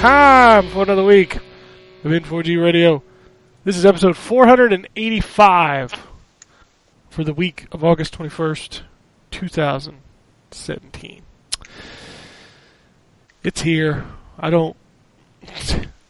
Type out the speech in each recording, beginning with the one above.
time for another week of N4G Radio. This is episode 485 for the week of August 21st, 2017. It's here. I don't.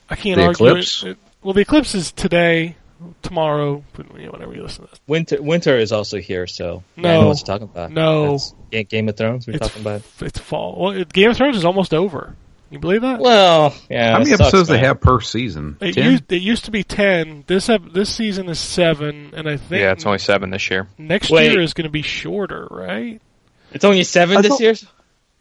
I can't The argue eclipse? it. It- Well, the eclipse is today, tomorrow, whenever you listen to this. Winter winter is also here, so No. know what talking about. No. That's Game of Thrones we're It's, talking about. it's fall. Well, it- Game of Thrones is almost over. You believe that? Well, yeah. How many sucks, episodes they have per season? It used, it used to be ten. This ep- this season is seven, and I think Yeah, it's only seven this year. next Wait. year is going to be shorter, right? It's only seven I this thought- year.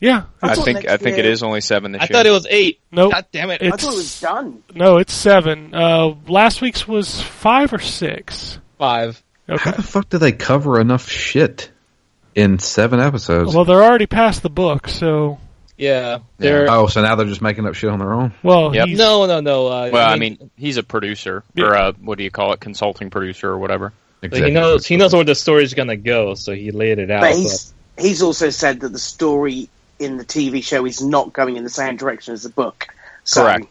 Yeah. I, think next I think it year- is only seven this I year. I thought it was eight. Nope. God damn it! It's, I thought it was done. no, it's seven. Uh, last week's was five or six. five. How the fuck do they cover enough shit in seven episodes? Well, they're already past the book, so Yeah, they're oh, so now they're just making up shit on their own? well, Yep. no, no, no. Uh, Well, I mean, he's a producer or a what do you call it, consulting producer or whatever. like, he knows he knows where the story's gonna go, so he laid it out. But but- he's he's also said that the story in the TV show is not going in the same direction as the book. So, Correct.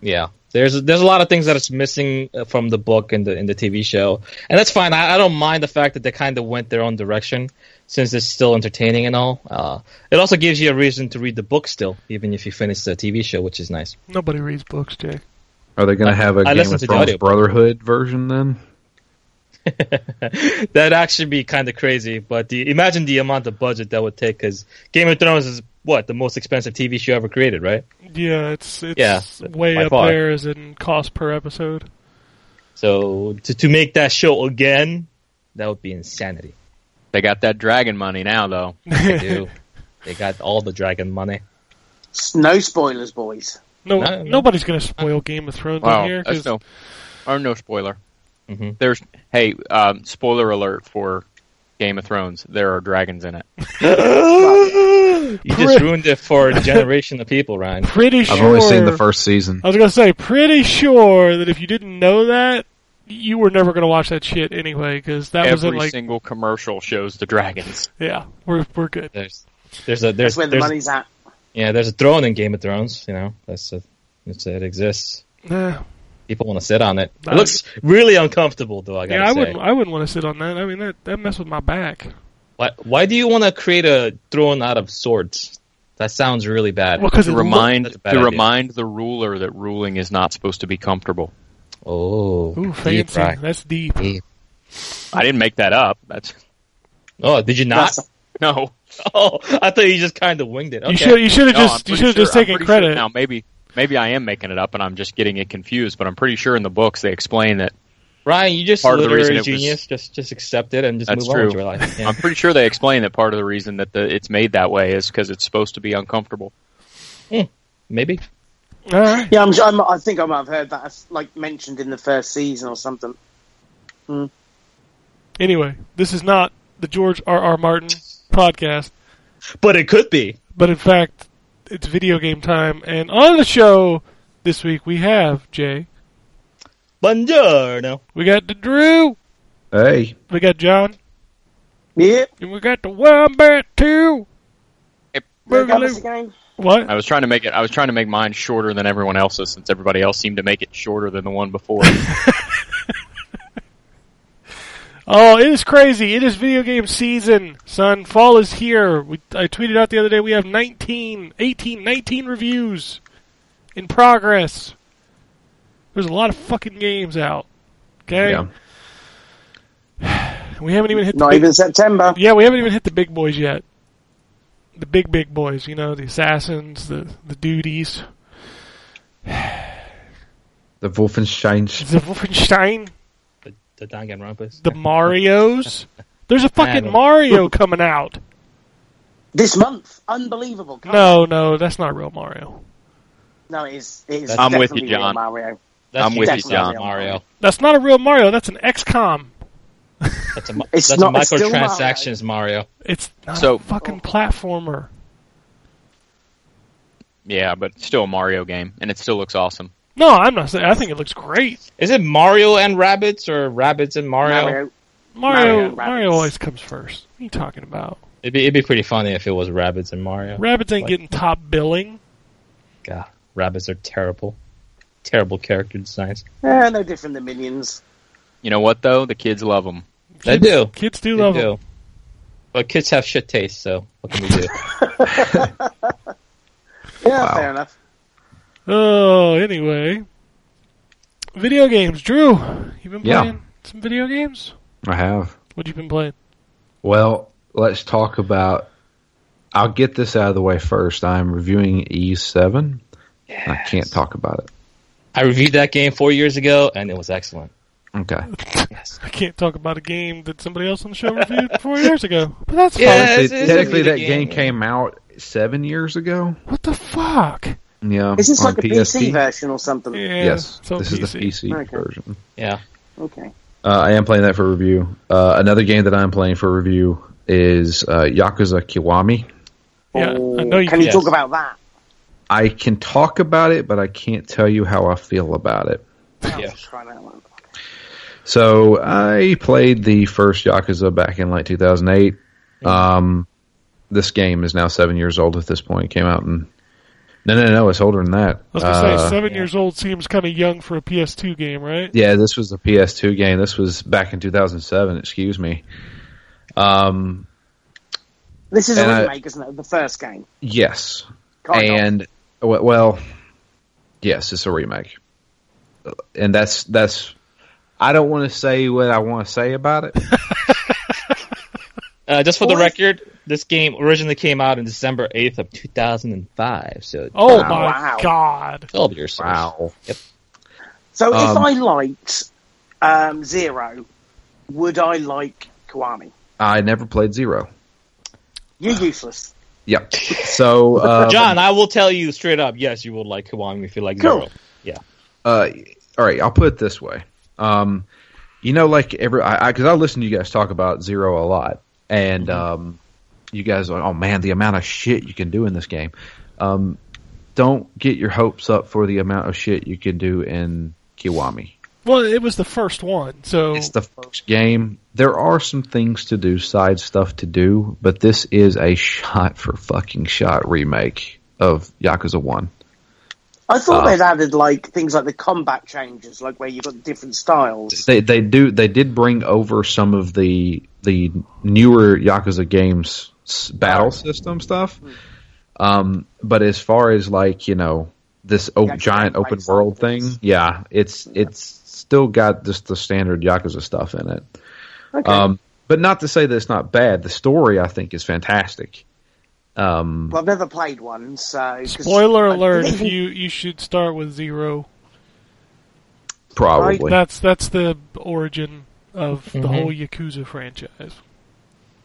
Yeah, there's there's a lot of things that is missing uh, from the book and the in the TV show, and that's fine. I, I don't mind the fact that they kind of went their own direction, since it's still entertaining and all. Uh, it also gives you a reason to read the book still, even if you finish the TV show, which is nice. nobody reads books, Jay. Are they going to have a I Game of Thrones. Brotherhood version then? That'd actually be kind of crazy, but the, imagine the amount of budget that would take, because Game of Thrones is what the most expensive TV show ever created, right? Yeah, it's it's Yeah, way by up far. there as in cost per episode. So to to make that show again, that would be insanity. They got that dragon money now, though. They do. they got all the dragon money. no spoilers, boys. No, No, no. nobody's going to spoil Game of Thrones on Wow, here that's 'cause- no, or no spoiler. Mhm. There's hey, um, spoiler alert for Game of Thrones. There are dragons in it. You just ruined it for a generation of people, Ryan. pretty sure. I've only seen the first season. I was gonna say, pretty sure that if you didn't know that, you were never gonna watch that shit anyway, because that was Every like, single commercial shows the dragons. yeah, we're we're good. There's there's a there's, That's where the there's money's at. yeah there's a throne in Game of Thrones. You know that's a, it's, it exists. Nah. People want to sit on it. It I- looks really uncomfortable, though. I gotta yeah, I say. wouldn't I wouldn't want to sit on that. I mean, that that mess with my back. Why why do you want to create a throne out of swords? That sounds really bad. Well, because To remind That's bad to idea. remind the ruler that ruling is not supposed to be comfortable. Oh, Ooh, deep, fancy. right. That's deep. Deep. I didn't make that up. That's Oh, did you not? That's- no. Oh, I thought you just kind of winged it. Okay. You should you should have No, just you should have sure- just taken pretty sure- credit. now, maybe maybe I am making it up and I'm just getting it confused, but I'm pretty sure in the books they explain that. Ryan, you just Part of the literary reason it was- genius. Just just accept it and just That's move on true. with your life. Yeah. I'm pretty sure they explain that part of the reason that the, it's made that way is because it's supposed to be uncomfortable. Hmm, maybe. All right. Yeah, I'm, I'm, I think I might have heard that like mentioned in the first season or something. Hmm. Anyway, this is not the George R. R. Martin podcast, But it could be. but in fact, it's video game time. And on the show this week, we have Jay, Buongiorno. we got the Drew, Hey, we got John, Yeah, and we got the Wombat too. Where that was Boogaloo. again. What? I was trying to make it. I was trying to make mine shorter than everyone else's, since everybody else seemed to make it shorter than the one before. Oh, it is crazy. It is video game season, son. Fall is here. We, I tweeted out the other day we have 19, 18, 19 reviews in progress. There's a lot of fucking games out. Okay? yeah. We haven't even hit the Not big, even September. Yeah, we haven't even hit the big boys yet. The big big boys, you know, the assassins, the the duties, The Wolfenstein. the Wolfenstein, The, the Danganronpas. the Mario's. There's a fucking Mario coming out. This month. Unbelievable. Come No, no, that's not real Mario. No, it is. It is I'm with you, John. Mario. That's I'm with you, John. Mario. That's not a real Mario. That's an XCOM. That's a, It's that's not- a it's still microtransactions Mario. It's not So- a fucking platformer. Yeah, but still a Mario game, and it still looks awesome. No, I'm not saying. I think it looks great. Is it Mario and Rabbids or Rabbids and Mario? Mario. Mario, Mario Mario, always comes first. What are you talking about? It'd be, it'd be pretty funny if it was Rabbids and Mario. Rabbids ain't Like- getting top billing. God, Rabbids are terrible. Terrible character designs. Eh, no different than Minions. You know what though? The kids love them. They Kids- do. Kids do They love do. them. But kids have shit taste, so what can we do? Yeah, Wow. fair enough. Oh, anyway. Video games. Drew, you've been Yeah. playing some video games? I have. What you been playing? Well, let's talk about. I'll get this out of the way first. I'm reviewing Ys 7. Yes. I can't talk about it. I reviewed that game four years ago, and it was excellent. Okay. Yes. I can't talk about a game that somebody else on the show reviewed four years ago. But that's Yeah, fine. it's- It- it's technically, that game game. came out seven years ago. What the fuck? Yeah. Is this on like a PC version or something? Yeah, Yes. it's on This is the PC. PC Okay. version. Yeah. Okay. Uh, I am playing that for review. Uh, another game that I'm playing for review is uh, Yakuza Kiwami. Yeah, Oh, I know you Can you Yes. talk about that? I can talk about it, but I can't tell you how I feel about it. Yeah. Try that one. So I played the first Yakuza back in like 2008. Um, this game is now seven years old at this point. It came out in no, no, no, it's older than that. I was gonna Uh, say seven yeah. years old seems kind of young for a PS2 game, right? Yeah, this was a PS2 game. This was back in 2007. Excuse me. Um, This is a a I- remake, isn't it? The first game. yes, Kind of. and well, yes, it's a remake, and that's that's. I don't want to say what I want to say about it. Uh, just for the record, this game originally came out in December 8th of 2005, so Oh Wow. my Wow. god! 12 years. so- Wow. So if Um, I liked um, Zero, would I like Kiwami? I never played Zero. You're useless. Yep. So, um, John, I will tell you straight up, yes, you will like Kiwami if you like Cool. Zero. uh, all right, I'll put it this way. Um, you know, like every, I, I, cause I listen to you guys talk about Zero a lot and, um, you guys are, oh man, the amount of shit you can do in this game. Um, don't get your hopes up for the amount of shit you can do in Kiwami. Well, it was the first one, so It's the first game. There are some things to do, side stuff to do, but this is a shot for fucking shot remake of Yakuza 1. I thought Uh, they'd added like things like the combat changes, like where you've got different styles. they they do they did bring over some of the the newer Yakuza games battle system stuff. Um, but as far as like you know this o- giant open world thing, yeah, it's it's still got just the standard Yakuza stuff in it. Okay. Um, but not to say that it's not bad. The story I think is fantastic. Um, well, I've never played one, so spoiler I alert: believe- if you you should start with Zero. probably. That's that's the origin of the Mhm. whole Yakuza franchise.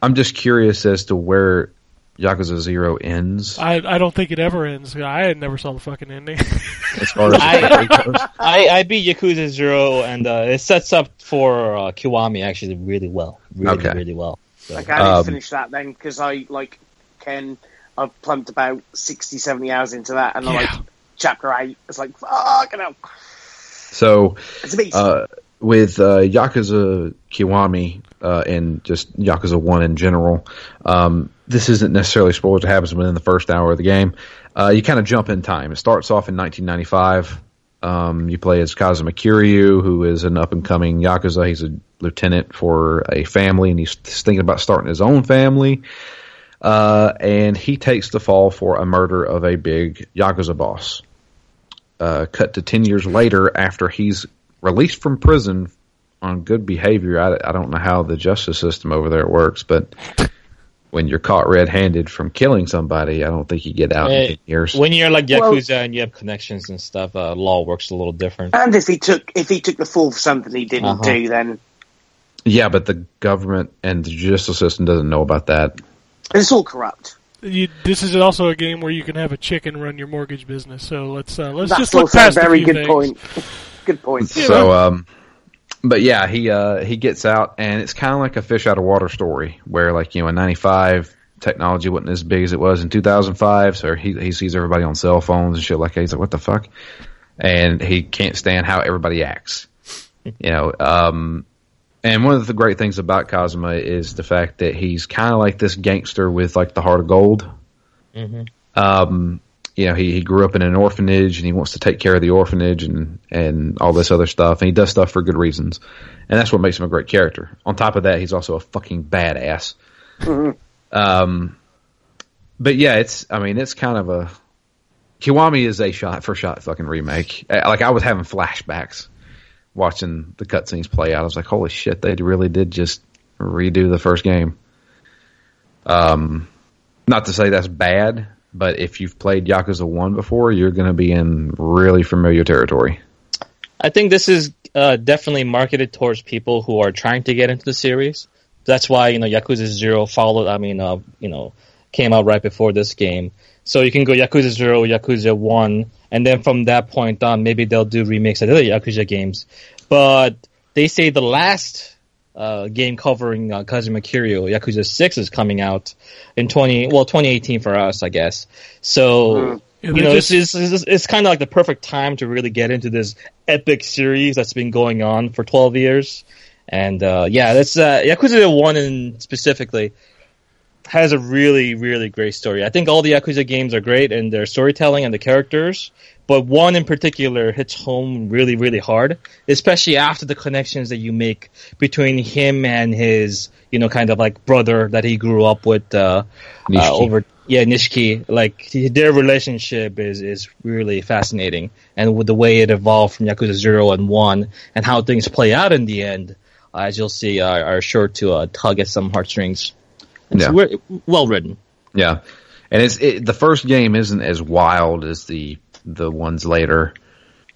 I'm just curious as to where Yakuza Zero ends I I don't think it ever ends. I never saw the fucking ending. as far as I- the story goes. I, I beat Yakuza Zero, and uh, it sets up for uh, Kiwami actually really well. Really, Okay. really well. So, Okay, I need Um, finish that then because I like Ken. I've plumped about 60, 70 hours into that, and I'm like chapter eight. It's like fucking hell. So It's a beast. uh, with uh, Yakuza Kiwami uh, and just Yakuza One in general, um, this isn't necessarily spoilers. It happens within the first hour of the game. Uh, you kind of jump in time. It starts off in 1995. Um, you play as Kazuma Kiryu, who is an up and coming Yakuza. He's a lieutenant for a family, and he's thinking about starting his own family. Uh, and he takes the fall for a murder of a big Yakuza boss. Uh, cut to 10 years later after he's released from prison on good behavior, I, I don't know how the justice system over there works, but when you're caught red-handed from killing somebody, I don't think you get out in Eh, 10 years. When you're like Well- Yakuza and you have connections and stuff, uh, law works a little different. And if he took if he took the fall for something he didn't Uh-huh. do, then yeah, but the government and the judicial system doesn't know about that. It's all corrupt. You, this is also a game where you can have a chicken run your mortgage business. So let's uh, let's That's just look also a past very a few good things. point. Good point. So, um, but yeah, he uh, he gets out, and it's kind of like a fish out of water story, where like you know in '95 technology wasn't as big as it was in 2005, so he he sees everybody on cell phones and shit like that. He's like, what the fuck? And he can't stand how everybody acts. You know, um, and one of the great things about Kazuma is the fact that he's kind of like this gangster with like the heart of gold. Um, you know, he, he grew up in an orphanage and he wants to take care of the orphanage and, and all this other stuff. And he does stuff for good reasons. And that's what makes him a great character. On top of that, he's also a fucking badass. Um, but yeah, it's, I mean, it's kind of a, Kiwami is a shot for shot fucking remake. Uh, Like I was having flashbacks watching the cutscenes play out. I was like, holy shit, they really did just redo the first game. Um, not to say that's bad, but if you've played Yakuza 1 before, you're going to be in really familiar territory. I think this is uh, definitely marketed towards people who are trying to get into the series. That's why you know Yakuza Zero followed. I mean, uh, you know, came out right before this game. So you can go Yakuza Zero, Yakuza One, and then from that point on, maybe they'll do remakes of other Yakuza games. But they say the last uh, game covering uh, Kazuma Kiryu, Yakuza Six, is coming out in twenty well twenty eighteen for us, I guess. So Yeah, you know, just- this is, it's, it's kind of like the perfect time to really get into this epic series that's been going on for 12 years. And, uh, yeah, that's, uh, Yakuza 1 in specifically has a really, really great story. I think all the Yakuza games are great in their storytelling and the characters, but one in particular hits home really, really hard, especially after the connections that you make between him and his, you know, kind of like brother that he grew up with, uh, uh, over yeah Nishiki. Like their relationship is is really fascinating. And with the way it evolved from Yakuza 0 and 1 and how things play out in the end uh, as you'll see are, are sure to uh, tug at some heartstrings it's Yeah. we- well written Yeah, and it's it, the first game isn't as wild as the the ones later.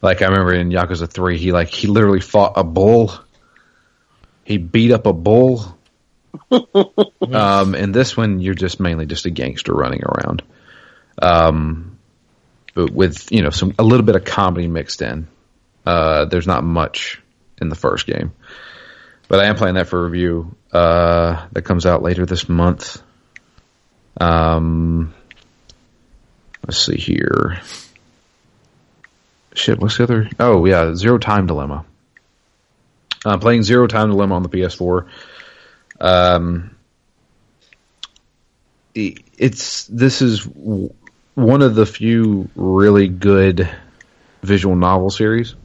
Like I remember in Yakuza three, he like he literally fought a bull. He beat up a bull. um, and this one, you're just mainly just a gangster running around. Um, but with you know some a little bit of comedy mixed in. Uh, there's not much in the first game, but I am playing that for review. Uh, that comes out later this month. Um, let's see here. Shit, what's the other? Oh yeah, Zero Time Dilemma. I'm playing Zero Time Dilemma on the PS4. Um, it's this is one of the few really good visual novel series.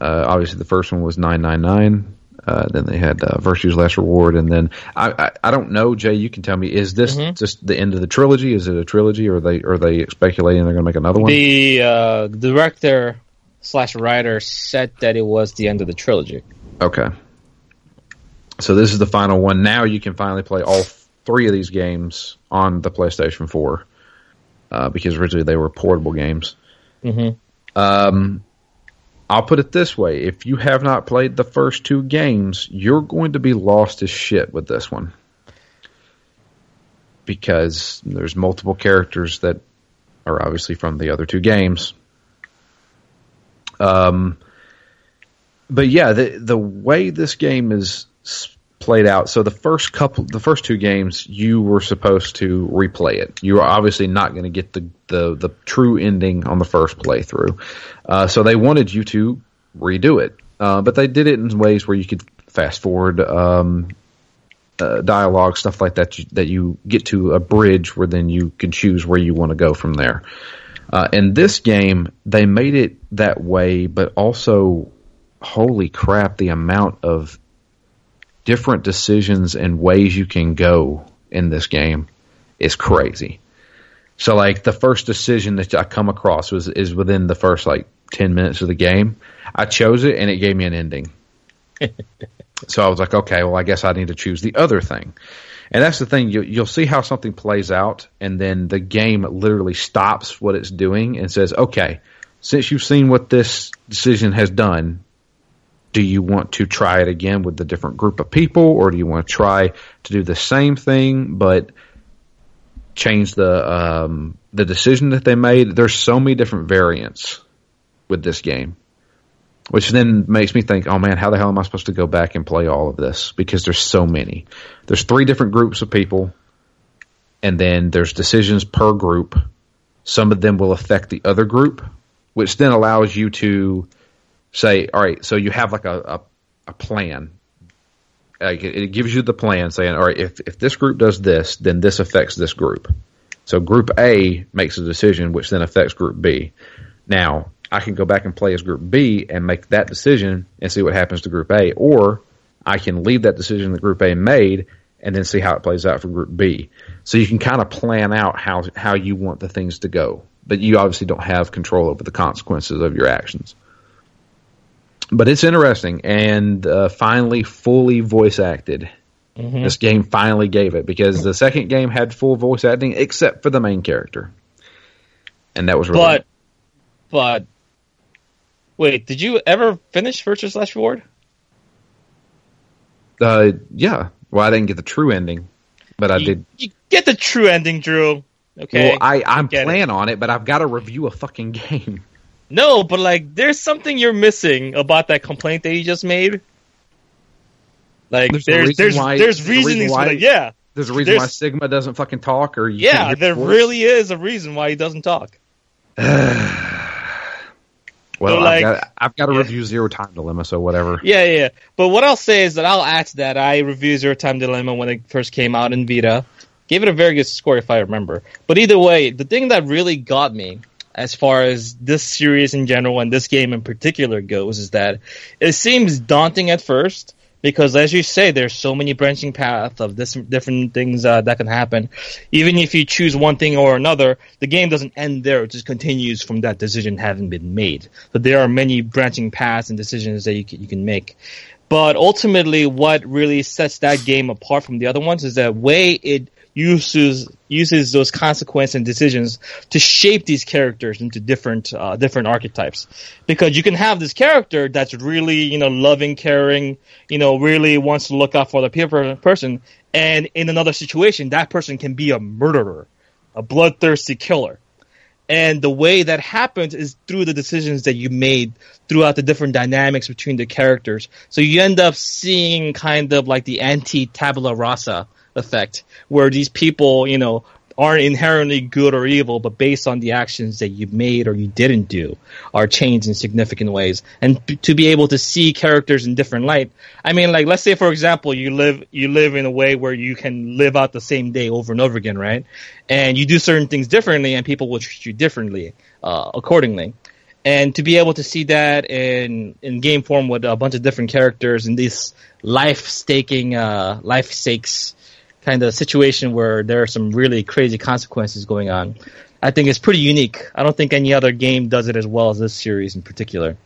Uh, obviously, the first one was 999. Uh, then they had uh, Virtue's Last Reward, and then I, I I don't know, Jay. You can tell me. Is this just the end of the trilogy? Is it a trilogy, or are they are they speculating they're going to make another one? the uh, director slash writer said that it was the end of the trilogy Okay. So this is the final one. Now you can finally play all three of these games on the PlayStation 4 uh, because originally they were portable games. Mhm. Um, I'll put it this way: if you have not played the first two games, you're going to be lost as shit with this one because there's multiple characters that are obviously from the other two games. Um, but yeah, the the way this game is s- played out. So the first couple, the first two games, you were supposed to replay it. You were obviously not going to get the, the the true ending on the first playthrough. Uh, so they wanted you to redo it, uh, but they did it in ways where you could fast forward um, uh, dialogue, stuff like that. You, that you get to a bridge where then you can choose where you want to go from there. Uh, in this game, they made it that way, but also, holy crap, the amount of different decisions and ways you can go in this game is crazy. So, like the first decision that I come across was is within the first like ten minutes of the game. I chose it and it gave me an ending. so I was like, okay, well, I guess I need to choose the other thing. And that's the thing. You, you'll see how something plays out, and then the game literally stops what it's doing and says, okay, since you've seen what this decision has done, do you want to try it again with a different group of people, or do you want to try to do the same thing but change the um, the decision that they made? There's so many different variants with this game, which then makes me think, oh man, how the hell am I supposed to go back and play all of this? Because there's so many. There's three different groups of people, and then there's decisions per group. Some of them will affect the other group, which then allows you to say, all right, so you have like a, a, a plan. Like it, it gives you the plan saying, all right, if, if this group does this, then this affects this group. So group A makes a decision, which then affects group B. Now, I can go back and play as group B and make that decision and see what happens to group A, or I can leave that decision that group A made and then see how it plays out for group B. So you can kind of plan out how how you want the things to go, but you obviously don't have control over the consequences of your actions. But it's interesting and uh, finally fully voice acted. This game finally gave it because the second game had full voice acting except for the main character, and that was really But, but, wait, did you ever finish Virtue's Last Reward? uh, yeah. Well, I didn't get the true ending, but I did. you get the true ending, Drew. Okay. Well, I I'm Get it. on it, but I've got to review a fucking game. No, but like, there's something you're missing about that complaint that you just made. Like, There's there's there's why- there's, there's reason why- that. Yeah, There's a reason why Sigma doesn't fucking talk, or you yeah, there voice. really is a reason why he doesn't talk. Well, So, I've got I've got to Yeah. review Zero Time Dilemma, so whatever. Yeah, yeah. yeah. But what I'll say is that I'll add to that. I reviewed Zero Time Dilemma when it first came out in Vita. Gave it a very good score if I remember. But either way, the thing that really got me as far as this series in general and this game in particular goes is that it seems daunting at first because as you say there's so many branching paths of this different things uh, that can happen. Even if you choose one thing or another the game doesn't end there. It just continues from that decision having been made. So there are many branching paths and decisions that you can, you can make. But ultimately what really sets that game apart from the other ones is the way it uses uses those consequences and decisions to shape these characters into different uh, different archetypes because you can have this character that's really you know loving caring you know really wants to look out for the pe- person and in another situation that person can be a murderer a bloodthirsty killer and the way that happens is through the decisions that you made throughout the different dynamics between the characters. So you end up seeing kind of like the anti tabula rasa effect, where these people, you know, aren't inherently good or evil, but based on the actions that you made or you didn't do, are changed in significant ways. And to be able to see characters in different light, I mean, like let's say for example, you live you live in a way where you can live out the same day over and over again, right? And you do certain things differently, and people will treat you differently uh, accordingly. And to be able to see that in in game form with a bunch of different characters in these life staking, uh, life stakes kind of situation where there are some really crazy consequences going on. I think it's pretty unique. I don't think any other game does it as well as this series in particular.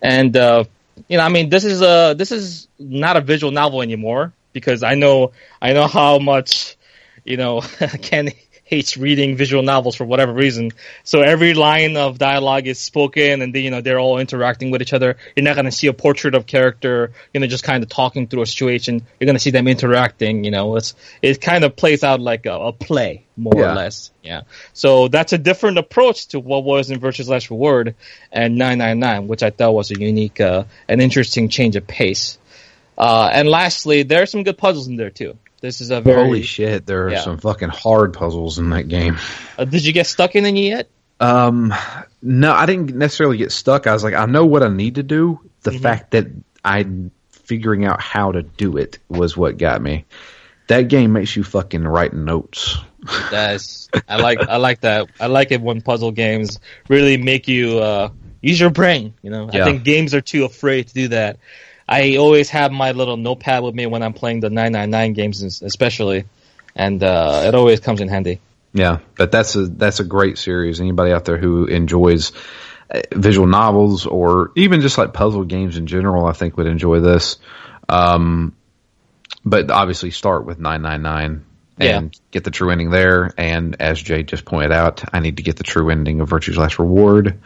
And uh, you know, I mean, this is a this is not a visual novel anymore because I know I know how much you know Ken hates reading visual novels for whatever reason. So every line of dialogue is spoken, and then you know they're all interacting with each other. You're not going to see a portrait of character, you know, just kind of talking through a situation. You're going to see them interacting. You know, it's it kind of plays out like a, a play more Yeah. or less. Yeah. So that's a different approach to what was in Virtue's Last Reward and 999, which I thought was a unique uh, and interesting change of pace. Uh, and lastly, there are some good puzzles in there too. This is a very. Holy shit, there are Yeah. some fucking hard puzzles in that game. Uh, did you get stuck in any yet? Um, no, I didn't necessarily get stuck. I was like, I know what I need to do. The Mm-hmm. fact that I figuring out how to do it was what got me. That game makes you fucking write notes. That's I like I like that. I like it when puzzle games really make you uh, use your brain. You know, I think games are too afraid to do that. I always have my little notepad with me when I'm playing the 999 games, especially, and uh, it always comes in handy. Yeah, but that's a that's a great series. Anybody out there who enjoys uh, visual novels or even just like puzzle games in general, I think would enjoy this. Um, but obviously start with 999 and get the true ending there. And as Jay just pointed out, I need to get the true ending of Virtue's Last Reward.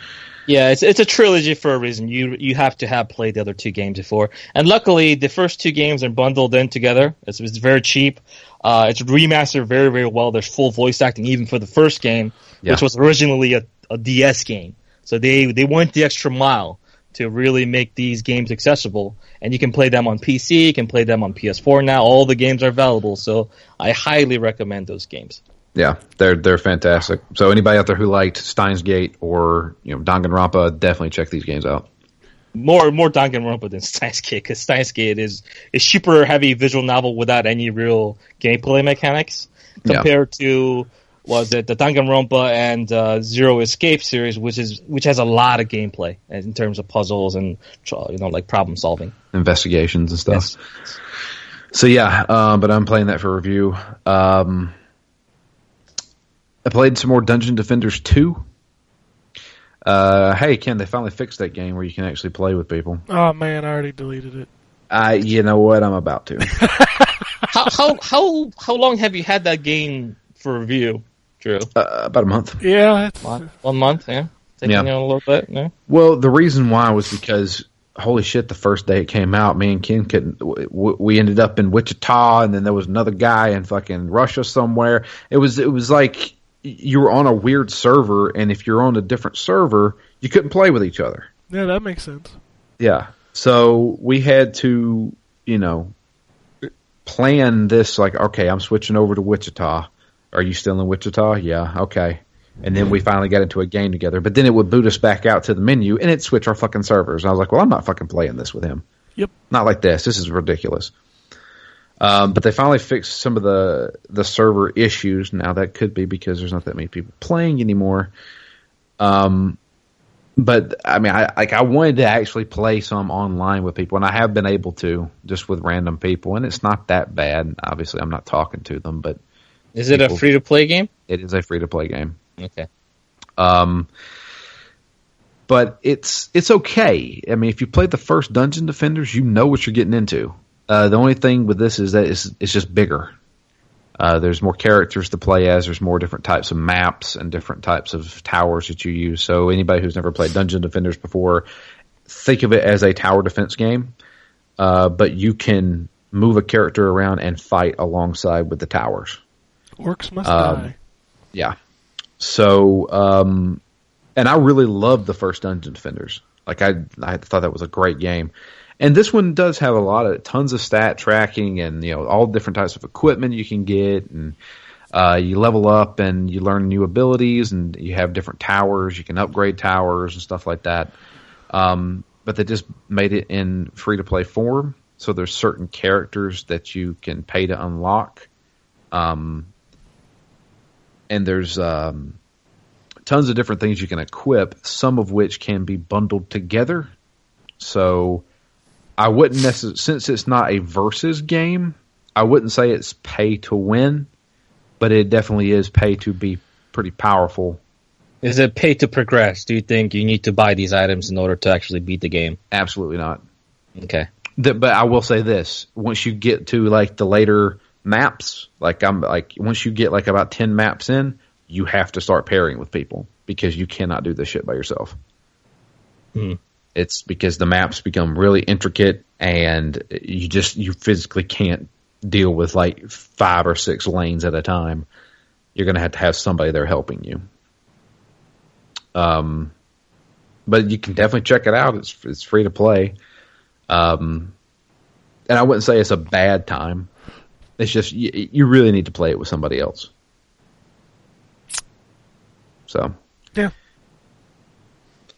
Yeah, it's it's a trilogy for a reason. You you have to have played the other two games before, and luckily the first two games are bundled in together. It's, it's very cheap. Uh, it's remastered very very well. There's full voice acting even for the first game, Yeah. which was originally a, a DS game. So they they went the extra mile to really make these games accessible, and you can play them on PC. You can play them on PS4 now. All the games are available, so I highly recommend those games. Yeah, they're they're fantastic. So anybody out there who liked Steins Gate or you know Danganronpa, definitely check these games out. more more Danganronpa than Steins Gate because Steins Gate is a super heavy visual novel without any real gameplay mechanics Yeah. compared to was it the Danganronpa and uh, Zero Escape series, which is which has a lot of gameplay in terms of puzzles and you know like problem solving. Investigations and stuff. Yes. So yeah, um, but I'm playing that for review. Um, I played some more Dungeon Defenders 2. Uh, hey Ken, they finally fixed that game where you can actually play with people. Oh man, I already deleted it. I, you know what, I'm about to. How how how how long have you had that game for review, Drew? uh, about a month. Yeah, it's, One, one month, yeah. Taking Yeah. you a little bit, yeah. Well, the reason why was because holy shit, the first day it came out, me and Ken couldn't. w- w- We ended up in Wichita, and then there was another guy in fucking Russia somewhere. It was it was like you were on a weird server, and if you're on a different server, you couldn't play with each other. yeah, that makes sense. Yeah. So we had to, you know, plan this like, okay, I'm switching over to Wichita. Are you still in Wichita? Yeah. Okay. And then we finally got into a game together. But then it would boot us back out to the menu and it'd switch our fucking servers. And I was like, well, I'm not fucking playing this with him. Yep. Not like this. This is ridiculous. Um, but they finally fixed some of the the server issues. Now that could be because there's not that many people playing anymore. Um, but I mean, I like I wanted to actually play some online with people, and I have been able to just with random people, and it's not that bad. Obviously, I'm not talking to them, but Is it a free to play game? it is a free to play game. Okay. Um, but it's it's okay. I mean, if you played the first Dungeon Defenders, you know what you're getting into. Uh, the only thing with this is that it's it's just bigger. Uh, there's more characters to play as. There's more different types of maps and different types of towers that you use. So anybody who's never played Dungeon Defenders before, think of it as a tower defense game. Uh, but you can move a character around and fight alongside with the towers. Orcs must Um, die. Yeah. So, um, and I really loved the first Dungeon Defenders. Like I, I thought that was a great game. And this one does have a lot of tons of stat tracking and you know all different types of equipment you can get and uh, you level up and you learn new abilities and you have different towers. You can upgrade towers and stuff like that. Um, but they just made it in free to play form. So there's certain characters that you can pay to unlock. Um, and there's um, tons of different things you can equip, some of which can be bundled together. So I wouldn't necessarily, since it's not a versus game, I wouldn't say it's pay to win, but it definitely is pay to be pretty powerful. Is it pay to progress? Do you think you need to buy these items in order to actually beat the game? Absolutely not. Okay. The, but I will say this: once you get to like the later maps, like I'm like once you get like about ten maps in, you have to start pairing with people because you cannot do this shit by yourself. Hmm. It's because the maps become really intricate, and you just you physically can't deal with like five or six lanes at a time. You're going to have to have somebody there helping you. Um, but you can definitely check it out. It's it's free to play. Um, and I wouldn't say it's a bad time. It's just you, you really need to play it with somebody else. So.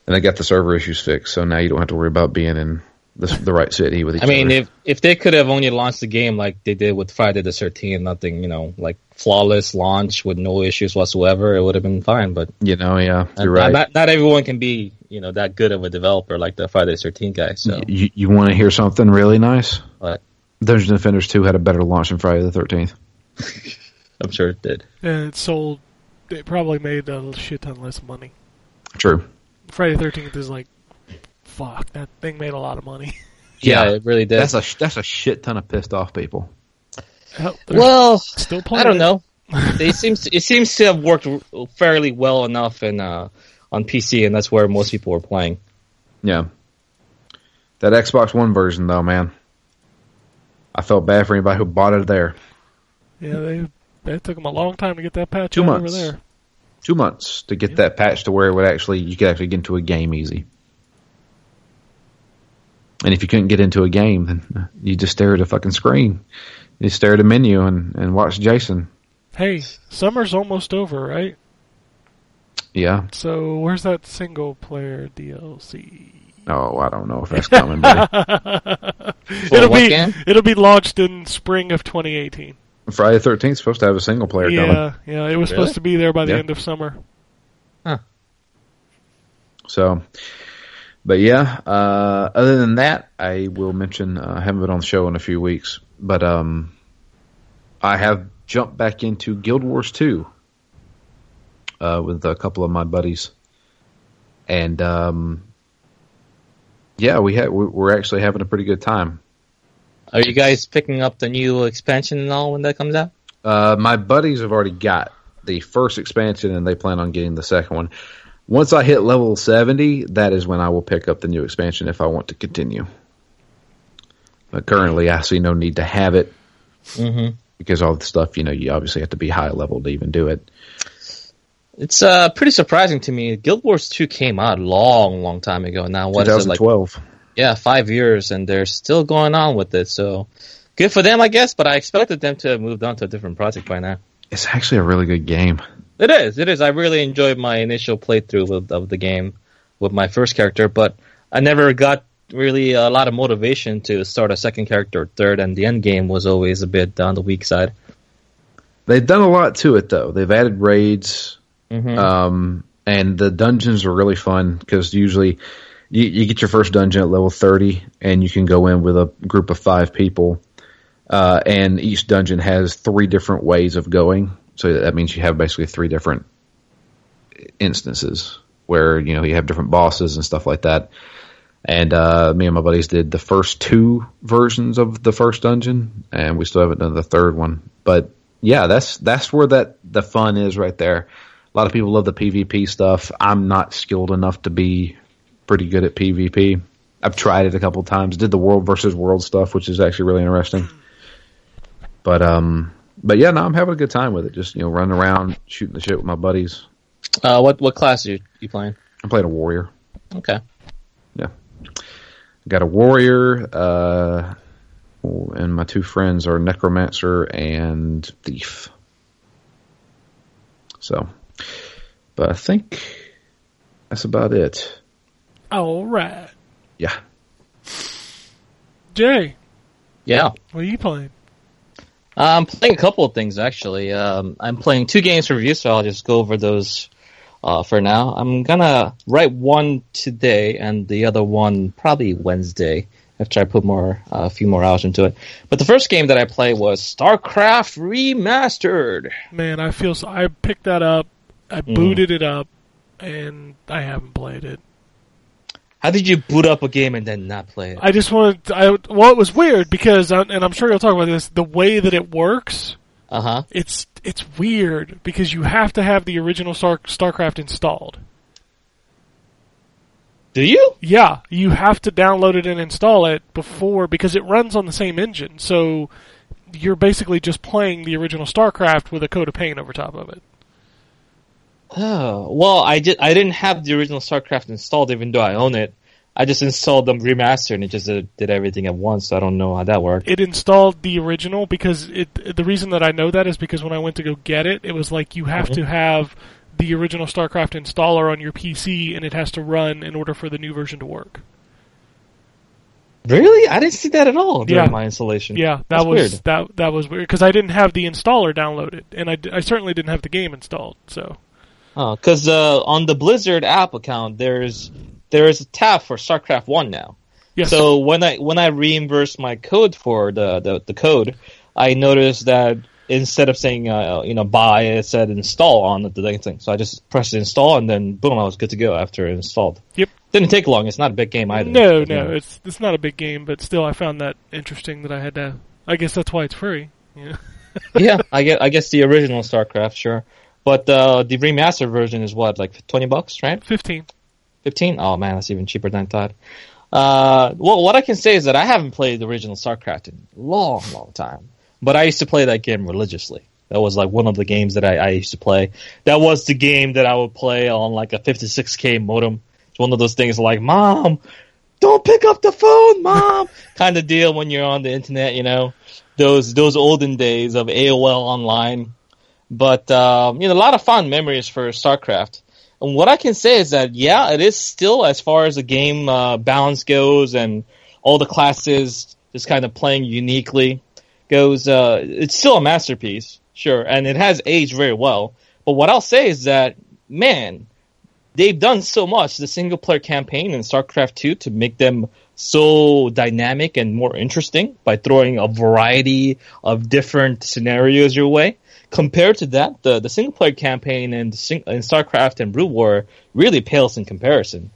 And they got the server issues fixed, so now you don't have to worry about being in the, the right city with each other. I mean, other. if if they could have only launched the game like they did with Friday the Thirteenth, nothing, you know, like flawless launch with no issues whatsoever, it would have been fine. But you know, yeah, you're not, right. not not everyone can be, you know, that good of a developer like the Friday the Thirteenth guy. So you you want to hear something really nice? What? Dungeons Defenders Two had a better launch than Friday the Thirteenth. I'm sure it did. And it sold. It probably made a shit ton less money. True. Friday Thirteenth is like, fuck, that thing made a lot of money. Yeah, Yeah. it really did. That's a that's a shit ton of pissed off people. Hell, well, still I don't it. know. they seems it seems to have worked fairly well enough in uh, on PC, and that's where most people were playing. Yeah. That Xbox One version though, man. I felt bad for anybody who bought it there. Yeah, they it took them a long time to get that patch Two out months. over there. Two months to get that patch to where it would actually you could actually get into a game easy. And if you couldn't get into a game, then you just stare at a fucking screen. You stare at a menu and, and watch Jason. Hey, summer's almost over, right? Yeah. So where's that single player DLC? Oh, I don't know if that's coming, buddy. it'll be game? it'll be launched in spring of 2018. Friday the 13th is supposed to have a single player coming. Yeah, yeah, it was Really? supposed to be there by the Yeah. end of summer. So, but yeah, uh, other than that, I will mention, uh, I haven't been on the show in a few weeks, but, um, I have jumped back into Guild Wars 2, uh, with a couple of my buddies. And, um, yeah, we had, we're actually having a pretty good time. Are you guys picking up the new expansion and all when that comes out? Uh, my buddies have already got the first expansion and they plan on getting the second one. Once I hit level 70, that is when I will pick up the new expansion if I want to continue. But currently, I see no need to have it Mm-hmm. because all the stuff, you know, you obviously have to be high level to even do it. It's uh, pretty surprising to me. Guild Wars 2 came out a long, long time ago. Now, what is it like? 2012. Yeah, five years, and they're still going on with it. So, good for them, I guess. But I expected them to have moved on to a different project by now. It's actually a really good game. It is. It is. I really enjoyed my initial playthrough of the game with my first character, but I never got really a lot of motivation to start a second character or third, and the end game was always a bit on the weak side. They've done a lot to it, though. They've added raids, hmm Um, and the dungeons are really fun because usually you, you get your first dungeon at level 30 and you can go in with a group of five people. Uh, and each dungeon has three different ways of going. So that means you have basically three different instances where, you know, you have different bosses and stuff like that. And, uh, me and my buddies did the first two versions of the first dungeon and we still haven't done the third one. But yeah, that's, that's where that, the fun is right there. A lot of people love the PvP stuff. I'm not skilled enough to be pretty good at PvP. I've tried it a couple times. Did the world versus world stuff, which is actually really interesting. But um, but yeah, no, I'm having a good time with it. Just you know, running around, shooting the shit with my buddies. Uh, what what class are you, you playing? I'm playing a warrior. Okay. Yeah. Got a warrior, uh, and my two friends are necromancer and thief. So, but I think that's about it. All right, Yeah. Jay, Yeah. what are you playing? I'm playing a couple of things actually. Um, I'm playing two games for review, so I'll just go over those uh, for now. I'm gonna write one today and the other one probably Wednesday after I put more uh, a few more hours into it. But the first game that I played was StarCraft Remastered. Man, I feel so. I picked that up, I Mm. booted it up, and I haven't played it. How did you boot up a game and then not play it? I just wanted. I well, it was weird because, uh, and I'm sure you'll talk about this. The way that it works, Uh huh. it's it's weird because you have to have the original Star, StarCraft installed. Do you? Yeah, you have to download it and install it before because it runs on the same engine. So you're basically just playing the original StarCraft with a coat of paint over top of it. Oh well, I did. I didn't have the original StarCraft installed, even though I own it. I just installed them remastered and it just uh, did everything at once. So I don't know how that worked. It installed the original because it. The reason that I know that is because when I went to go get it, it was like you have Mhm. to have the original StarCraft installer on your PC, and it has to run in order for the new version to work. Really? I didn't see that at all during Yeah. my installation. Yeah, that That's was weird. that that was weird because I didn't have the installer downloaded, and I certainly didn't have the game installed. So Because uh, on the Blizzard app account, there's there's a tab for StarCraft One now. yes, So when I when I reimbursed my code for the, the, the code, I noticed that instead of saying uh, you know buy, it said install on the thing. So I just pressed install, and then boom, I was good to go after it installed. Yep. Didn't take long. It's not a big game either. No, no, know. it's it's not a big game, but still, I found that interesting that I had to. I guess that's why it's free. Yeah. yeah, I guess I guess the original StarCraft, sure, but uh, the remastered version is what like twenty bucks, right? Fifteen. Fifteen? Oh man, that's even cheaper than I thought. Uh, well, what I can say is that I haven't played the original StarCraft in a long, long time, but I used to play that game religiously. That was like one of the games that I, I used to play. That was the game that I would play on like a 56k modem. It's one of those things like, Mom, don't pick up the phone, Mom, kind of deal when you're on the internet, you know, those those olden days of AOL online. But um, you know, a lot of fond memories for StarCraft. And what I can say is that yeah, it is still as far as the game uh, balance goes and all the classes just kind of playing uniquely goes. Uh, it's still a masterpiece, sure, and it has aged very well. But what I'll say is that man, they've done so much the single player campaign in StarCraft 2 to make them so dynamic and more interesting by throwing a variety of different scenarios your way. Compared to that, the, the single player campaign in, in StarCraft and Brood War really pales in comparison.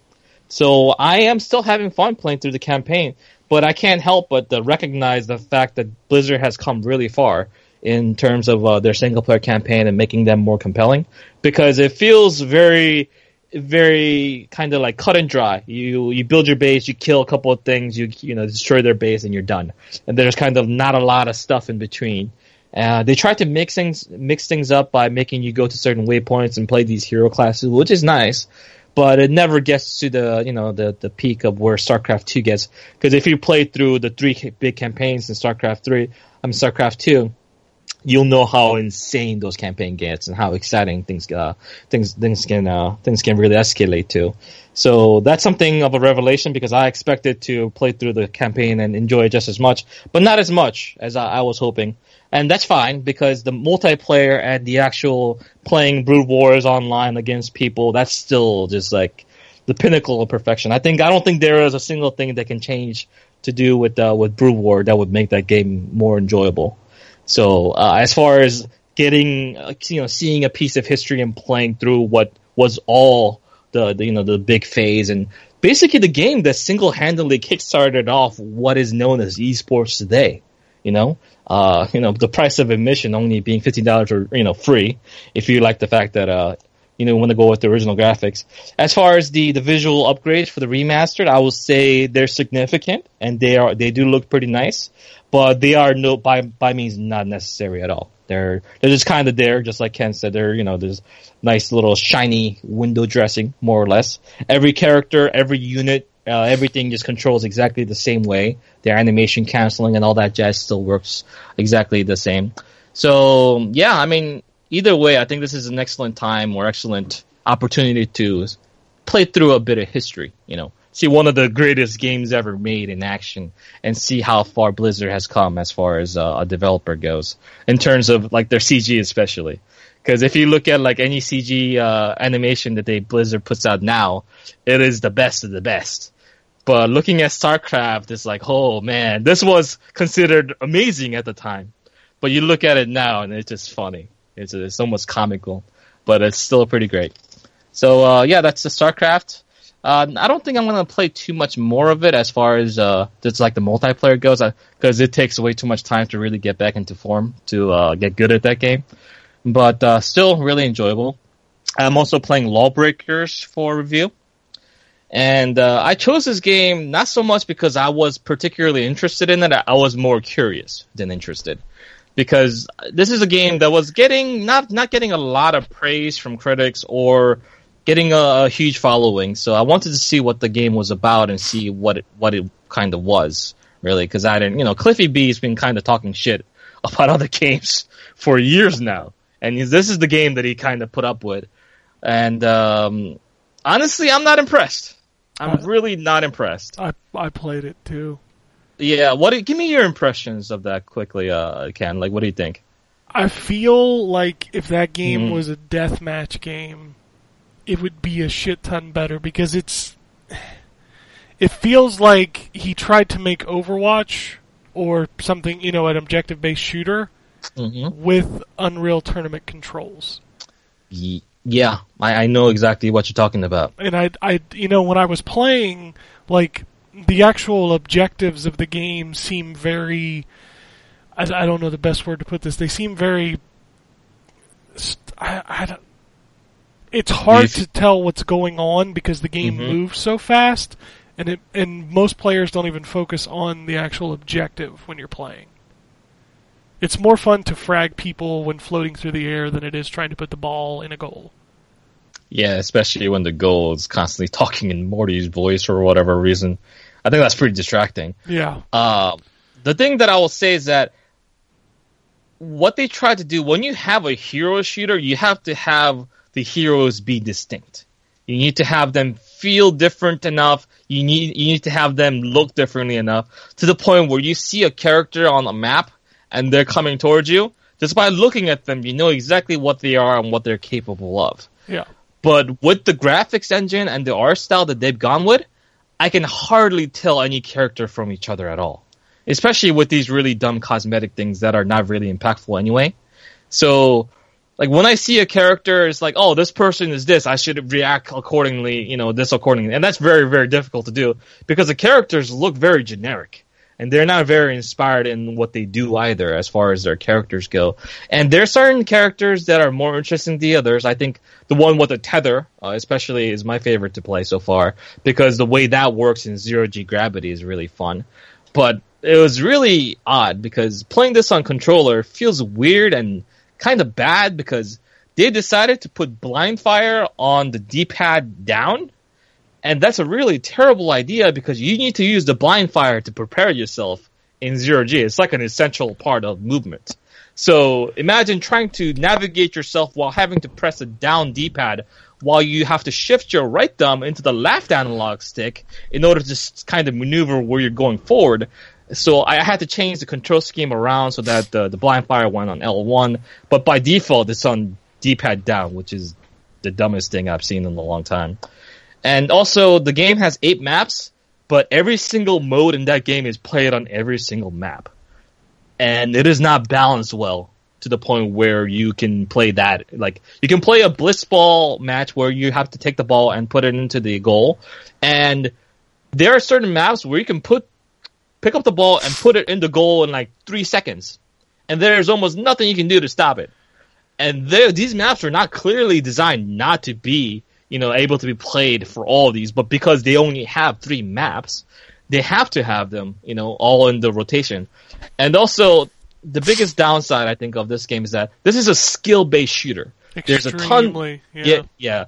So I am still having fun playing through the campaign, but I can't help but to recognize the fact that Blizzard has come really far in terms of uh, their single player campaign and making them more compelling because it feels very very kind of like cut and dry. You you build your base, you kill a couple of things, you you know destroy their base, and you're done. And there's kind of not a lot of stuff in between. Uh, they try to mix things mix things up by making you go to certain waypoints and play these hero classes, which is nice. But it never gets to the you know the the peak of where StarCraft two gets. Because if you play through the three big campaigns in StarCraft three, I mean StarCraft two, you'll know how insane those campaign gets and how exciting things uh, things things can uh, things can really escalate to. So that's something of a revelation because I expected to play through the campaign and enjoy it just as much, but not as much as I, I was hoping. And that's fine because the multiplayer and the actual playing Brood Wars online against people, that's still just like the pinnacle of perfection. I think I don't think there is a single thing that can change to do with uh, with Brood War that would make that game more enjoyable. So uh, as far as getting, uh, you know, seeing a piece of history and playing through what was all the, the you know the big phase and basically the game that single handedly kickstarted off what is known as esports today. You know, uh, you know the price of admission only being fifteen dollars or you know free if you like the fact that uh, you know want to go with the original graphics. As far as the the visual upgrades for the remastered, I will say they're significant and they are they do look pretty nice, but they are no by by means not necessary at all. They're they're just kind of there, just like Ken said. They're you know there's nice little shiny window dressing, more or less. Every character, every unit, uh, everything just controls exactly the same way. Their animation canceling and all that jazz still works exactly the same. So yeah, I mean, either way, I think this is an excellent time or excellent opportunity to play through a bit of history. You know, see one of the greatest games ever made in action, and see how far Blizzard has come as far as uh, a developer goes in terms of like their CG especially. Because if you look at like any CG uh, animation that they Blizzard puts out now, it is the best of the best. But looking at StarCraft, it's like, oh man, this was considered amazing at the time. But you look at it now, and it's just funny. It's it's almost comical, but it's still pretty great. So uh, yeah, that's the StarCraft. Uh, I don't think I'm gonna play too much more of it as far as uh, just like the multiplayer goes, because it takes way too much time to really get back into form to uh, get good at that game. But uh, still really enjoyable. I'm also playing Lawbreakers for review. And uh, I chose this game not so much because I was particularly interested in it. I was more curious than interested, because this is a game that was getting not not getting a lot of praise from critics or getting a, a huge following. So I wanted to see what the game was about and see what it what it kind of was really. Because I didn't, you know, Cliffy B's been kind of talking shit about other games for years now, and this is the game that he kind of put up with. And um, honestly, I'm not impressed. I'm really not impressed. I I played it too. Yeah, what? do- Give me your impressions of that quickly, uh, Ken. Like, what do you think? I feel like if that game Mhm. was a deathmatch game, it would be a shit ton better because it's. It feels like he tried to make Overwatch or something, you know, an objective based shooter, Mhm. with Unreal Tournament controls. Yeah, I, I know exactly what you're talking about. and I, I, you know, when I was playing, like the actual objectives of the game seem very. I, I don't know the best word to put this. They seem very. I, I don't. It's hard to tell what's going on because the game Mhm. moves so fast, and it and most players don't even focus on the actual objective when you're playing. It's more fun to frag people when floating through the air than it is trying to put the ball in a goal. Yeah, especially when the goal is constantly talking in Morty's voice for whatever reason. I think that's pretty distracting. Yeah. Uh, the thing that I will say is that what they try to do when you have a hero shooter, you have to have the heroes be distinct. You need to have them feel different enough. You need you need to have them look differently enough to the point where you see a character on a map and they're coming towards you. Just by looking at them, you know exactly what they are and what they're capable of. Yeah. But with the graphics engine and the art style that they've gone with, I can hardly tell any character from each other at all. Especially with these really dumb cosmetic things that are not really impactful anyway. So, like when I see a character, it's like, oh, this person is this. I should react accordingly, you know, this accordingly. And that's very, very difficult to do because the characters look very generic. And they're not very inspired in what they do either, as far as their characters go. And there are certain characters that are more interesting than the others. I think the one with the tether, uh, especially, is my favorite to play so far because the way that works in zero G gravity is really fun. But it was really odd because playing this on controller feels weird and kind of bad because they decided to put blind fire on the D-pad down. And that's a really terrible idea because you need to use the blind fire to prepare yourself in zero G. It's like an essential part of movement. So imagine trying to navigate yourself while having to press a down D-pad while you have to shift your right thumb into the left analog stick in order to s- kind of maneuver where you're going forward. So I had to change the control scheme around so that the, the blind fire went on L1, but by default it's on D-pad down, which is the dumbest thing I've seen in a long time. And also the game has eight maps, but every single mode in that game is played on every single map and it is not balanced well to the point where you can play that. Like you can play a blitzball match where you have to take the ball and put it into the goal, and there are certain maps where you can put pick up the ball and put it in the goal in like three seconds, and there's almost nothing you can do to stop it. And these maps are not clearly designed not to be, you know, able to be played for all of these, but because they only have three maps, they have to have them, you know, all in the rotation. And also, the biggest downside I think of this game is that this is a skill-based shooter. There's a ton, Extremely, yeah. yeah, yeah.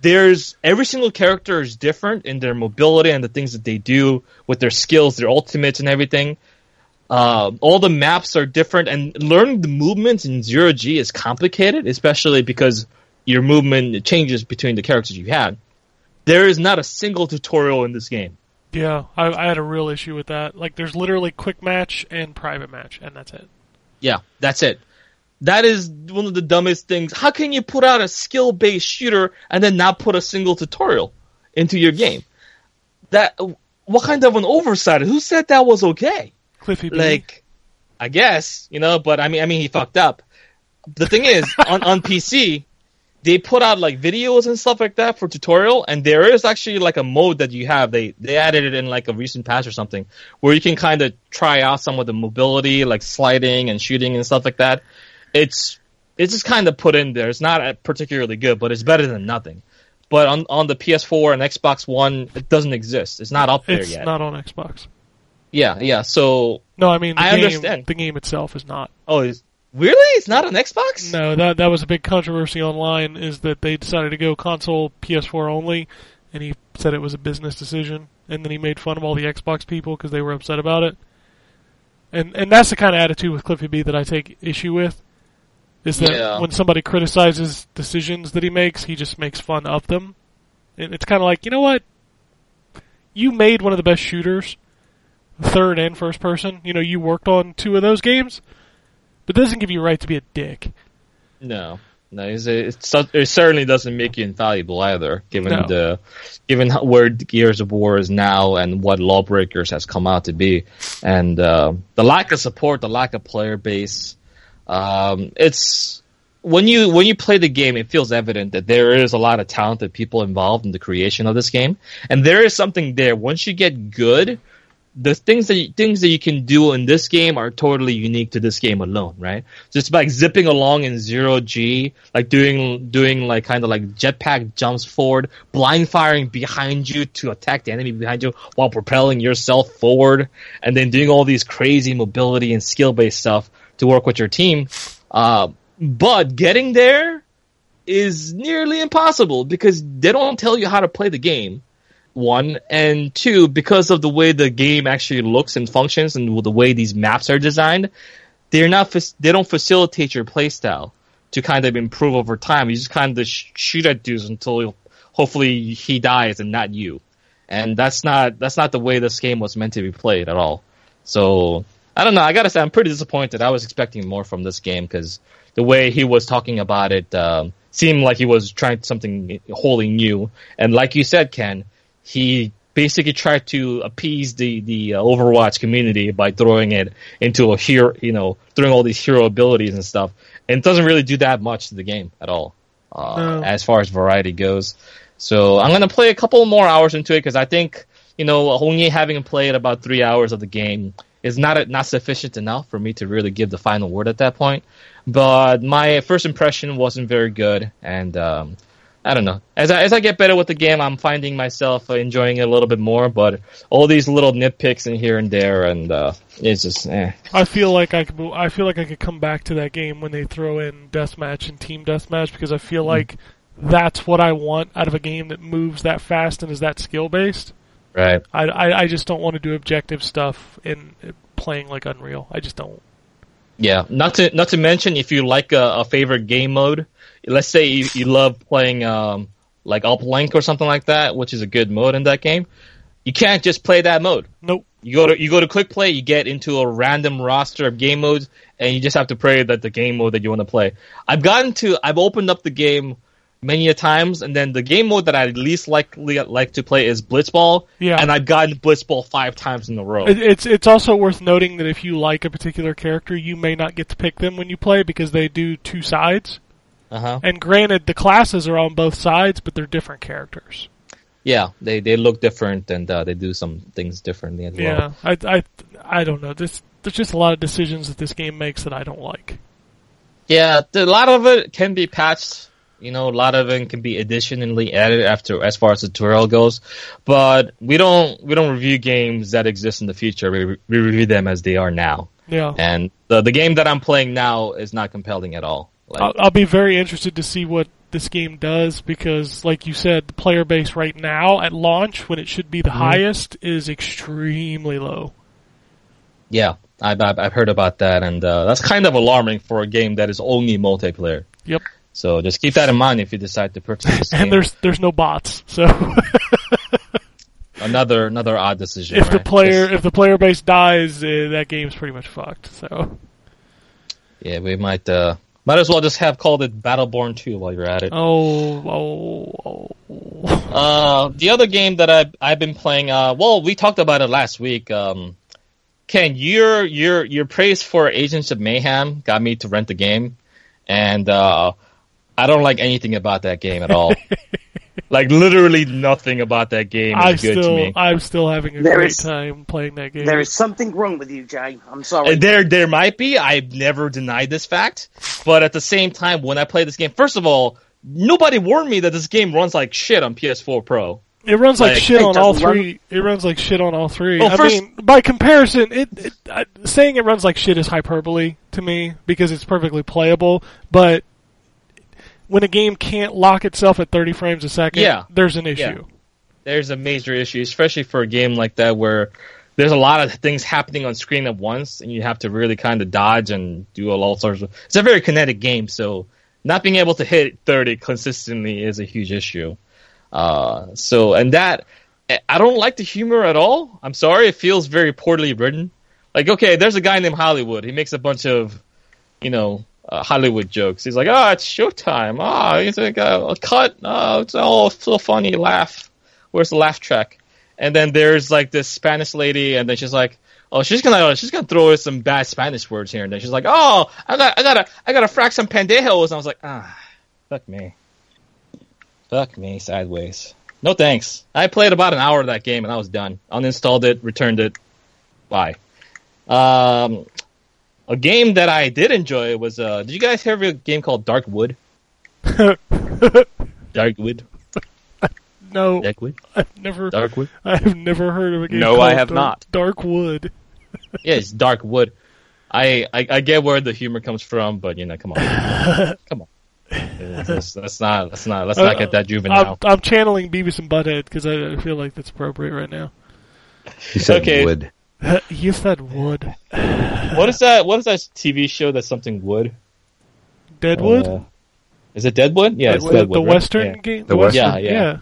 There's every single character is different in their mobility and the things that they do with their skills, their ultimates, and everything. Uh, all the maps are different, and learning the movements in zero G is complicated, especially because your movement changes between the characters you have. There is not a single tutorial in this game. Yeah, I, I had a real issue with that. Like, there's literally quick match and private match, and that's it. Yeah, that's it. That is one of the dumbest things. How can you put out a skill based shooter and then not put a single tutorial into your game? That what kind of an oversight? Who said that was okay? Cliffy B. Like, I guess you know, but I mean, I mean, he fucked up. The thing is, on on PC, they put out like videos and stuff like that for tutorial, and there is actually like a mode that you have. They they added it in like a recent patch or something, where you can kind of try out some of the mobility, like sliding and shooting and stuff like that. It's it's just kind of put in there. It's not uh, particularly good, but it's better than nothing. But on on the PS4 and Xbox One, it doesn't exist. It's not up there yet. it's not on Xbox. yeah, yeah. So No, I mean, the I game, understand. The game itself is not. Oh, is, really? It's not on Xbox? No, that that was a big controversy online. Is that they decided to go console PS4 only, and he said it was a business decision, and then he made fun of all the Xbox people because they were upset about it. And and that's the kind of attitude with Cliffy B that I take issue with. Is that Yeah. when somebody criticizes decisions that he makes, he just makes fun of them. And it's kind of like, you know what? You made one of the best shooters, third and first person. You know, you worked on two of those games, but it doesn't give you a right to be a dick. No, no. It's, it's, it certainly doesn't make you invaluable either, given No. the given where Gears of War is now and what Lawbreakers has come out to be, and uh, the lack of support, the lack of player base. Um, it's when you when you play the game, it feels evident that there is a lot of talented people involved in the creation of this game, and there is something there. Once you get good, the things that you, things that you can do in this game are totally unique to this game alone, right? Just like zipping along in zero G, like doing doing like kind of like jetpack jumps forward, blind firing behind you to attack the enemy behind you while propelling yourself forward, and then doing all these crazy mobility and skill based stuff to work with your team. Uh, but getting there is nearly impossible because they don't tell you how to play the game one and two because of the way the game actually looks and functions and the way these maps are designed they're not they don't facilitate your playstyle to kind of improve over time. You just kind of sh- shoot at dudes until hopefully he dies and not you. And that's not that's not the way this game was meant to be played at all. So i don't know. I gotta say i'm pretty disappointed. I was expecting more from this game because the way he was talking about it um, seemed like he was trying something wholly new. And like you said ken he basically tried to appease the the uh, Overwatch community by throwing it into a hero, you know, throwing all these hero abilities and stuff, and it doesn't really do that much to the game at all, uh, No. as far as variety goes. So I'm gonna play a couple more hours into it because I think you know only having played about three hours of the game is not not sufficient enough for me to really give the final word at that point. But my first impression wasn't very good, and um, I don't know. As I, as I get better with the game, I'm finding myself enjoying it a little bit more. But all these little nitpicks in here and there, and uh, it's just eh. I feel like I could. I feel like I could come back to that game when they throw in deathmatch and team deathmatch because I feel like that's what I want out of a game that moves that fast and is that skill based. right. I, I I just don't want to do objective stuff in playing like Unreal. I just don't. Yeah. Not to not to mention if you like a, a favorite game mode, let's say you, you love playing um, like Uplink or something like that, which is a good mode in that game. You can't just play that mode. Nope. You go to you go to quick play, you get into a random roster of game modes, and you just have to pray that the game mode that you want to play. I've gotten to I've opened up the game many a times, and then the game mode that I least likely like to play is Blitzball. Yeah. And I've gotten Blitzball five times in a row. It's it's also worth noting that if you like a particular character, you may not get to pick them when you play because they do two sides. Uh huh. And granted, the classes are on both sides, but they're different characters. Yeah, they they look different and uh, they do some things differently as well. Yeah, I, I, I don't know. This, there's just a lot of decisions that this game makes that I don't like. Yeah, a lot of it can be patched. You know, a lot of it can be additionally added after as far as the tutorial goes. But we don't we don't review games that exist in the future. We, we review them as they are now. Yeah, And the the game that I'm playing now is not compelling at all. Like, I'll, I'll be very interested to see what this game does because, like you said, the player base right now at launch, when it should be the Mm-hmm. highest, is extremely low. yeah, I've, I've I've heard about that, and uh, that's kind of alarming for a game that is only multiplayer. Yep, So just keep that in mind if you decide to purchase this game. and there's there's no bots, so another another odd decision. if the player Just- if the player base dies, uh, that game's pretty much fucked. So yeah, we might uh, might as well just have called it Battleborn 2 while you're at it. oh oh oh. Uh, the other game that I've I've been playing, uh, well, we talked about it last week. Um, Ken, your your your praise for Agents of Mayhem got me to rent the game, and uh, I don't like anything about that game at all. like literally nothing about that game I is good to still me. I'm still having a There great is- time playing that game. There is something wrong with you, Jay. I'm sorry. Uh, There, there might be. I've never denied this fact, but at the same time, when I play this game, first of all, nobody warned me that this game runs like shit on PS4 Pro. It runs like, Like, shit on all doesn't run- three. It runs like shit on all three. Well, I first- mean, by comparison, it, it I, saying it runs like shit is hyperbole to me because it's perfectly playable. But when a game can't lock itself at 30 frames a second, Yeah. there's an issue. There's a major issue, especially for a game like that where there's a lot of things happening on screen at once, and you have to really kind of dodge and do all sorts of. It's a very kinetic game, so not being able to hit 30 consistently is a huge issue. Uh, so, and that, I don't like the humor at all. I'm sorry, it feels very poorly written. Like, okay, there's a guy named Hollywood. He makes a bunch of, you know, uh, Hollywood jokes. He's like, oh, it's showtime. Oh, he's like, a cut. Oh, it's all so funny. Laugh. Where's the laugh track? And then there's like this Spanish lady, and then she's like, oh, she's gonna she's gonna throw in some bad Spanish words here and then. She's like, oh, I got I gotta I gotta frack some pendejos. And I was like, ah, fuck me, fuck me sideways. No thanks. I played about an hour of that game and I was done. Uninstalled it, returned it. Bye. Um, a game that I did enjoy was uh, did you guys hear of a game called Dark Wood? Dark Wood. no, Dark Wood. I've never, Dark Wood. I have never heard of a game. No, called I have Dark, not. Dark Wood. Yeah, it's Dark Wood. I, I I get where the humor comes from, but you know, come on, come on. Let's, let's not let's not let's not get that I'm, juvenile. I'm channeling Beavis and Butthead because I, I feel like that's appropriate right now. He said Okay. wood. you said wood. What is that? What is that TV show that's something wood? Deadwood? Uh, is it Deadwood? Yeah, it's the, Deadwood. the right? Western Yeah. game? The Western, Western- Yeah, yeah.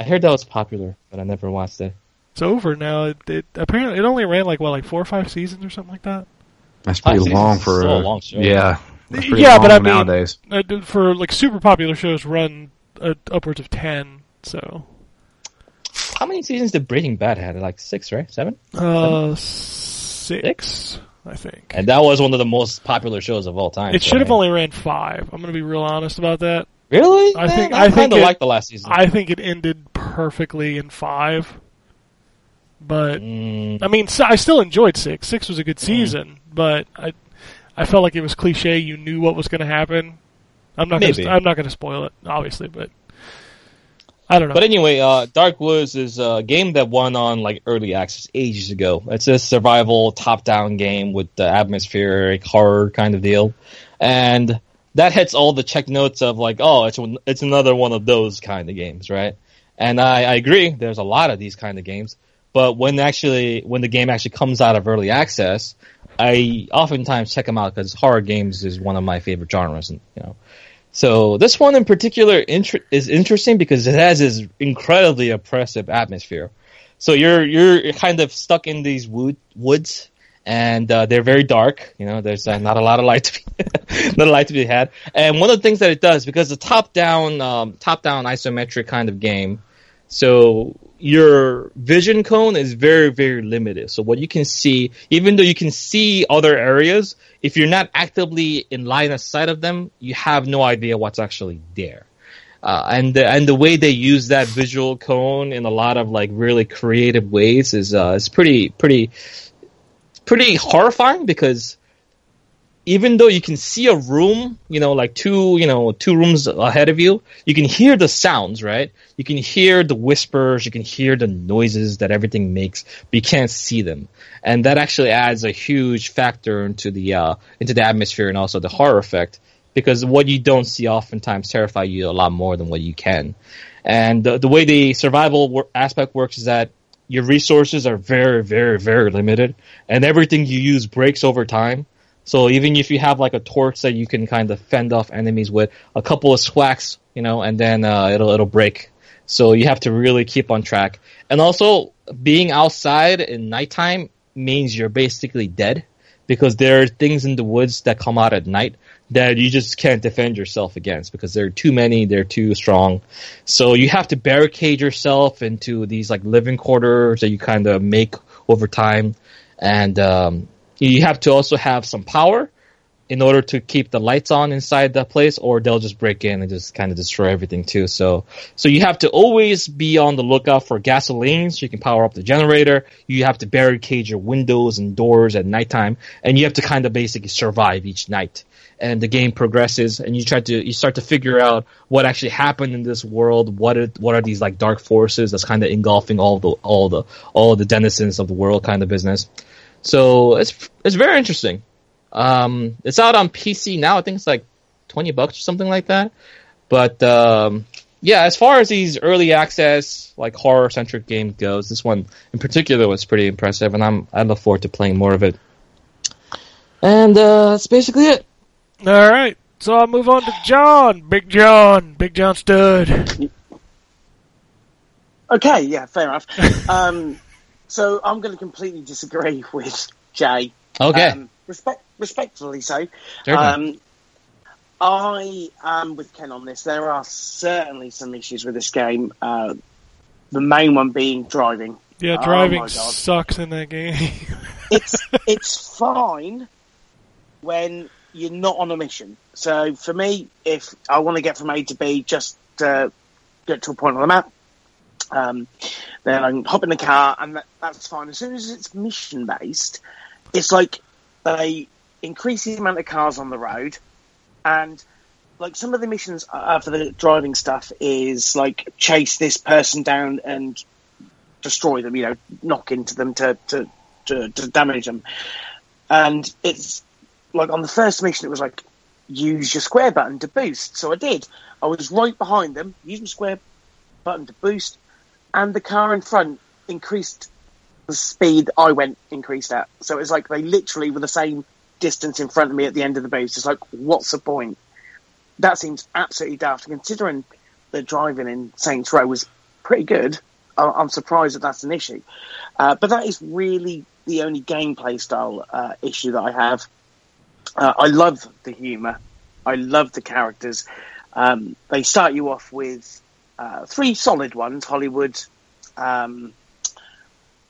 I heard that was popular, but I never watched it. It's over now. It, it apparently it only ran like what, like four or five seasons or something like that. That's pretty seasons long for a a long show. Yeah, Yeah, but I mean- nowadays. Uh, for like super popular shows, run uh, upwards of ten. So How many seasons did Breaking Bad had? Like six, right? Seven? uh, six, I think. And that was one of the most popular shows of all time. It so, should have I only ran five. I'm gonna be real honest about that. Really? I Man, think- I, I think kind of it- the last season. I think it ended perfectly in five. But Mm, I mean, I still enjoyed six. Six was a good season, but I, I felt like it was cliche. You knew what was going to happen. I'm not. Maybe. Gonna, I'm not going to spoil it, obviously, but I don't know. But anyway, uh, Dark Woods is a game that won on like early access ages ago. It's a survival top-down game with the atmospheric horror kind of deal, and that hits all the check notes of like, oh, it's it's another one of those kind of games, right? And I, I agree. There's a lot of these kind of games, but when actually when the game actually comes out of early access, I oftentimes check them out because horror games is one of my favorite genres, and you know. So this one in particular inter- is interesting because it has this incredibly oppressive atmosphere. So you're you're kind of stuck in these wood woods, and uh, they're very dark. You know, there's uh, not a lot of light to be not a light to be had. And one of the things that it does because the top down um, top down isometric kind of game, so your vision cone is very very limited. So what you can see, even though you can see other areas, if you're not actively in line of sight of them, you have no idea what's actually there. Uh, and the, and the way they use that visual cone in a lot of like really creative ways is uh, is pretty pretty pretty horrifying because even though you can see a room, you know, like two, you know, two rooms ahead of you, you can hear the sounds, right? You can hear the whispers, you can hear the noises that everything makes, but you can't see them. And that actually adds a huge factor into the, uh, into the atmosphere and also the horror effect because what you don't see oftentimes terrify you a lot more than what you can. And the, the way the survival wor- aspect works is that your resources are very, very, very limited, and everything you use breaks over time. So even if you have like a torch that you can kind of fend off enemies with, a couple of swacks, you know, and then uh, it'll it'll break. So you have to really keep on track. And also, being outside in nighttime means you're basically dead because there are things in the woods that come out at night that you just can't defend yourself against because there are too many, they're too strong. So you have to barricade yourself into these like living quarters that you kind of make over time. And um, you have to also have some power in order to keep the lights on inside that place or they'll just break in and just kind of destroy everything too. So, so you have to always be on the lookout for gasoline so you can power up the generator. You have to barricade your windows and doors at nighttime and you have to kind of basically survive each night. And the game progresses and you try to, you start to figure out what actually happened in this world. What are, what are these like dark forces that's kind of engulfing all the, all the, all the denizens of the world kind of business. So it's, it's very interesting. Um, it's out on PC now. I think it's like twenty bucks or something like that. But um, yeah, as far as these early access like horror centric games goes, this one in particular was pretty impressive, and I'm I look forward to playing more of it. And uh, that's basically it. All right, so I'll move on to John, Big John, Big John Stud. Okay, yeah, fair enough. um, so I'm going to completely disagree with Jay. Okay, Um, respect, respectfully so. Um, I am with Ken on this. There are certainly some issues with this game. Uh, the main one being driving. Yeah, Oh driving my God. sucks in that game. it's it's fine when you're not on a mission. So for me, if I want to get from A to B, just uh, get to a point on the map, um, then I can hop in the car, and that, that's fine. As soon as it's mission based, it's like they increase the amount of cars on the road, and like some of the missions uh, for the driving stuff is like chase this person down and destroy them, you know, knock into them to to, to, to damage them, and it's like on the first mission, it was like use your square button to boost. So I did. I was right behind them, used my square button to boost, and the car in front increased the speed I went increased at. So it was like they literally were the same distance in front of me at the end of the boost. It's like, what's the point? That seems absolutely daft. Considering the driving in Saints Row was pretty good, I'm surprised that that's an issue. Uh, but that is really the only gameplay style uh, issue that I have. Uh, I love the humour. I love the characters. Um, they start you off with uh, three solid ones: Hollywood, um,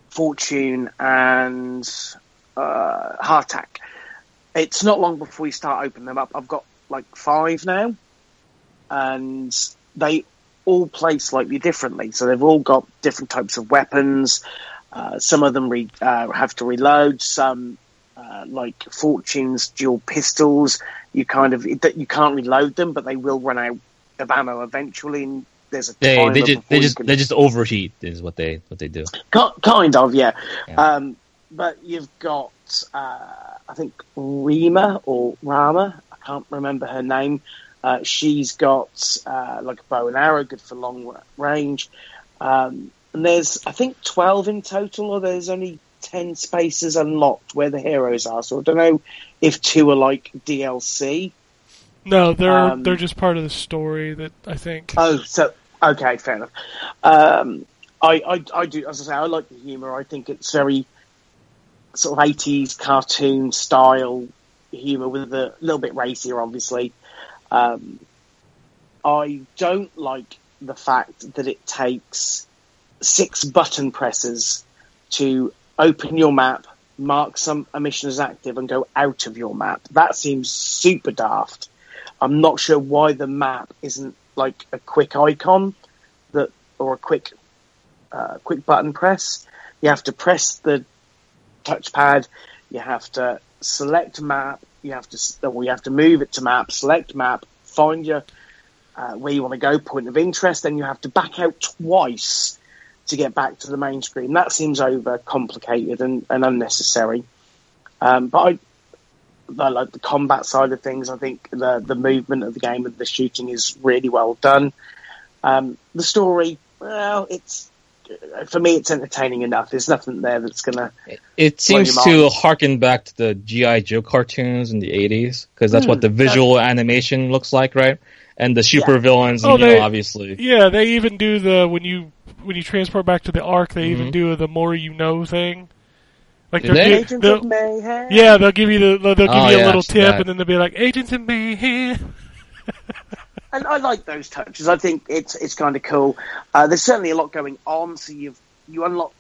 Fortune, and uh, Hardtack. It's not long before we start opening them up. I've got like five now, and they all play slightly differently. So they've all got different types of weapons. Uh, some of them re- uh, have to reload. Some, uh, like Fortune's dual pistols, you kind of you can't reload them, but they will run out of ammo eventually. And there's a They timer they just they just can- they just overheat is what they what they do. Kind of, yeah. Yeah. Um, but you've got, uh, I think, Rima or Rama. I can't remember her name. Uh, she's got uh, like a bow and arrow, good for long range. Um, and there's, I think, 12 in total, or there's only 10 spaces unlocked where the heroes are. So I don't know if two are like DLC. No, they're Um, they're just part of the story that I think. Oh, so okay, fair enough. Um, I, I I do as I say, I like the humour. I think it's very sort of eighties cartoon style humour with a little bit racier, obviously. Um, I don't like the fact that it takes six button presses to open your map, mark some a mission as active, and go out of your map. That seems super daft. I'm not sure why the map isn't like a quick icon that or a quick uh, quick button press. You have to press the touchpad. You have to select map. You have to or you have to move it to map. Select map. Find your uh, where you want to go. Point of interest. Then you have to back out twice to get back to the main screen. That seems over complicated and, and unnecessary. Um, but I, I like the combat side of things. I think the the movement of the game and the shooting is really well done. Um, the story, well, it's for me, it's entertaining enough. There's nothing there that's gonna. It Blow seems to harken back to the GI Joe cartoons in the '80s because that's what the visual animation looks like, right? And the super villains, Oh, you know, obviously. Yeah, they even do the when you when you transport back to the Ark, they even Mhm. do the more you know thing. Like they'll they? Agents they'll- of Mayhem. yeah, they'll give you the they'll give Oh, you a yeah, little tip, that. and then they'll be like Agents of Mayhem. and I like those touches. I think it's it's kind of cool. Uh, there's certainly a lot going on, so you've you unlock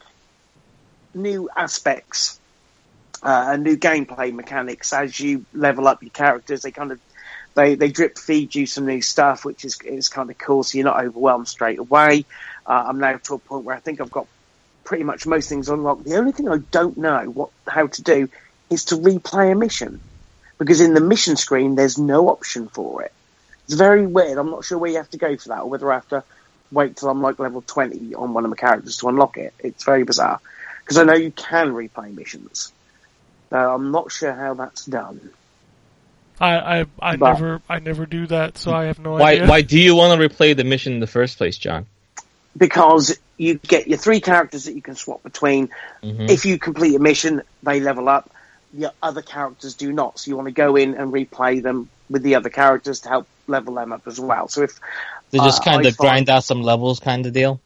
new aspects uh, and new gameplay mechanics as you level up your characters. They kind of they they drip feed you some new stuff, which is is kind of cool. So you're not overwhelmed straight away. Uh, I'm now to a point where I think I've got pretty much most things unlocked. The only thing I don't know what how to do is to replay a mission because in the mission screen there's no option for it. It's very weird. I'm not sure where you have to go for that, or whether I have to wait till I'm like level 20 on one of my characters to unlock it. It's very bizarre because I know you can replay missions. So I'm not sure how that's done. I I, I But- never I never do that, so I have no Why idea. why do you want to replay the mission in the first place, John? Because you get your three characters that you can swap between. Mhm. If you complete a mission, they level up. Your other characters do not. So you want to go in and replay them with the other characters to help level them up as well. So if They just Uh, kind of find- grind out some levels, kind of deal.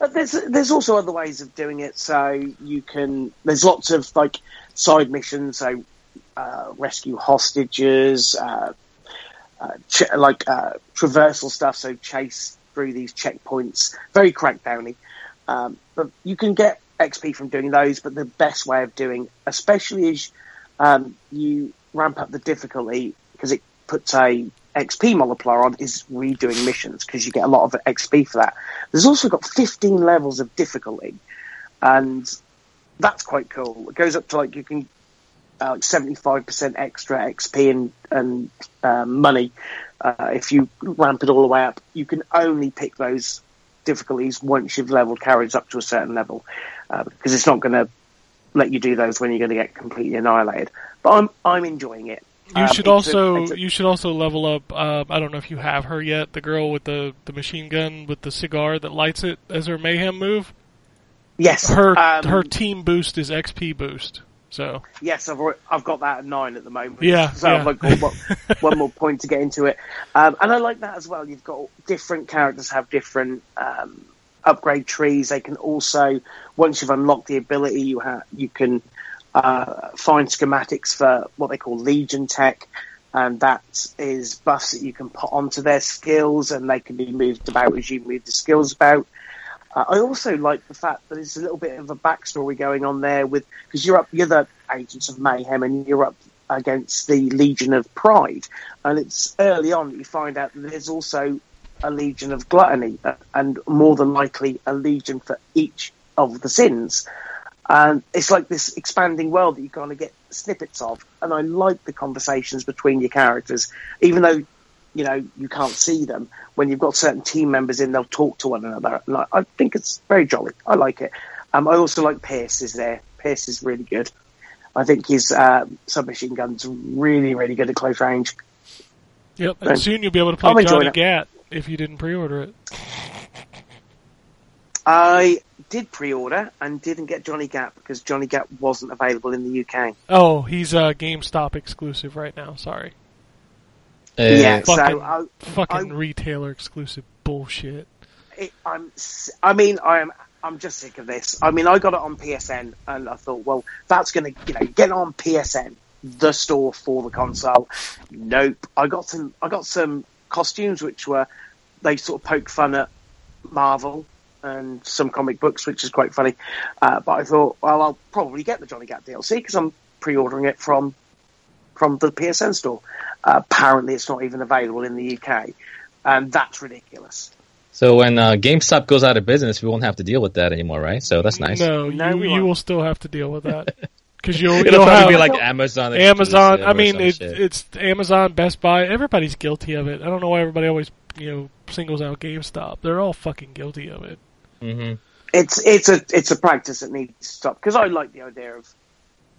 Uh, There's there's also other ways of doing it. So you can there's lots of like side missions. So uh, rescue hostages, uh, uh, ch- like uh, traversal stuff. So chase through these checkpoints. Very crackdowny. Um, but you can get XP from doing those, but the best way of doing, especially as um, you ramp up the difficulty, because it puts a XP multiplier on, is redoing missions because you get a lot of XP for that. There's also got 15 levels of difficulty, and that's quite cool. It goes up to like you can uh, like 75% extra XP and, and um, money uh, if you ramp it all the way up. You can only pick those difficulties once you've leveled carriers up to a certain level uh, because it's not going to let you do those when you're going to get completely annihilated. But I'm I'm enjoying it. You Um, should it's a- also a- you should also level up. Uh, I don't know if you have her yet. The girl with the, the machine gun with the cigar that lights it as her mayhem move. yes, Her um, her team boost is XP boost. So Yes, I've I've got that at nine at the moment. Yeah, so yeah. I've like got one, one more point to get into it, um, and I like that as well. You've got different characters have different um, upgrade trees. They can also, once you've unlocked the ability, you have you can uh, find schematics for what they call Legion tech, and that is buffs that you can put onto their skills, and they can be moved about as you move the skills about. Uh, I also like the fact that there's a little bit of a backstory going on there with because you're up, you're the agents of mayhem, and you're up against the Legion of Pride, and it's early on that you find out that there's also a Legion of Gluttony, and more than likely a Legion for each of the sins. And it's like this expanding world that you kind of get snippets of, and I like the conversations between your characters, even though you know you can't see them. When you've got certain team members in, they'll talk to one another. And I, think it's very jolly. I like it. Um, I also like Pierce is there. Pierce is really good. I think his uh, submachine gun's really, really good at close range. yep, and soon you'll be able to play Johnny it. Gat if you didn't pre-order it. I did pre-order and didn't get Johnny Gat because Johnny Gat wasn't available in the UK. Oh, he's a GameStop exclusive right now. Sorry, Uh, yeah, so fucking- I, fucking I- retailer exclusive bullshit. it, I'm, I mean, I am, I'm just sick of this. I mean, I got it on PSN, and I thought, well, that's going to, you know, get on PSN, the store for the console. Nope. I got some, I got some costumes which were, they sort of poke fun at Marvel and some comic books, which is quite funny. Uh, but I thought, well, I'll probably get the Johnny Gat DLC because I'm pre-ordering it from from the PSN store. Apparently, it's not even available in the UK, and that's ridiculous. So when uh, GameStop goes out of business, we won't have to deal with that anymore, right? So that's nice. No, No, you we you won't. still have to deal with that because you'll It'll you'll probably have be like Amazon. Amazon. I mean, it, it's Amazon, Best Buy. Everybody's guilty of it. I don't know why everybody always you know singles out GameStop. They're all fucking guilty of it. Mhm. it's it's a it's a practice that needs to stop because I like the idea of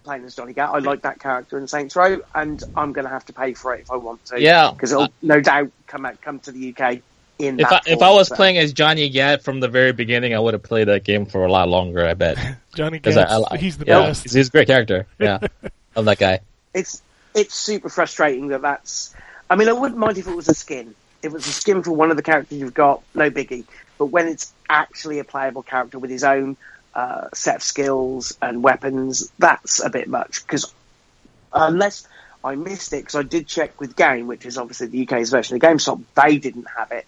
playing as Johnny Gat. I like that character in Saints Row, and I'm going to have to pay for it if I want to. Yeah. because it'll uh, no doubt come out come to the UK in If I, that. if I was so. playing as Johnny Gat from the very beginning, I would have played that game for a lot longer. I bet. Johnny Gat's, I- I- he's the yeah, best. He's, he's a great character. Yeah, love that guy. it's it's super frustrating that that's. I mean, I wouldn't mind if it was a skin. If it was a skin for one of the characters you've got, no biggie. But when it's actually a playable character with his own uh, set of skills and weapons, that's a bit much. Because unless I missed it, because I did check with Game, which is obviously the UK's version of GameStop, they didn't have it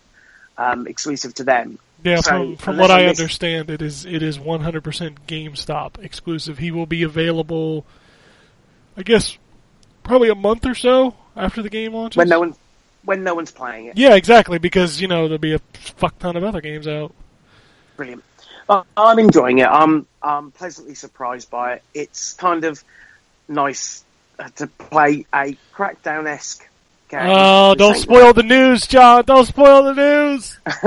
um, exclusive to them. Yeah, So, from from what I missed- understand, it is it is 100% GameStop exclusive. He will be available, I guess, probably a month or so after the game launches. when no one when no one's playing it. yeah, exactly, because you know there'll be a fuck ton of other games out. Brilliant. Uh, I'm enjoying it. I'm I'm pleasantly surprised by it. It's kind of nice uh, to play a Crackdown esque game. Oh, don't Saint spoil the news, John. Don't spoil the news.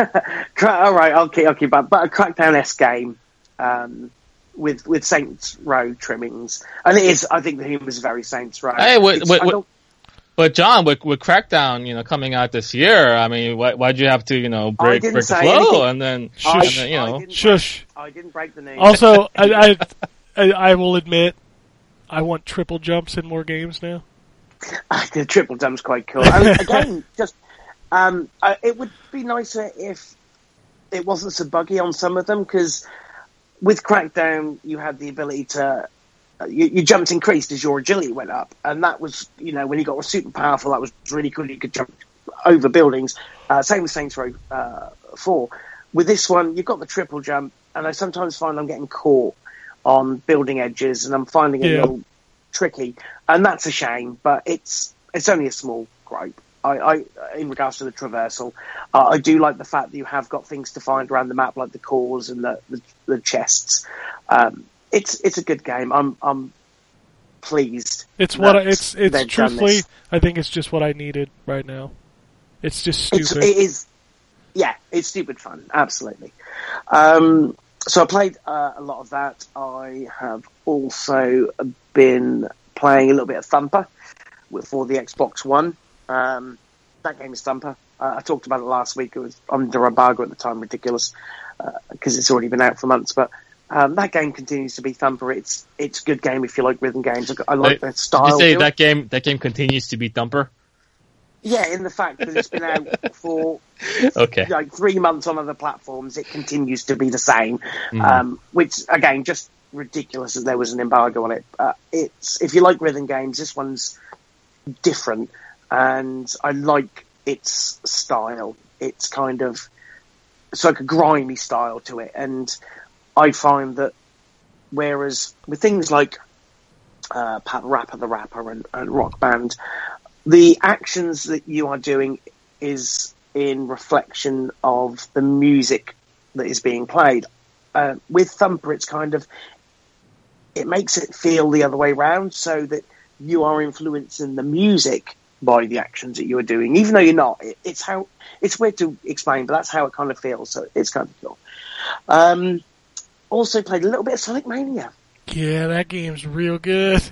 All right, I'll keep I'll keep but, but a Crackdown esque game um, with with Saints Row trimmings, and it is. I think the humour is very Saints Row. Hey, what- It's- But John, with, with Crackdown, you know, coming out this year, I mean, why, why'd you have to, you know, break, didn't break the flow anything. and then, I, and then, you know, didn't Shush. Break, I didn't break the news. Also, I, I, I I will admit, I want triple jumps in more games now. the triple dump's quite cool. And again, just um, uh, it would be nicer if it wasn't so buggy on some of them because with Crackdown you had the ability to uh, you, jumped increased as your agility went up, and that was you know when you got super powerful that was really cool. You could jump over buildings. Uh, same with Saints Row uh, Four. With this one, you've got the triple jump, and I sometimes find I'm getting caught on building edges, and I'm finding it Yeah. a little tricky, and that's a shame. But it's it's only a small gripe. I, I in regards to the traversal, uh, I do like the fact that you have got things to find around the map, like the cores and the the, the chests. Um, it's it's a good game. I'm I'm pleased. It's what I, it's it's truthfully. I think it's just what I needed right now. It's just It's, stupid. it is, yeah, it's stupid fun, absolutely. Um, so I played uh, a lot of that. I have also been playing a little bit of Thumper for the Xbox One. Um, that game is Thumper. Uh, I talked about it last week. It was under embargo at the time, ridiculous, because it's already been out for months. But um, that game continues to be Thumper. It's it's a good game if you like rhythm games. I, like Wait, the Did style. you say that game that game continues to be Thumper? Yeah, in the fact that it's been out for Okay. like three months on other platforms, it continues to be the same. Mm. Um, which again, just ridiculous that there was an embargo on it. Uh, it's if you like rhythm games, this one's different, and I like its style. It's kind of it's like a grimy style to it, and I find that whereas with things like uh, Rapper, the Rapper, and, and Rock Band, the actions that you are doing is in reflection of the music that is being played. Uh, with Thumper, it's kind of it makes it feel the other way round, so that you are influencing the music by the actions that you are doing, even though you're not. It, it's how it's weird to explain, but that's how it kind of feels. So it's kind of cool. Um, also played a little bit of Sonic Mania. yeah, that game's real good.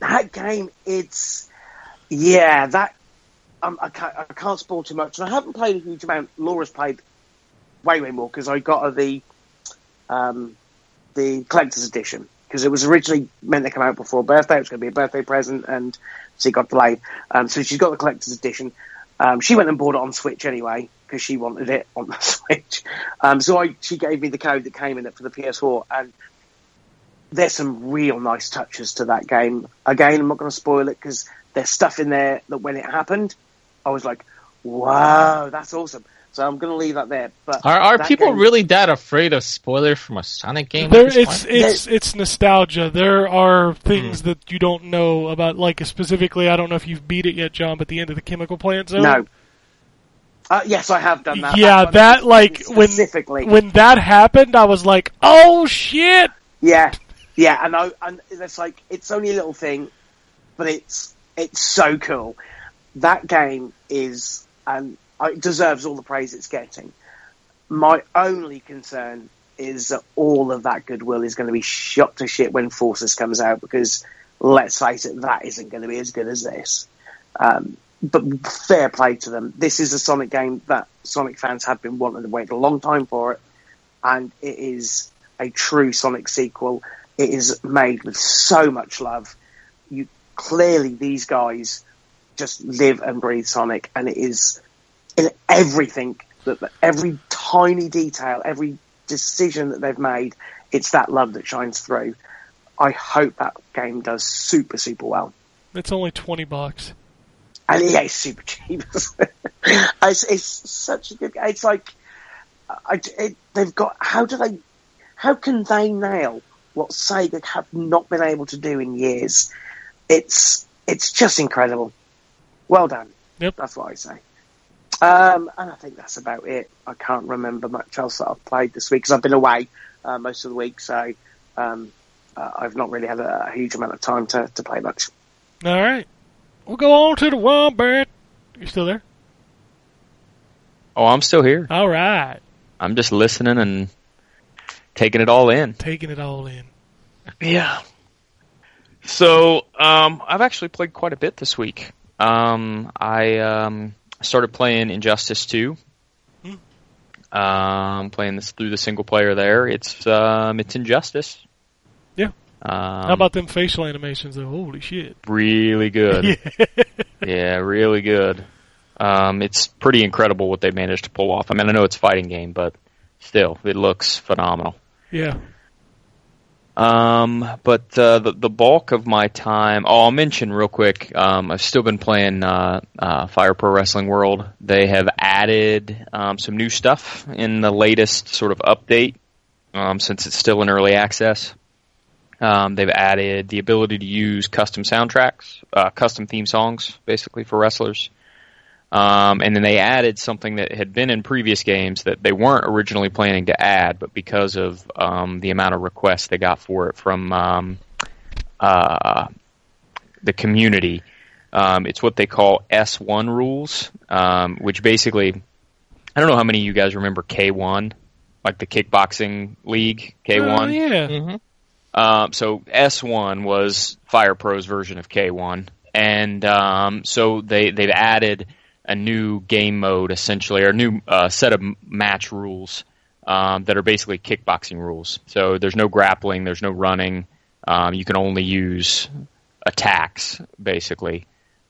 That game, it's yeah, that um, I can't I can't spoil too much. And I haven't played a huge amount. Laura's played way way more because I got her the um, the collector's edition because it was originally meant to come out before her birthday. It was going to be a birthday present, and she got delayed. Um, so she's got the collector's edition. Um, she went and bought it on Switch anyway because she wanted it on the Switch. Um, so I, she gave me the code that came in it for the PS4, and there's some real nice touches to that game. Again, I'm not going to spoil it because there's stuff in there that when it happened, I was like, "Wow, that's awesome." So I'm going to leave that there. But Are are people game- really that afraid of spoilers from a Sonic game? There, this it's point? it's it's nostalgia. There are things that you don't know about. Like specifically, I don't know if you've beat it yet, John. But the end of the chemical plant zone. No. Uh, yes, I have done that. Yeah, that like when specifically. when that happened, I was like, "Oh shit!" Yeah, yeah, and I, and it's like it's only a little thing, but it's it's so cool. That game is and it deserves all the praise it's getting. My only concern is that all of that goodwill is going to be shot to shit when Forces comes out because let's face it, that isn't going to be as good as this. Um, but fair play to them. This is a Sonic game that Sonic fans have been wanting to wait a long time for it, and it is a true Sonic sequel. It is made with so much love. You clearly these guys just live and breathe Sonic, and it is in everything that every tiny detail, every decision that they've made. It's that love that shines through. I hope that game does super super well. It's only twenty bucks. And yeah, it's super cheap. it's, it's such a good. It's like I, it, they've got. How do they? How can they nail what Sega have not been able to do in years? It's it's just incredible. Well done. Yep. That's what I say. Um, and I think that's about it. I can't remember much else that I've played this week because I've been away uh, most of the week, so um, uh, I've not really had a, a huge amount of time to, to play much. All right, we'll go on to the wombat. You still there? Oh, I'm still here. All right, I'm just listening and taking it all in. taking it all in. Yeah. So, um, I've actually played quite a bit this week. Um, I um, started playing Injustice 2. Hmm. Um, playing this through the single player there. It's um, it's Injustice. Yeah. Um, How about them facial animations? Though, holy shit! really good? Yeah. Yeah, really good. Um, it's pretty incredible what they managed to pull off. I mean, I know it's a fighting game, but still, it looks phenomenal. yeah. Um, but uh, the the bulk of my time, oh, I'll mention real quick. Um, I've still been playing uh, uh, Fire Pro Wrestling World. They have added um, some new stuff in the latest sort of update. Um, since it's still in early access, Um, they've added the ability to use custom soundtracks, uh, custom theme songs, basically for wrestlers. Um, and then they added something that had been in previous games that they weren't originally planning to add, but because of um, the amount of requests they got for it from um, uh, the community, um, it's what they call S1 rules, um, which basically, I don't know how many of you guys remember K1, like the kickboxing league, K1. Oh, yeah. hmm Um, so S1 was Fire Pro's version of K1, and um, so they they've added a new game mode essentially, or a new uh, set of match rules um, that are basically kickboxing rules. So there's no grappling, there's no running. Um, you can only use attacks basically,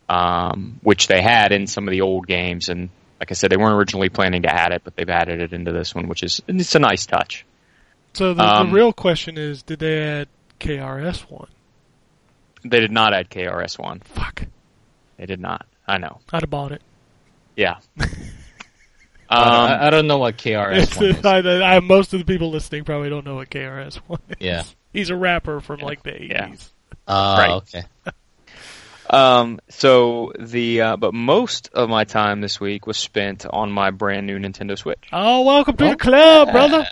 um, which they had in some of the old games. And like I said, they weren't originally planning to add it, but they've added it into this one, which is it's a nice touch. So the, Um, the real question is, did they add KRS one? They did not add KRS One. Fuck, They did not. I know. I'd have bought it. Yeah. um, I, I don't know what KRS one is. I, I, most of the people listening probably don't know what KRS one is. Yeah. He's a rapper from like the Yeah. eighties. Oh, Right. okay. um, so the uh, but most of my time this week was spent on my brand new Nintendo Switch, Oh, welcome to the club, brother.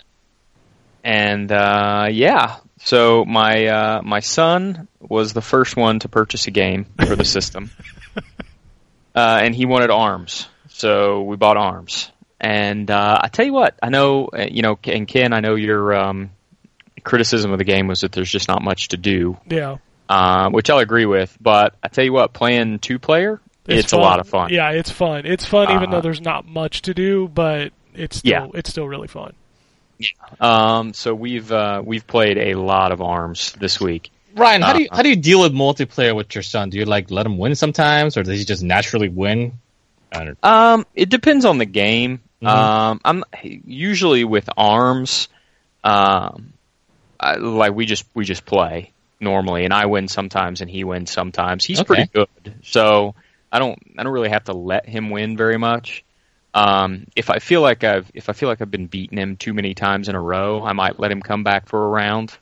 and uh, yeah. So my uh, my son was the first one to purchase a game for the system, uh, and he wanted Arms, so we bought Arms. And uh, I tell you what, I know uh, you know, and Ken, I know your um, criticism of the game was that there's just not much to do. Yeah, um, which I'll agree with. But I tell you what, playing two player, it's, a lot of fun. Yeah, it's fun. It's fun, even Uh, though there's not much to do, but it's still Yeah. it's still really fun. Yeah. Um, so we've uh, we've played a lot of arms this week. Ryan, how do you Uh-huh. how do you deal with multiplayer with your son? Do you like let him win sometimes, or does he just naturally win? Um, it depends on the game. Mhm. Um, I'm usually with arms. Um, I, like we just we just play normally, and I win sometimes, and he wins sometimes. He's Okay. pretty good, so I don't I don't really have to let him win very much. Um, if I feel like I've if I feel like I've been beating him too many times in a row, I might let him come back for a round.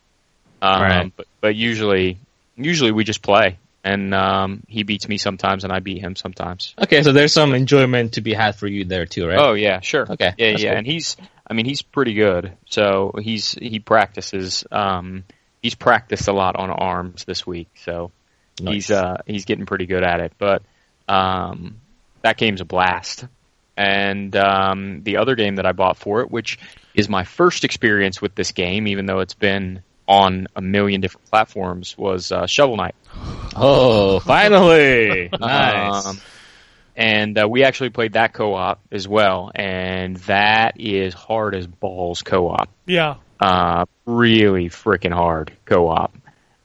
Um, Right. but but usually usually we just play, and um, he beats me sometimes, and I beat him sometimes. Okay, so there's some enjoyment to be had for you there too, right? Oh yeah, sure. Okay, Yeah, yeah, cool. and he's I mean he's pretty good. So he's he practices um he's practiced a lot on arms this week. So he's uh he's getting pretty good at it. But um that game's a blast. And um the other game that I bought for it, which is my first experience with this game even though it's been on a million different platforms was uh, Shovel Knight. Oh, finally! nice. Um, and uh, we actually played that co-op as well, and that is hard as balls co-op. Yeah, Uh, really freaking hard co-op.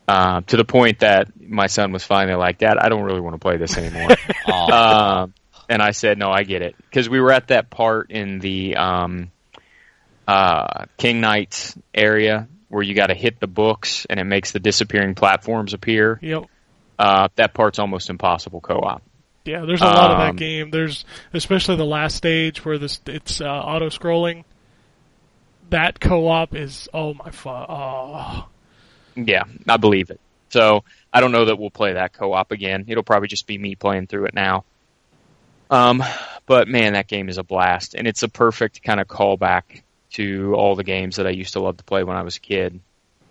Uh, to the point that my son was finally like, "Dad, I don't really want to play this anymore." Aw. um, and I said, "No, I get it," because we were at that part in the um, uh, King Knights area where you got to hit the books and it makes the disappearing platforms appear. yep. Uh, that part's almost impossible co-op. Yeah, there's a lot of that Um, game. There's especially the last stage where this it's uh, auto scrolling. That co-op is oh my fu- oh Yeah, I believe it. So I don't know that we'll play that co-op again. It'll probably just be me playing through it now. Um, but man, that game is a blast, and it's a perfect kind of callback to all the games that I used to love to play when I was a kid.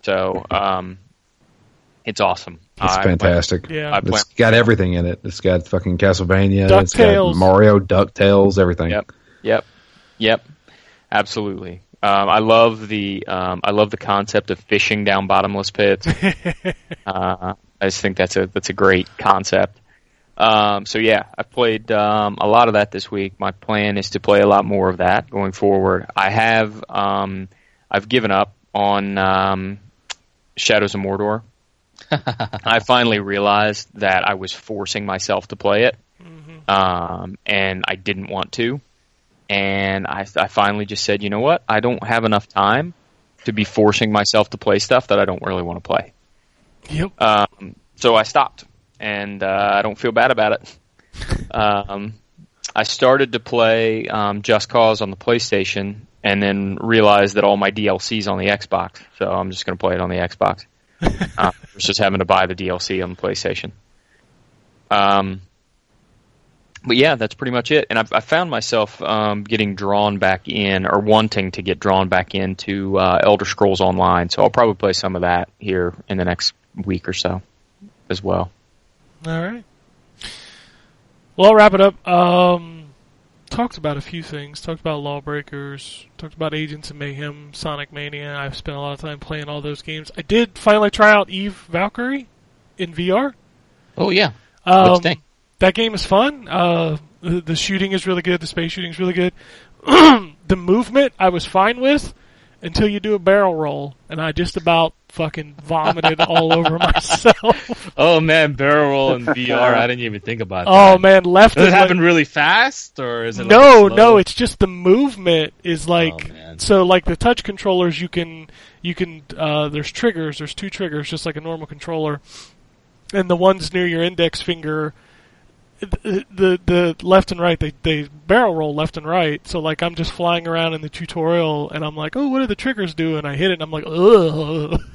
So um, it's awesome. It's I- fantastic. yeah. I play- It's got everything in it. It's got fucking Castlevania. It's got Mario, Ducktales, everything. Yep. Yep. Yep. Absolutely. Um, I love the um, I love the concept of fishing down bottomless pits. uh, I just think that's a that's a great concept. Um, so yeah, I've played um, a lot of that this week. My plan is to play a lot more of that going forward. I have um, I've given up on um, Shadows of Mordor. I finally realized that I was forcing myself to play it, um, and I didn't want to. And I, I finally just said, you know what? I don't have enough time to be forcing myself to play stuff that I don't really want to play. yep. Um, so I stopped, and uh, I don't feel bad about it. um, I started to play um, Just Cause on the PlayStation, and then realized that all my DLC's on the Xbox. So I'm just going to play it on the Xbox. uh, versus having to buy the DLC on the PlayStation. Um, but yeah, that's pretty much it. And I've, I found myself um, getting drawn back in, or wanting to get drawn back into uh, Elder Scrolls Online. So I'll probably play some of that here in the next week or so, as well. All right. Well, I'll wrap it up. Um, talked about a few things. Talked about Lawbreakers. Talked about Agents of Mayhem, Sonic Mania. I've spent a lot of time playing all those games. I did finally try out Eve Valkyrie in VR. Oh yeah. Um, What'd you think? that game is fun. Uh, the, the shooting is really good. The space shooting is really good. the movement I was fine with until you do a barrel roll, and I just about fucking vomited all over myself. Oh man, barrel roll in VR. I didn't even think about that. oh that. man, left Does it happen right- really fast or is it? like, no, no, it's just the movement is like Oh, so like the touch controllers you can you can uh, there's triggers, there's two triggers just like a normal controller. And the ones near your index finger the the, the left and right they, they barrel roll left and right. So like I'm just flying around in the tutorial and I'm like, "Oh, what do the triggers do?" and I hit it and I'm like, "Ugh."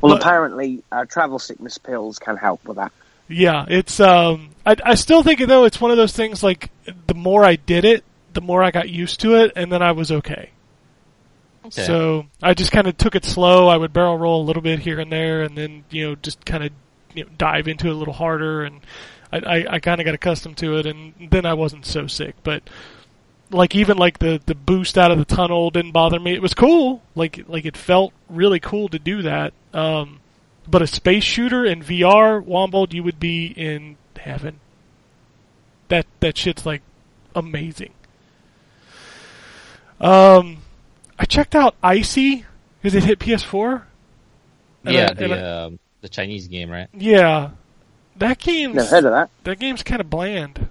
Well, But- apparently, uh, travel sickness pills can help with that. Yeah, it's um I I still think though it's one of those things like the more I did it, the more I got used to it and then I was okay. Okay. So I just kind of took it slow. I would barrel roll a little bit here and there, and then you know just kind of you know, dive into it a little harder, and I, I, I kind of got accustomed to it, and then I wasn't so sick. But like even like the the boost out of the tunnel didn't bother me. It was cool. Like like it felt really cool to do that. Um, but a space shooter in VR, Wombat, you would be in heaven. That that shit's like amazing. Um, I checked out ICEY because it hit PS4. And yeah, I- and I- um, the Chinese game, right? yeah, that game's Never heard of that. that game's kind of bland.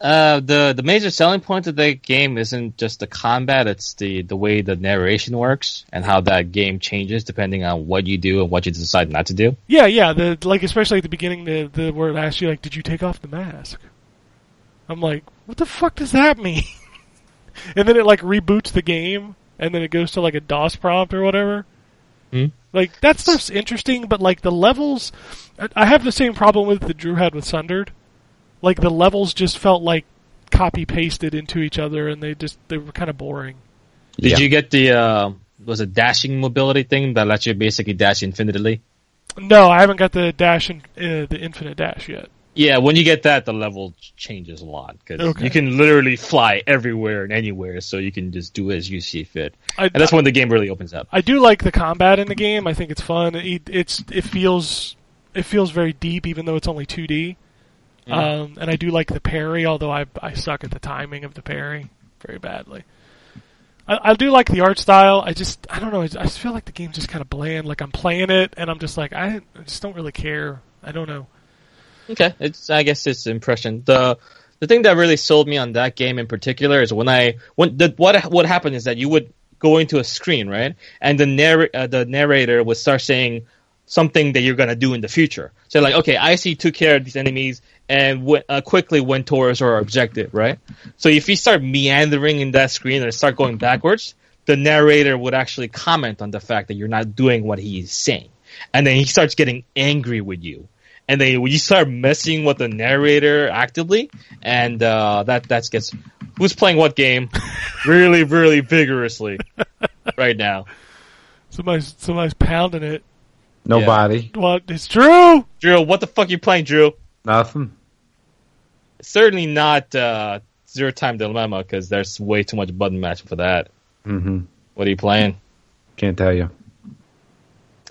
Uh, the the major selling point of the game isn't just the combat; it's the the way the narration works and how that game changes depending on what you do and what you decide not to do. Yeah, yeah. The like especially at the beginning, the the where it asks you like, "Did you take off the mask?" I'm like, "What the fuck does that mean?" and then it like reboots the game, and then it goes to like a DOS prompt or whatever. Hmm. Like that stuff's interesting, but like the levels, I- I have the same problem with the Drew had with Sundered. Like the levels just felt like copy pasted into each other, and they just they were kind of boring. Did Yeah. you get the uh, was it dashing mobility thing that lets you basically dash infinitely? No, I haven't got the dash and uh, the infinite dash yet. Yeah, when you get that, the level changes a lot because Okay. you can literally fly everywhere and anywhere, so you can just do as you see fit. I, And that's when the game really opens up. I do like the combat in the game. I think it's fun. It, it's it feels it feels very deep, even though it's only 2D. Um, and I do like the parry, although I I suck at the timing of the parry very badly. I, I do like the art style. I just I don't know. I just feel like the game's just kind of bland. Like I'm playing it, and I'm just like I, I just don't really care. I don't know. Okay, it's I guess it's impression. The the thing that really sold me on that game in particular is when I when the what what happened is that you would go into a screen right, and the narr- uh, the narrator would start saying something that you're gonna do in the future. So like, okay, I see took care of these enemies and w- uh, quickly went towards our objective, right? So if you start meandering in that screen and start going backwards, the narrator would actually comment on the fact that you're not doing what he is saying, and then he starts getting angry with you and then you start messing with the narrator actively, and uh, that that gets who's playing what game really really vigorously right now. Somebody's somebody's pounding it. Nobody. What? It's true. Drew, what the fuck you playing, Drew? Nothing. Certainly not uh, Zero Time Dilemma because there's way too much button matching for that. hmm What are you playing? Can't tell you.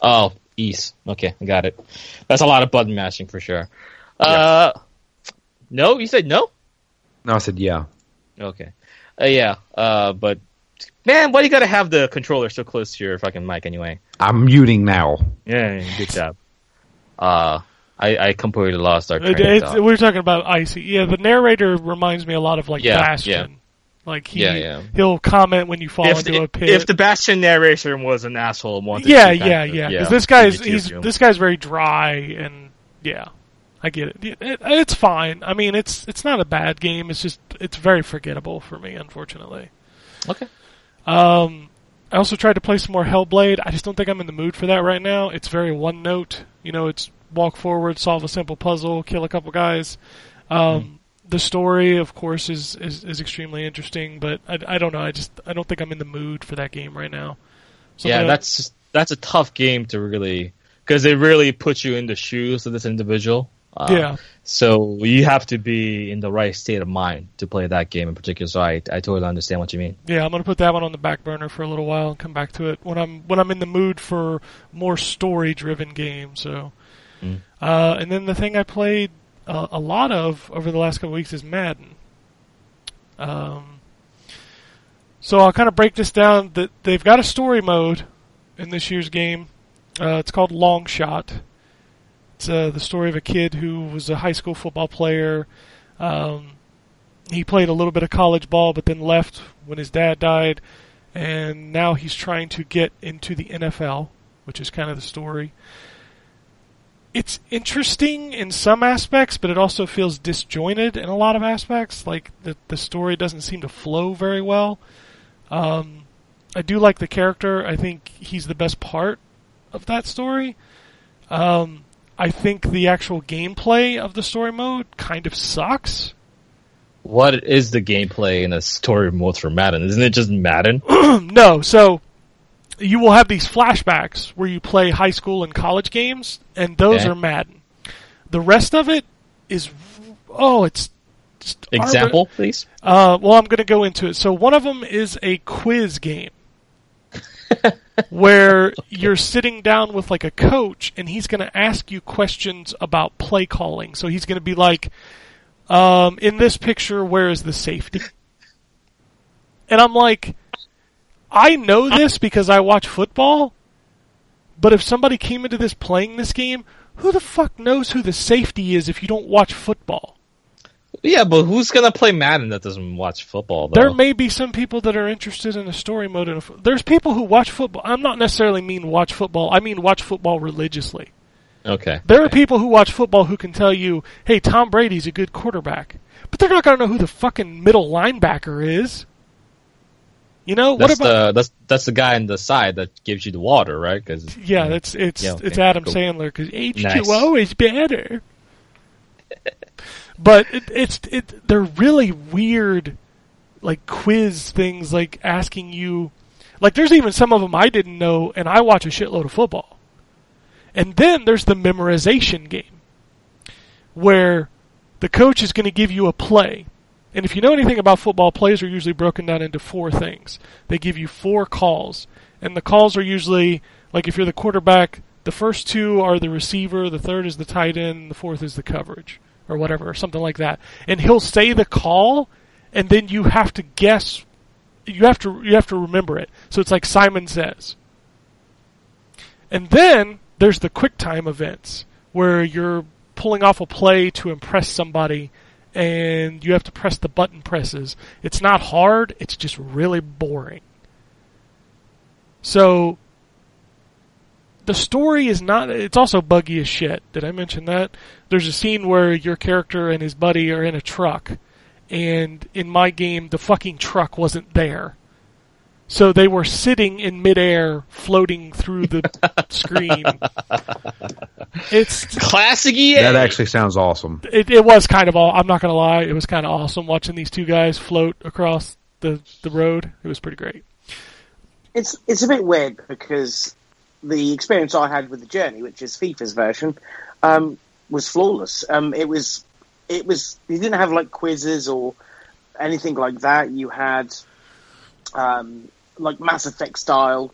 Oh, Ys. Okay, I got it. That's a lot of button mashing for sure. Uh, no, you said no. No, I said yeah. Okay. Uh, yeah. Uh, but man, why do you gotta have the controller so close to your fucking mic anyway? I'm muting now. Yeah, yeah, good job. Uh, I, I completely lost our train It, it's, thought. we're talking about ICEY. Yeah, the narrator reminds me a lot of like Yeah, Bastion. Like he Yeah, yeah. he'll comment when you fall If, into a pit. if the Bastion narration was an asshole, and wanted yeah, to kind yeah, yeah. Because this guy's he he's you. this guy's very dry and yeah, I get it. Yeah, it. It's fine. I mean, it's it's not a bad game. It's just it's very forgettable for me, unfortunately. Okay. Um, I also tried to play some more Hellblade. I just don't think I'm in the mood for that right now. It's very one note. You know, it's walk forward, solve a simple puzzle, kill a couple guys. Um, The story, of course, is, is, is extremely interesting, but I, I don't know. I just I don't think I'm in the mood for that game right now. yeah, that's just, that's a tough game to really because it really puts you in the shoes of this individual. Uh, yeah. So you have to be in the right state of mind to play that game in particular. So I I totally understand what you mean. Yeah, I'm gonna put that one on the back burner for a little while and come back to it when I'm when I'm in the mood for more story driven games. So, Mm. uh, and then the thing I played uh, a lot of over the last couple weeks is Madden. Um, so I'll kind of break this down. That they've got a story mode in this year's game. Uh, it's called Long Shot. It's uh, the story of a kid who was a high school football player. Um, he played a little bit of college ball, but then left when his dad died, and now he's trying to get into the NFL, which is kind of the story. It's interesting in some aspects, but it also feels disjointed in a lot of aspects. Like the the story doesn't seem to flow very well. Um, I do like the character. I think he's the best part of that story. Um, I think the actual gameplay of the story mode kind of sucks. What is the gameplay in a story mode for Madden? Isn't it just Madden? no, so you will have these flashbacks where you play high school and college games, and those Okay. are Madden. The rest of it is, oh, it's just Example, please. Uh, well, I'm going to go into it. So one of them is a quiz game where you're sitting down with like a coach, and he's going to ask you questions about play calling. So he's going to be like, um, "In this picture, where is the safety?" And I'm like, I know this because I watch football. But if somebody came into this playing this game, who the fuck knows who the safety is if you don't watch football? Yeah, but who's gonna play Madden that doesn't watch football? Though? There may be some people that are interested in a story mode. In a, fo- there's people who watch football. I'm not necessarily mean watch football. I mean watch football religiously. okay. There are people who watch football who can tell you, "Hey, Tom Brady's a good quarterback," but they're not going to know who the fucking middle linebacker is. You know what about? the that's that's the guy on the side that gives you the water, right? Cause, yeah, that's it's Yeah, okay, it's Adam cool. Sandler because H Nice. two O is better. but it, it's it they're really weird, like quiz things, like asking you, like there's even some of them I didn't know, and I watch a shitload of football. And then there's the memorization game, where the coach is going to give you a play. And if you know anything about football, plays are usually broken down into four things. They give you four calls. And the calls are usually, like if you're the quarterback, the first two are the receiver, the third is the tight end, the fourth is the coverage, or whatever, or something like that. And he'll say the call, and then you have to guess. You have to you have to remember it. So it's like Simon says. And then there's the quick time events where you're pulling off a play to impress somebody and you have to press the button presses. It's not hard, it's just really boring. So the story is not it's also buggy as shit. Did I mention that? There's a scene where your character and his buddy are in a truck and in my game the fucking truck wasn't there. So they were sitting in midair, floating through the screen. It's Classic EA. That actually sounds awesome. it, it was kind of all. I'm not gonna lie, it was kind of awesome watching these two guys float across the the road. It was pretty great. it's it's a bit weird because the experience I had with the journey, which is FIFA's version, um, was flawless. Um, it was it was you didn't have like quizzes or anything like that. You had um, like Mass Effect style.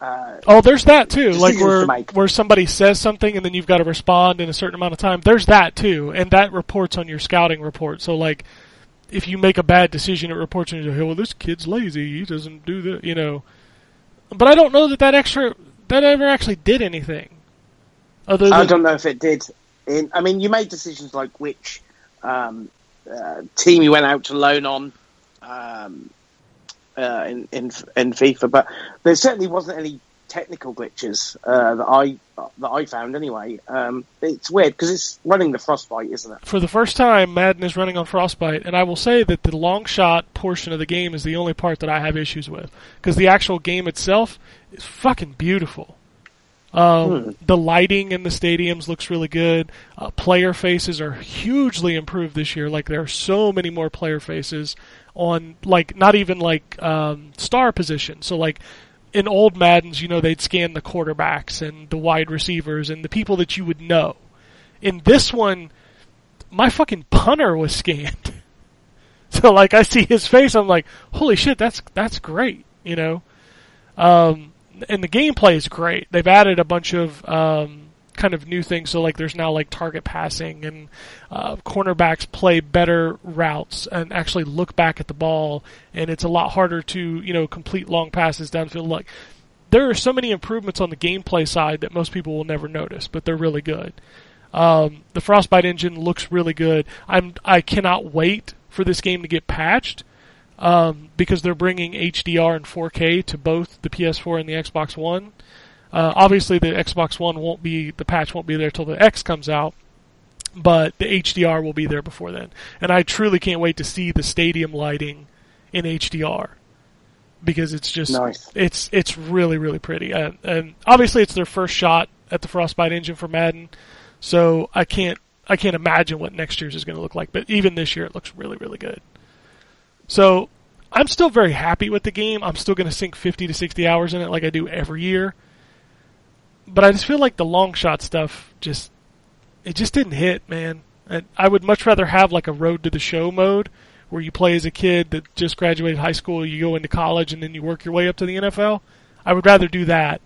Uh, Oh, there's that too. Like where where somebody says something and then you've got to respond in a certain amount of time. There's that too, and that reports on your scouting report. So like, if you make a bad decision, it reports on you. Hey, well, this kid's lazy. He doesn't do the, you know. But I don't know that that extra that ever actually did anything. Other than I don't know if it did. In, I mean, you made decisions like which um, uh, team you went out to loan on um, uh, in, in in FIFA, but there certainly wasn't any technical glitches uh, that I that I found anyway. Um, it's weird because it's running the frostbite, isn't it? For the first time, Madden is running on Frostbite, and I will say that the long shot portion of the game is the only part that I have issues with because the actual game itself is fucking beautiful. Um, The lighting in the stadiums looks really good. Uh, player faces are hugely improved this year. Like there are so many more player faces on like not even like um, star position. So like in old Maddens, you know, they'd scan the quarterbacks and the wide receivers and the people that you would know. In this one, my fucking punter was scanned. So like I see his face, I'm like, holy shit, that's that's great, you know. Um, and the gameplay is great. They've added a bunch of um, kind of new things. So like there's now like target passing and uh, cornerbacks play better routes and actually look back at the ball, and it's a lot harder to you know complete long passes downfield. Like there are so many improvements on the gameplay side that most people will never notice, but they're really good. Um, the Frostbite engine looks really good. I'm I cannot wait for this game to get patched um, because they're bringing HDR and 4K to both the PS4 and the Xbox One. Uh, obviously, the Xbox One won't be the patch won't be there till the X comes out, but the HDR will be there before then. And I truly can't wait to see the stadium lighting in HDR because it's just Nice. it's it's really really pretty. And, and obviously, it's their first shot at the Frostbite engine for Madden, so I can't I can't imagine what next year's is going to look like. But even this year, it looks really really good. So I'm still very happy with the game. I'm still going to sink 50 to 60 hours in it like I do every year. But I just feel like the long shot stuff just it just didn't hit, man. And I would much rather have like a road to the show mode where you play as a kid that just graduated high school, you go into college and then you work your way up to the NFL. I would rather do that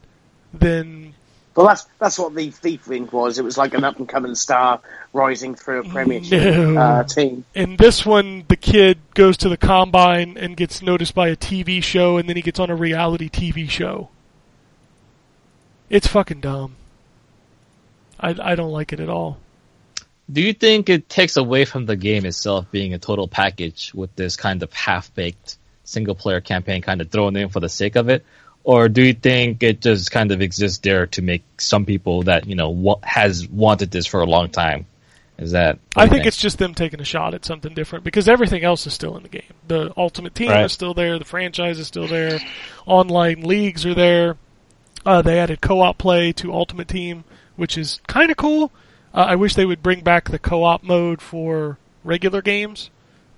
than Well, that's that's what the FIFA thing was. It was like an up and coming star rising through a Premiership No. uh, team. in this one the kid goes to the combine and gets noticed by a TV show and then he gets on a reality TV show. It's fucking dumb. I I don't like it at all. Do you think it takes away from the game itself being a total package with this kind of half-baked single-player campaign kind of thrown in for the sake of it? Or do you think it just kind of exists there to make some people that, you know, wa- has wanted this for a long time? Is that? I you think it's just them taking a shot at something different because everything else is still in the game. The Ultimate Team Right. is still there. The franchise is still there. Online leagues are there. Uh, they added co-op play to Ultimate Team, which is kind of cool. Uh, I wish they would bring back the co-op mode for regular games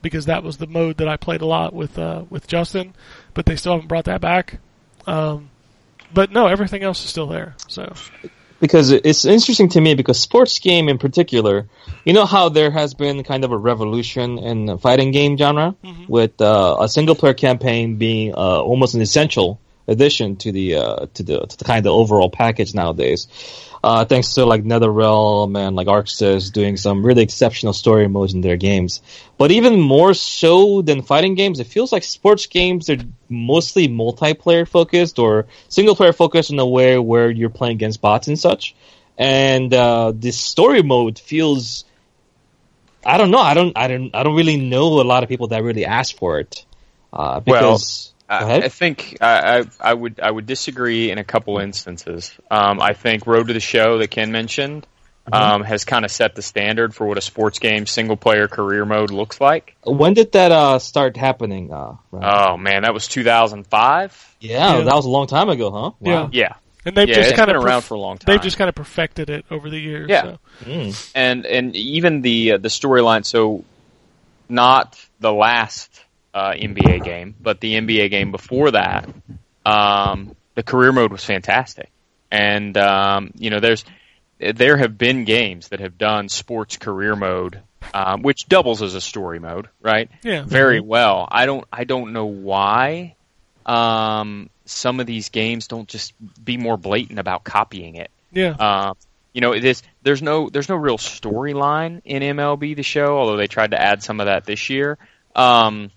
because that was the mode that I played a lot with uh, with Justin, but they still haven't brought that back. Um, but no, everything else is still there. So because it's interesting to me because sports game in particular, you know how there has been kind of a revolution in the fighting game genre with uh, a single player campaign being uh, almost an essential addition to the uh, to the to the kind of overall package nowadays. Uh, thanks to like NetherRealm and like ArcSys doing some really exceptional story modes in their games. But even more so than fighting games, it feels like sports games are mostly multiplayer focused or single player focused in a way where you're playing against bots and such. And uh, this story mode feels I don't know. I don't. I don't. I don't really know a lot of people that really ask for it. Uh, because I. I think I, I, I would I would disagree in a couple instances. Um, I think Road to the Show that Ken mentioned Mm-hmm. um, has kind of set the standard for what a sports game single player career mode looks like. when did that uh, start happening? Uh, Ryan? Oh man, that was 2005. yeah, yeah. that was a long time ago, huh? Yeah. Yeah, and they've yeah, just it's kind been of around for a long time. They've just kind of perfected it over the years. Yeah. so. Mm. and and even the uh, the storyline. So, not the last uh, NBA game, but the NBA game before that. Um, the career mode was fantastic, and um, you know, there's there have been games that have done sports career mode, um, which doubles as a story mode, right? Yeah. very well. I don't I don't know why um, some of these games don't just be more blatant about copying it. Yeah. Um, you know, it is there's no there's no real storyline in MLB the show, although they tried to add some of that this year. Um,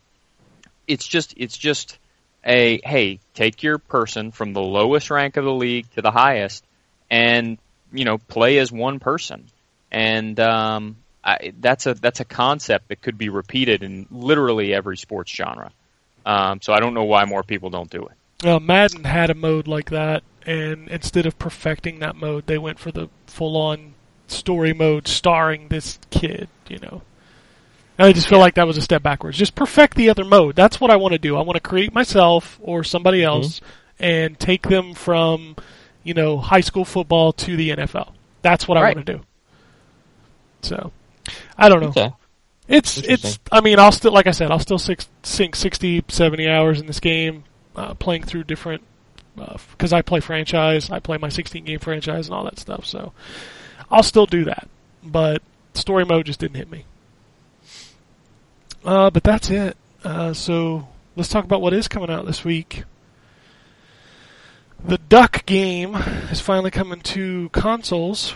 it's just it's just a hey, take your person from the lowest rank of the league to the highest, and you know, play as one person, and um, I, that's a that's a concept that could be repeated in literally every sports genre. Um, so I don't know why more people don't do it. Uh, Madden had a mode like that, and instead of perfecting that mode, they went for the full-on story mode starring this kid. You know, I just feel like that was a step backwards. Just perfect the other mode. That's what I want to do. I want to create myself or somebody else and take them from, you know, high school football to the NFL. That's what I want to do. So, I don't know. Okay. It's it's. I mean, I'll still like I said, I'll still six, sink 60, 70 hours in this game, uh, playing through different. Because I play franchise, I play my 16 game franchise and all that stuff. So I'll still do that, but story mode just didn't hit me. Uh, but that's it. Uh, so let's talk about what is coming out this week. The Duck game is finally coming to consoles.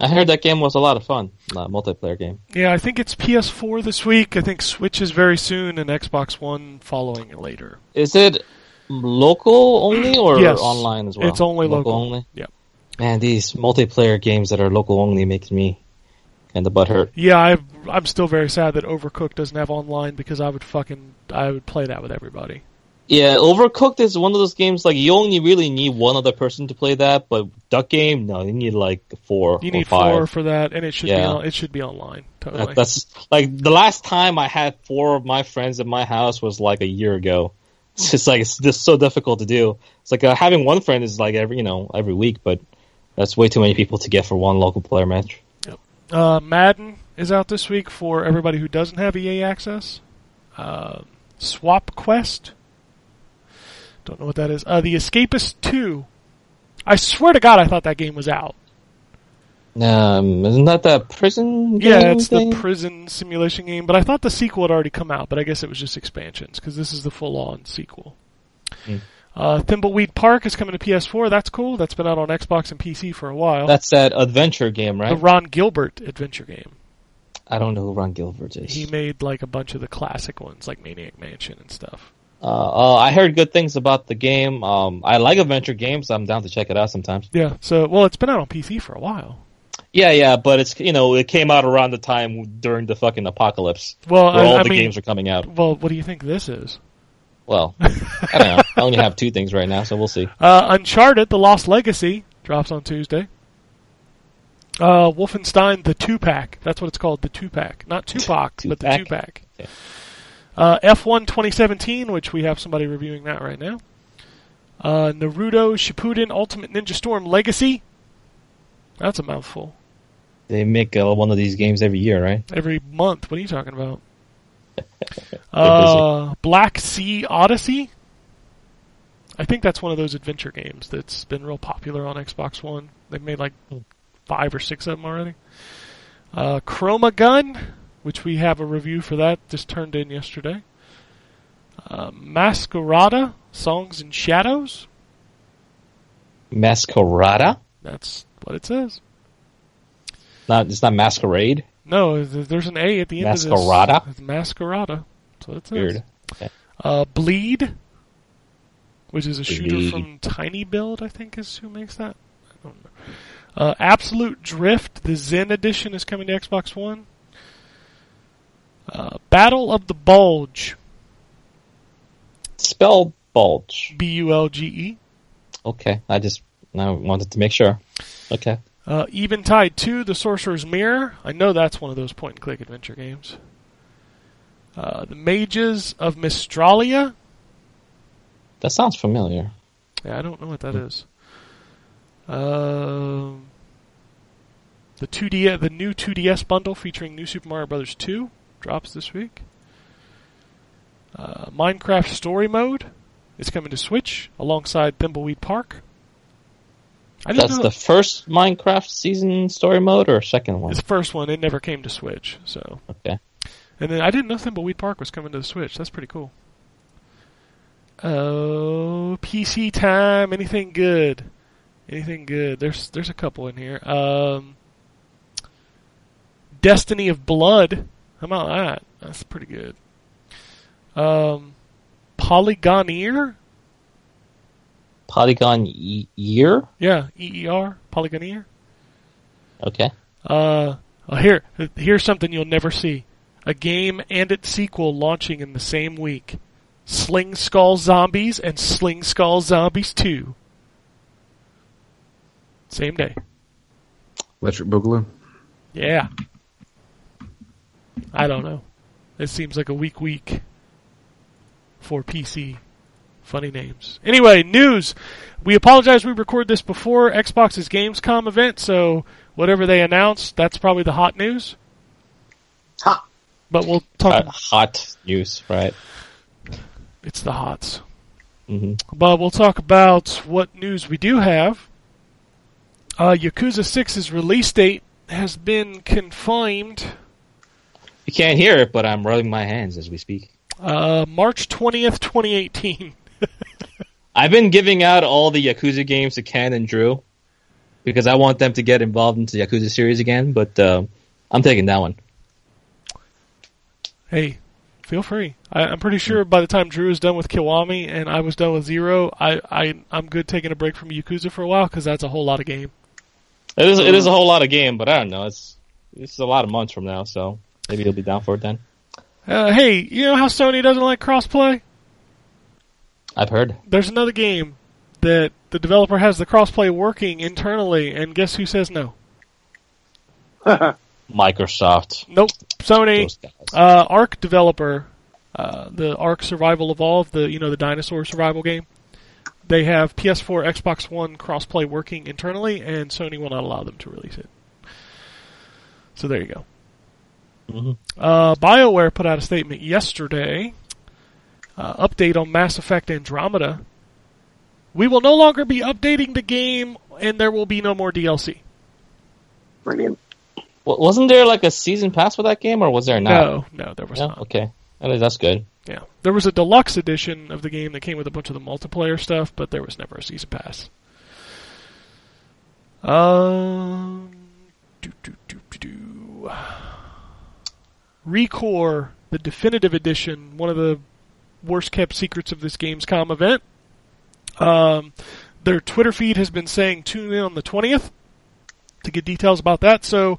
I heard that game was a lot of fun. Uh, multiplayer game. Yeah, I think it's PS4 this week. I think Switch is very soon, and Xbox One following it later. Is it local only or Yes. online as well? It's only local. only. Yep. Man, these multiplayer games that are local only makes me kind of butthurt. Yeah, I, I'm still very sad that Overcooked doesn't have online because I would fucking I would play that with everybody. Yeah, Overcooked is one of those games like you only really need one other person to play that, but Duck Game, no, you need like four You need five. four for that, and it should be Yeah. on, it should be online. Totally. That, that's like the last time I had four of my friends at my house was like a year ago. It's just like it's just so difficult to do. It's like uh, having one friend is like every you know every week, but that's way too many people to get for one local player match. Uh, Madden is out this week for everybody who doesn't have EA access. Uh, Swap Quest. Don't know what that is. Uh, the Escapist 2. I swear to God, I thought that game was out. Um, isn't that that prison? Yeah, it's thing? the prison simulation game, but I thought the sequel had already come out, but I guess it was just expansions, because this is the full-on sequel. Hmm. Uh, Thimbleweed Park is coming to PS4. That's cool. That's been out on Xbox and PC for a while. That's that adventure game, right? the? Ron Gilbert adventure game. I don't know who Ron Gilbert is. He made like a bunch of the classic ones, like Maniac Mansion and stuff. Uh, uh, I heard good things about the game. Um, I like adventure games. I'm down to check it out sometimes. Yeah. So, well, it's been out on PC for a while. Yeah, yeah, but it's you know it came out around the time during the fucking apocalypse Well, where I, all I the mean, games are coming out. well, what do you think this is? Well, I don't know. I only have two things right now, so we'll see. Uh, Uncharted: The Lost Legacy drops on Tuesday. Uh, Wolfenstein: The Two Pack. That's what it's called. The Two Pack, not Tupac, but the? Two Pack. Okay. Uh, F1 2017, which we have somebody reviewing that right now. Uh, Naruto Shippuden Ultimate Ninja Storm Legacy. That's a mouthful. They make uh, one of these games every year, right? Every month. What are you talking about? Uh, Black Sea Odyssey. I think that's one of those adventure games that's been real popular on Xbox One. They've made like five or six of them already. Uh, Chroma Gun, which we have a review for that, just turned in yesterday. Uh, Masquerada, Songs and Shadows. Masquerada? That's what it says. Not it's not Masquerade. No, there's an A at the end Masquerada? of this. Masquerada. That's what it says. Weird. Okay. Uh, Bleed, which is a shooter Bleed. from Tiny Build, I think is who makes that. I don't know. Uh, Absolute Drift, the Zen edition is coming to Xbox One. Uh, Battle of the Bulge, Spell bulge. B U L G E. Okay, I just I wanted to make sure. Okay. Uh, Eventide 2, The Sorcerer's Mirror. I know that's one of those point and click adventure games. Uh, the Mages of Mistralia. That sounds familiar. Yeah, I don't know what that is. Um, the 2D, the new 2DS bundle featuring New Super Mario Bros. 2 drops this week. Uh, Minecraft Story Mode is coming to Switch alongside Thimbleweed Park. That's know the first Minecraft season story mode or second one? it's the first one. It never came to Switch, so. Okay. And then I didn't know Thimbleweed Park was coming to the Switch. That's pretty cool. Oh, PC time. Anything good? Anything good? There's there's a couple in here. Um, Destiny of Blood. How about that? That's pretty good. Um, Polygoneer. Polygon e- year? Yeah, E E R. Polygon Year. Okay. Uh, uh, here, here's something you'll never see: a game and its sequel launching in the same week. Sling Skull Zombies and Sling Skull Zombies 2. Same day. Electric Boogaloo. Yeah. I don't know. It seems like a weak week for PC. Funny names. Anyway, news. We apologize we record this before Xbox's Gamescom event, so whatever they announce, that's probably the hot news. Ha! But we'll talk. Uh, hot news, right? it's the hots. hmm But we'll talk about what news we do have. Uh, Yakuza 6's release date has been confirmed You can't hear it, but I'm rubbing my hands as we speak. uh, March 20th, 2018. I've been giving out all the Yakuza games to Ken and Drew because I want them to get involved into the Yakuza series again, but uh, I'm taking that one. Hey, feel free. I, I'm pretty sure by the time Drew is done with Kiwami and I was done with Zero, I, I I'm good taking a break from Yakuza for a while because that's a whole lot of game. It is, it is a whole lot of game, but I don't know. It's it's a lot of months from now, so maybe you'll be down for it then. Uh, hey, you know how Sony doesn't like crossplay? I've heard. There's another game that the developer has the crossplay working internally, and guess who says no? Microsoft. Nope, Sony. Those. Uh, Ark developer, uh, the Ark Survival Evolved, the you know the dinosaur survival game. They have PS4, Xbox One crossplay working internally, and Sony will not allow them to release it. So there you go. Mhm. Uh, BioWare put out a statement yesterday. Uh, update on Mass Effect Andromeda. We will no longer be updating the game, and there will be no more DLC. Brilliant. Wa- wasn't there like a season pass for that game, or was there not? No, no, there was No? not. Okay. I think that's good. Yeah, there was a deluxe edition of the game that came with a bunch of the multiplayer stuff, but there was never a season pass. Um, do, do, do, do, do. Recore, the definitive edition, one of the worst kept secrets of this Gamescom event. Um, their Twitter feed has been saying tune in on the 20th to get details about that. So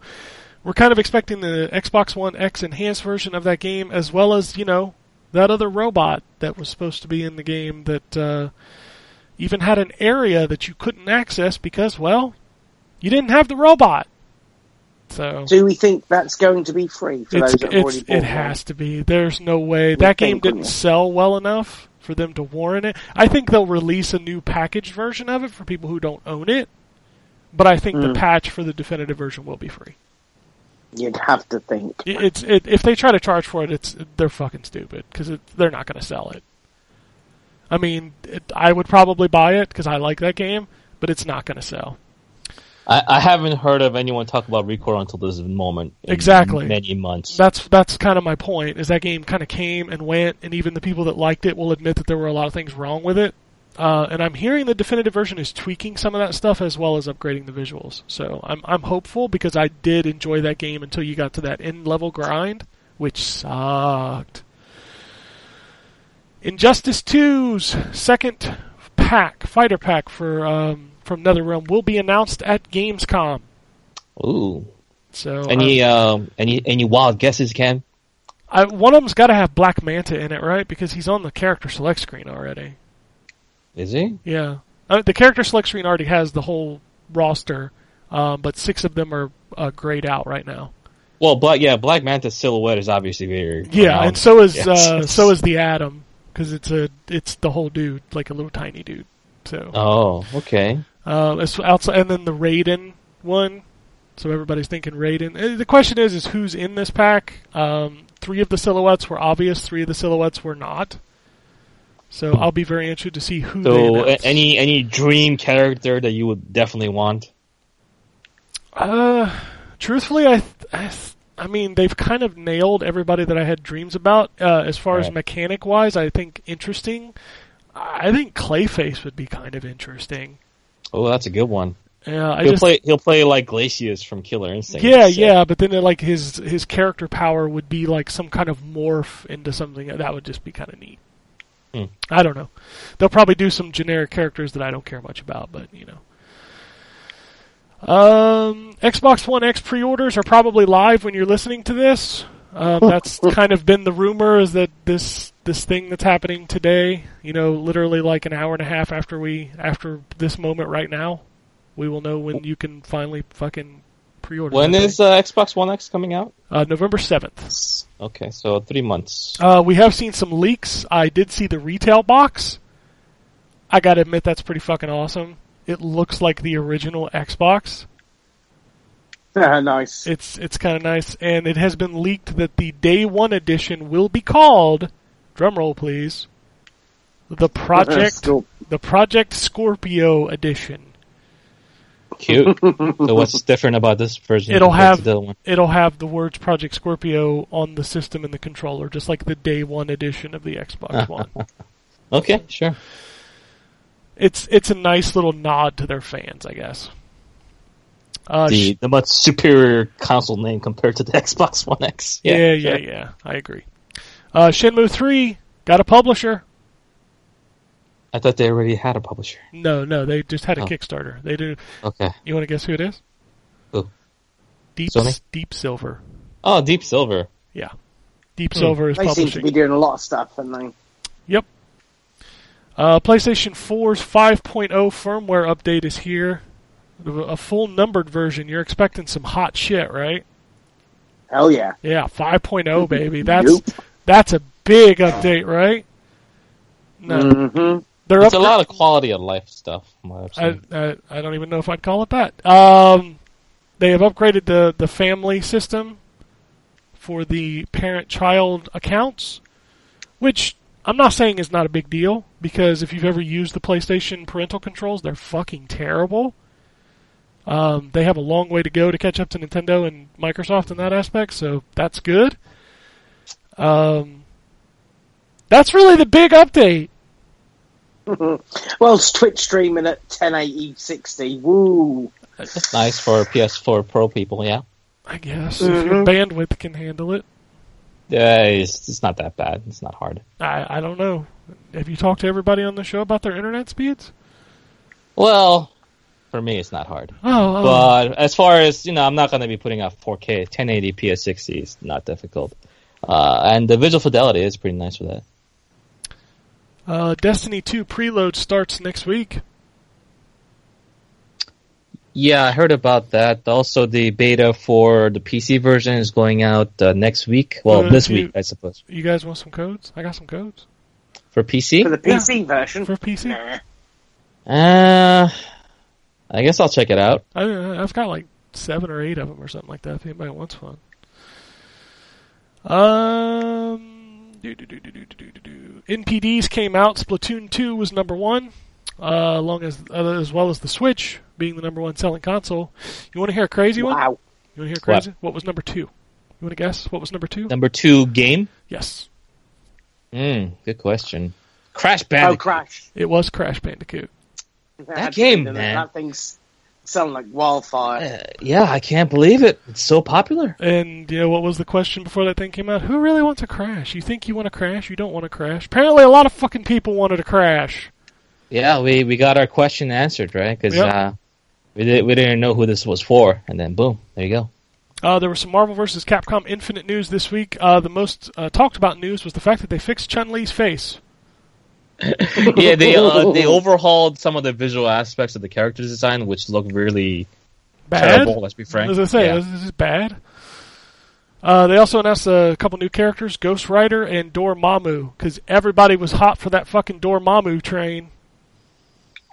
we're kind of expecting the Xbox One X enhanced version of that game, as well as you know that other robot that was supposed to be in the game that uh, even had an area that you couldn't access because, well, you didn't have the robot. So Do we think that's going to be free for those that already bought it has to be. There's no way that game didn't sell well enough for them to warrant it. I think they'll release a new packaged version of it for people who don't own it. But I think the Mm. patch for the definitive version will be free. You'd have to think. It's it, if they try to charge for it, it's they're fucking stupid because they're not going to sell it. I mean, it, I would probably buy it because I like that game, but it's not going to sell. I, I haven't heard of anyone talk about Recore until this moment. in Exactly. Many months. That's that's kind of my point. Is that game kind of came and went, and even the people that liked it will admit that there were a lot of things wrong with it. Uh, and I'm hearing the definitive version is tweaking some of that stuff as well as upgrading the visuals. So I'm I'm hopeful because I did enjoy that game until you got to that end level grind, which sucked. Injustice 2's second pack, fighter pack for um, from NetherRealm will be announced at Gamescom. Ooh. So Any uh, um any any wild guesses, Ken? I, one of them's got to have Black Manta in it, right? Because he's on the character select screen already. Is he? Yeah, uh, the character select screen already has the whole roster, um, but six of them are uh, grayed out right now. Well, Black yeah, Black Manta's silhouette is obviously very Yeah, and so is Yes. uh, so is the Atom because it's a it's the whole dude, like a little tiny dude. So Oh, okay. Uh, outside, and then the Raiden one. So everybody's thinking Raiden. Uh, The question is, is who's in this pack? Um, three of the silhouettes were obvious. Three of the silhouettes were not. So I'll be very interested to see who. So any any dream character that you would definitely want? Uh, truthfully, I, I, I mean, they've kind of nailed everybody that I had dreams about. Uh, as far as mechanic wise, I think interesting. I think Clayface would be kind of interesting. Oh, that's a good one. Yeah, I he'll just play he'll play like Glacius from Killer Instinct. yeah, So- yeah, but then like his his character power would be like some kind of morph into something that would just be kind of neat. Hmm. I don't know. They'll probably do some generic characters that I don't care much about, but you know. Um, Xbox One X pre-orders are probably live when you're listening to this. Um, that's kind of been the rumor is that this this thing that's happening today, you know, literally like an hour and a half after we after this moment right now, we will know when you can finally fucking pre-order. When is uh, Xbox One X coming out? uh, November seventh? Okay, so three months. Uh, we have seen some leaks. I did see the retail box. I gotta admit that's pretty fucking awesome. It looks like the original Xbox. nice. It's it's kind of nice, and it has been leaked that the day one edition will be called, drumroll please, the Project the Project Scorpio edition. Cute. so what's different about this version? It'll have the one? it'll have the words Project Scorpio on the system and the controller, just like the day one edition of the Xbox One. Okay, sure. It's it's a nice little nod to their fans, I guess. Uh, the the much superior console name compared to the Xbox One X. yeah, yeah, yeah, I agree. Uh, Shenmue three got a publisher. I thought they already had a publisher. No, no, they just had a Oh. Kickstarter. They do. Okay. You want to guess who it is? Who? Deep Sony? Deep Silver. Oh, Deep Silver. Yeah, Deep Hmm. Silver is They seem to be doing a lot of stuff, and they. Yep. Uh, PlayStation 4's 5.0 firmware update is here. A full numbered version. You're expecting some hot shit, right? Hell yeah. Yeah, 5.0, baby. That's Nope. that's a big update, right? No, they're It's a lot of quality of life stuff. I've I, seen. I, I don't even know if I'd call it that. Um, they have upgraded the, the family system for the parent-child accounts, which I'm not saying is not a big deal because if you've ever used the PlayStation parental controls, they're fucking terrible. Um, they have a long way to go to catch up to Nintendo and Microsoft in that aspect, so that's good. Um, that's really the big update. Well, it's Twitch streaming at 1080 60. Woo. It's nice for PS4 Pro people, yeah. I guess if your bandwidth can handle it. Yeah, it's, it's not that bad. It's not hard. I I don't know. Have you talked to everybody on the show about their internet speeds? Well, for me, it's not hard. Oh, oh. But as far as you know, I'm not going to be putting out 4K 1080 PS60 is not difficult, uh, and the visual fidelity is pretty nice for that. uh, Destiny 2 preload starts next week. Yeah, I heard about that. Also, the beta for the PC version is going out uh, next week. Well, Uh, this you- week, I suppose. You guys want some codes? I got some codes For PC? For the PC version. for PC. Nah. Uh, I guess I'll check it out. I, have got like seven or eight of them or something like that. If anybody wants one. Um, do, do, do, do, do, do, do. NPDs came out. Splatoon two was number one, uh, along as uh, as well as the Switch being the number one selling console. You want to hear a crazy wow. one? You want to hear crazy? What? what was number two? You want to guess what was number two? Number two game. Yes. Mm, good question. Crash Bandicoot. Oh, Crash. It was Crash Bandicoot. That game, that, man. That thing's selling like wildfire. Uh, yeah, I can't believe it. It's so popular. And yeah, what was the question before that thing came out? Who really wants to crash? You think you want to crash? You don't want to crash. Apparently, a lot of fucking people wanted to crash. Yeah, we, we got our question answered, right? Because Yep. uh, we, did, we didn't know who this was for, and then boom, there you go. Uh, there was some Marvel vs. Capcom Infinite news this week. Uh, the most uh, talked about news was the fact that they fixed Chun Li's face. yeah, they uh, they overhauled some of the visual aspects of the character design, which look really Bad. terrible. Let's be frank. As I say, Yeah. this is bad. Uh, they also announced a couple new characters, Ghost Rider and Dormammu, because everybody was hot for that fucking Dormammu train.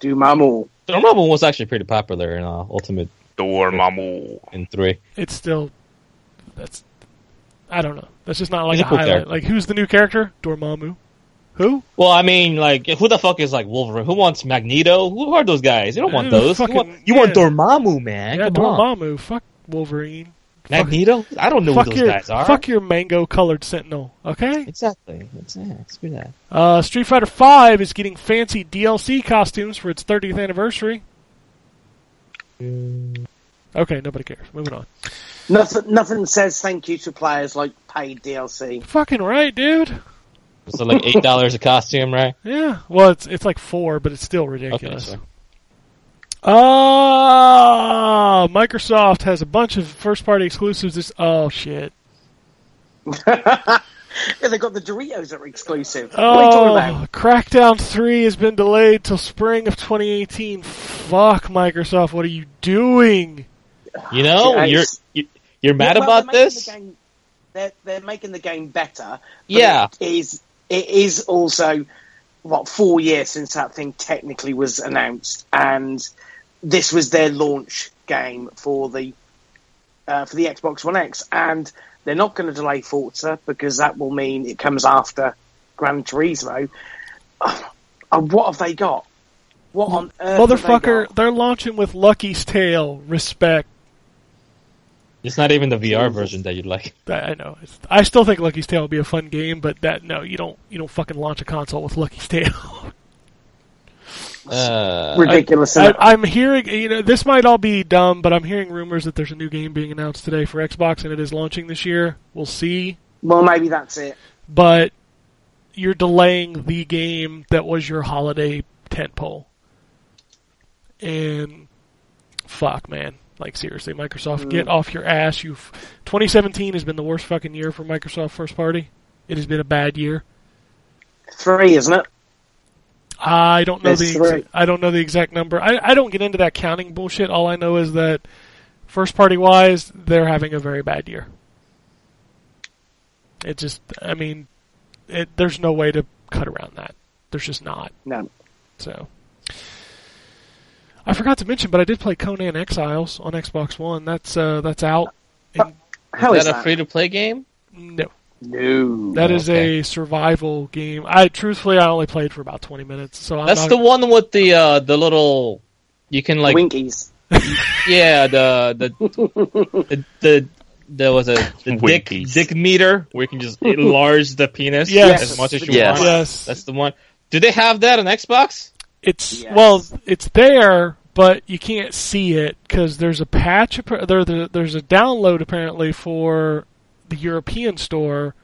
Do Mamu. Dormammu was actually pretty popular in uh, Ultimate Dormammu. in three. It's still that's I don't know. That's just not like He's a a cool highlight. character. Like who's the new character? Dormammu. Who? Well, I mean, like, who the fuck is like Wolverine? Who wants Magneto? Who are those guys? You don't want those. fucking- you want, you want. Dormammu, man. yeah, Come on. Dormammu. Fuck Wolverine. Magneto? I don't know fuck who those your guys are. fuck your mango colored Sentinel. Okay. Exactly. It's, yeah, screw that. Uh, Street Fighter Five is getting fancy DLC costumes for its 30th anniversary. Okay, nobody cares. Moving on. Nothing, nothing says thank you to players like paid DLC. Fucking right, dude. So like eight dollars a costume, right? Yeah. Well, it's it's like four, but it's still Okay, ridiculous. so Oh, Microsoft has a bunch of first party exclusives. This oh shit. Yeah, they got the Doritos that are exclusive. what are you talking Oh, about? Crackdown 3 has been delayed till spring of 2018. Fuck, Microsoft, what are you doing? You know, Yeah, you're you- you're mad Yeah, well, about they're making this. the game- they're, they're making the game better. but Yeah. It is, it is also, what, four years since that thing technically was announced. And this was their launch game for the uh, for the Xbox One X. And they're not going to delay Forza because that will mean it comes after Gran Turismo. Uh, what have they got? What on earth they Motherfucker, got? they're launching with Lucky's Tale. Respect. It's not even the VR version that you'd like. I I know. It's- I still think Lucky's Tale would be a fun game, but that no, you don't. You don't fucking launch a console with Lucky's Tale. Uh, Ridiculous. I, isn't it? I'm hearing, you know, this might all be dumb, but I'm hearing rumors that there's a new game being announced today for Xbox, and it is launching this year. We'll see. well, maybe that's it. But you're delaying the game that was your holiday tentpole. And fuck, man. Like seriously, Microsoft, mm. get off your ass. You, 2017 has been the worst fucking year for Microsoft first party. It has been a bad year. Three, isn't it? I don't know That's the exa- I don't know the exact number. I I don't get into that counting bullshit. All I know is that first party wise, they're having a very bad year. It just, I mean, it, there's no way to cut around that. There's just not. No. So, I forgot to mention, but I did play Conan Exiles on Xbox One. That's uh, that's out. And How is is that, that? a free to play game? no, No. that is okay. a survival game. I truthfully, I only played for about 20 minutes. So I'm That's not, the one with the uh the little you can like Winkies. yeah the the the, the there was a the dick dick meter where you can just enlarge the penis Yes. as much as you Yes. want. Yes. That's the one. Do they have that on Xbox? It's Yes. well, it's there, but you can't see it because there's a patch. There, there, there's a download apparently for the European store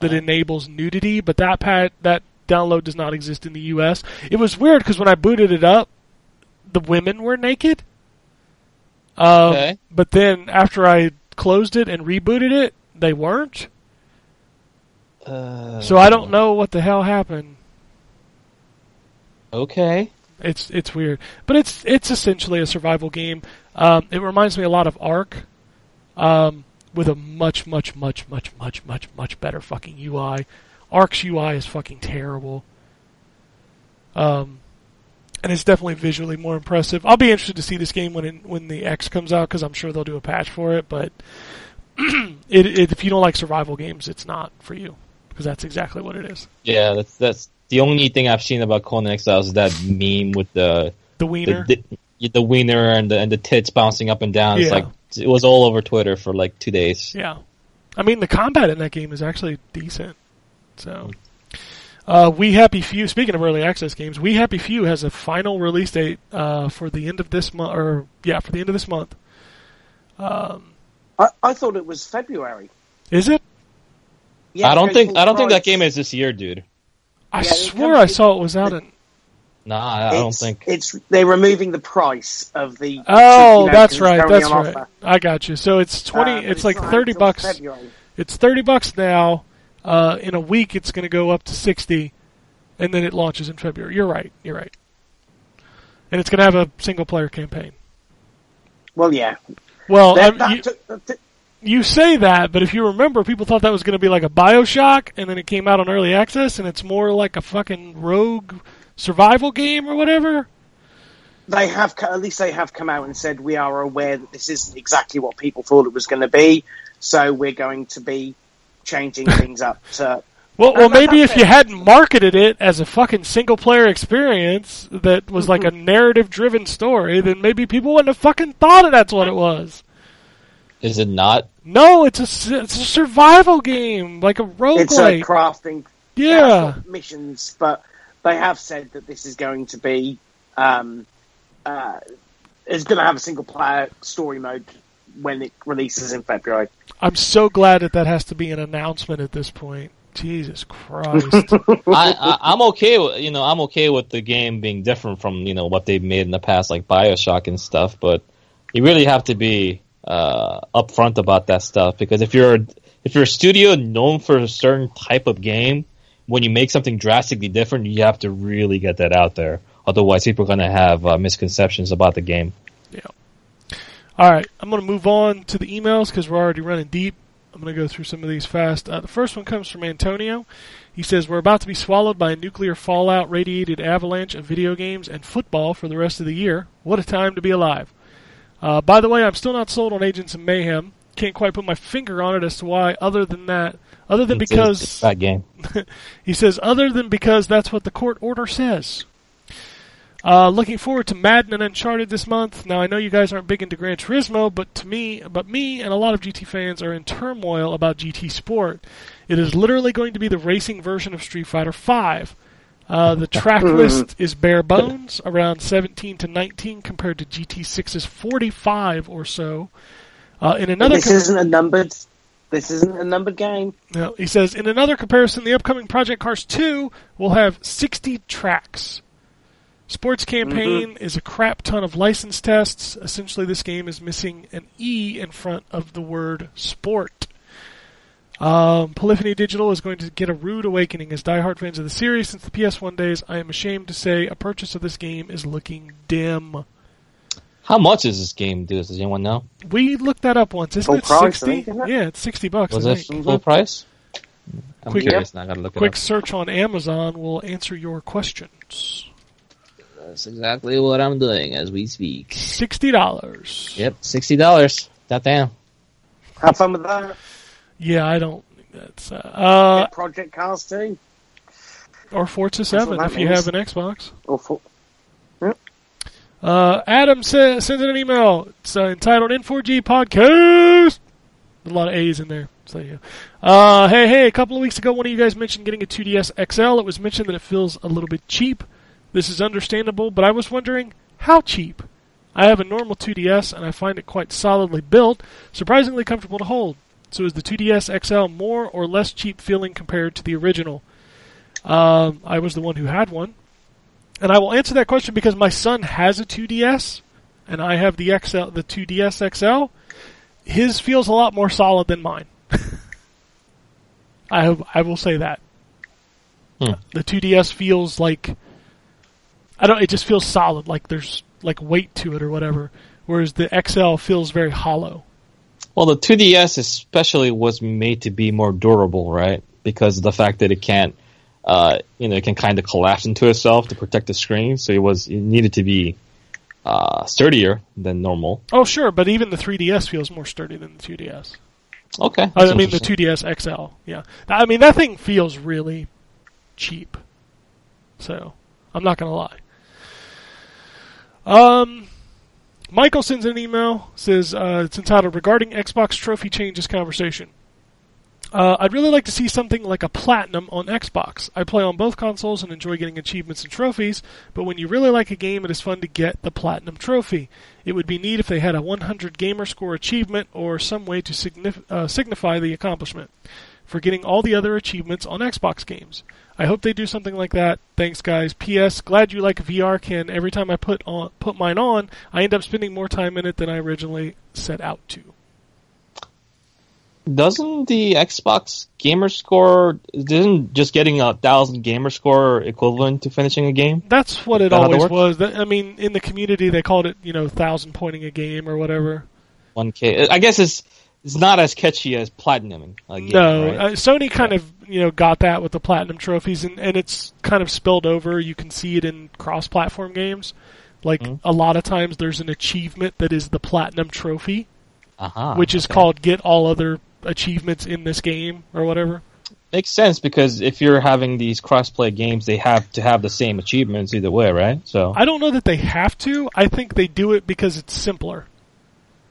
that enables nudity, but that pat that download does not exist in the U.S. It was weird because when I booted it up, the women were naked. Um, Okay. But then after I closed it and rebooted it, they weren't. Uh, So I don't know what the hell happened. Okay. It's it's weird, but it's it's essentially a survival game. Um, it reminds me a lot of Ark, um, with a much much much much much much much better fucking UI. Ark's UI is fucking terrible. Um, and it's definitely visually more impressive. I'll be interested to see this game when it, when the X comes out because I'm sure they'll do a patch for it. But it, it, if you don't like survival games, it's not for you because that's exactly what it is. Yeah, that's that's the only thing I've seen about Conan Exiles is that meme with the The the, wiener. the, the wiener and the and the tits bouncing up and down. It's like it was all over Twitter for like two days. Yeah. I mean, the combat in that game is actually decent. So, uh, We Happy Few, speaking of early access games, We Happy Few has a final release date uh, for the end of this month, or, yeah, for the end of this month. Um, I, I thought it was February. is it? Yeah, I don't think I don't think that price. game is this year, dude. I Yeah, swore I saw it was out in. Nah, I, I don't It's- think. it's they're removing the price of the. Oh, you know, that's 'cause it's right. That's right. offer. I got you. So it's twenty. Uh, but it's like thirty bucks. February. It's thirty bucks now. Uh, in a week, it's going to go up to sixty, and then it launches in February. You're right. You're right. And it's going to have a single player campaign. Well, yeah. Well, That, that you, took- that took- you say that, but if you remember, people thought that was going to be like a Bioshock, and then it came out on early access, and it's more like a fucking rogue survival game or whatever. they have at least they have come out and said we are aware that this isn't exactly what people thought it was going to be, so we're going to be changing things up to Well, well, maybe if you hadn't marketed it as a fucking single player experience that was like a narrative driven story, then maybe people wouldn't have fucking thought that that's what it was. Is it not? No, it's a s- it's a survival game, like a it's like crafting yeah, missions, but they have said that this is going to be um, uh, is going to have a single player story mode when it releases in February. I'm so glad that that has to be an announcement at this point. Jesus Christ! I, I I'm okay. With, you know, I'm okay with the game being different from you know what they've made in the past, like Bioshock and stuff. But you really have to be uh, upfront about that stuff because if you're if you're a studio known for a certain type of game, when you make something drastically different, you have to really get that out there. Otherwise, people are going to have uh, misconceptions about the game. Yeah. All right, I'm going to move on to the emails because we're already running deep. I'm going to go through some of these fast. Uh, the first one comes from Antonio. He says, We're about to be swallowed by a nuclear fallout radiated avalanche of video games and football for the rest of the year. What a time to be alive. Uh, by the way, I'm still not sold on Agents of Mayhem. Can't quite put my finger on it as to why, other than that, other than It's- because bad game. he says, other than because that's what the court order says. Uh, looking forward to Madden and Uncharted this month. Now I know you guys aren't big into Gran Turismo, but to me, but me and a lot of GT fans are in turmoil about GT Sport. It is literally going to be the racing version of Street Fighter V. Uh, the track list is bare bones, around 17 to 19 compared to GT6's 45 or so. Uh, in another this com- isn't a numbered. This isn't a numbered game. no, he says, in another comparison, the upcoming Project Cars 2 will have 60 tracks. Sports Campaign is a crap ton of license tests. Essentially, this game is missing an E in front of the word sport. Um, Polyphony Digital is going to get a rude awakening as diehard fans of the series since the PS1 days. I am ashamed to say a purchase of this game is looking dim. How much is this game? Dude? Does anyone know? We looked that up once. Isn't Full it price, 60? think, isn't it? Yeah, it's 60 bucks. Was I it full price? I'm Quick- curious. Now I gotta look it Quick up. search on Amazon will answer your questions. That's exactly what I'm doing as we speak. Sixty dollars. Yep, sixty dollars. That damn. Have fun with that. Yeah, I don't. think That's uh, uh Project Cars 2. or Forza what Seven if you means. have an Xbox. Or for, Uh, Adam sa- sends in an email. It's uh, entitled N4G Podcast. A lot of A's in there. So yeah. Uh, hey, hey! A couple of weeks ago, one of you guys mentioned getting a 2DS XL. It was mentioned that it feels a little bit cheap. This is understandable, but I was wondering how cheap. I have a normal 2DS and I find it quite solidly built, surprisingly comfortable to hold. So is the 2DS XL more or less cheap feeling compared to the original? Um, I was the one who had one. And I will answer that question because my son has a 2DS, and I have the XL, the 2DS XL. His feels a lot more solid than mine. I have, I will say that. Hmm. The 2DS feels like I don't. It just feels solid, like there's like weight to it or whatever. Whereas the XL feels very hollow. Well, the 2DS especially was made to be more durable, right? Because of the fact that it can't, uh, you know, it can kind of collapse into itself to protect the screen. So it was it needed to be uh, sturdier than normal. Oh, sure, but even the 3DS feels more sturdy than the 2DS. Okay, I mean the 2DS XL. Yeah, I mean that thing feels really cheap. So I'm not gonna lie. Um, Michael sends an email says uh, it's entitled "Regarding Xbox Trophy Changes Conversation." Uh, I'd really like to see something like a platinum on Xbox. I play on both consoles and enjoy getting achievements and trophies, but when you really like a game, it is fun to get the platinum trophy. It would be neat if they had a 100 gamer score achievement or some way to signif- uh, signify the accomplishment for getting all the other achievements on Xbox games. I hope they do something like that. Thanks, guys. P.S. Glad you like VR, Ken. Every time I put on put mine on, I end up spending more time in it than I originally set out to. Doesn't the Xbox gamer score isn't just getting a thousand gamer score equivalent to finishing a game? That's what it That always was. I mean, in the community, they called it, you know, thousand pointing a game or whatever. One K. I guess it's it's not as catchy as platinuming. A game, no, right? uh, Sony kind of, you know, got that with the platinum trophies, and, and it's kind of spilled over. You can see it in cross-platform games. Like Mhm. a lot of times, there's an achievement that is the platinum trophy, uh-huh, which is okay. called "Get all other achievements in this game" or whatever. Makes sense because if you're having these cross-play games, they have to have the same achievements either way, right? So I don't know that they have to. I think they do it because it's simpler.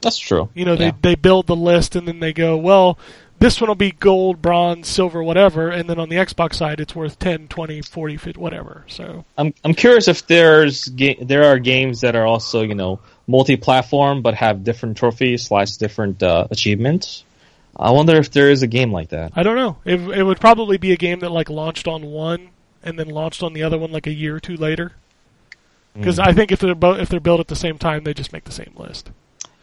That's true. You know, Yeah. they they build the list and then they go, well, this one will be gold, bronze, silver, whatever, and then on the Xbox side it's worth 10, 20, 40, 50, whatever. So, I'm I'm curious if there's ga- there are games that are also you know multi-platform but have different trophies slash different uh, achievements. I wonder if there is a game like that. I don't know. It it would probably be a game that like launched on one and then launched on the other one like a year or two later. Because Mm. I think if they're both if they're built at the same time, they just make the same list.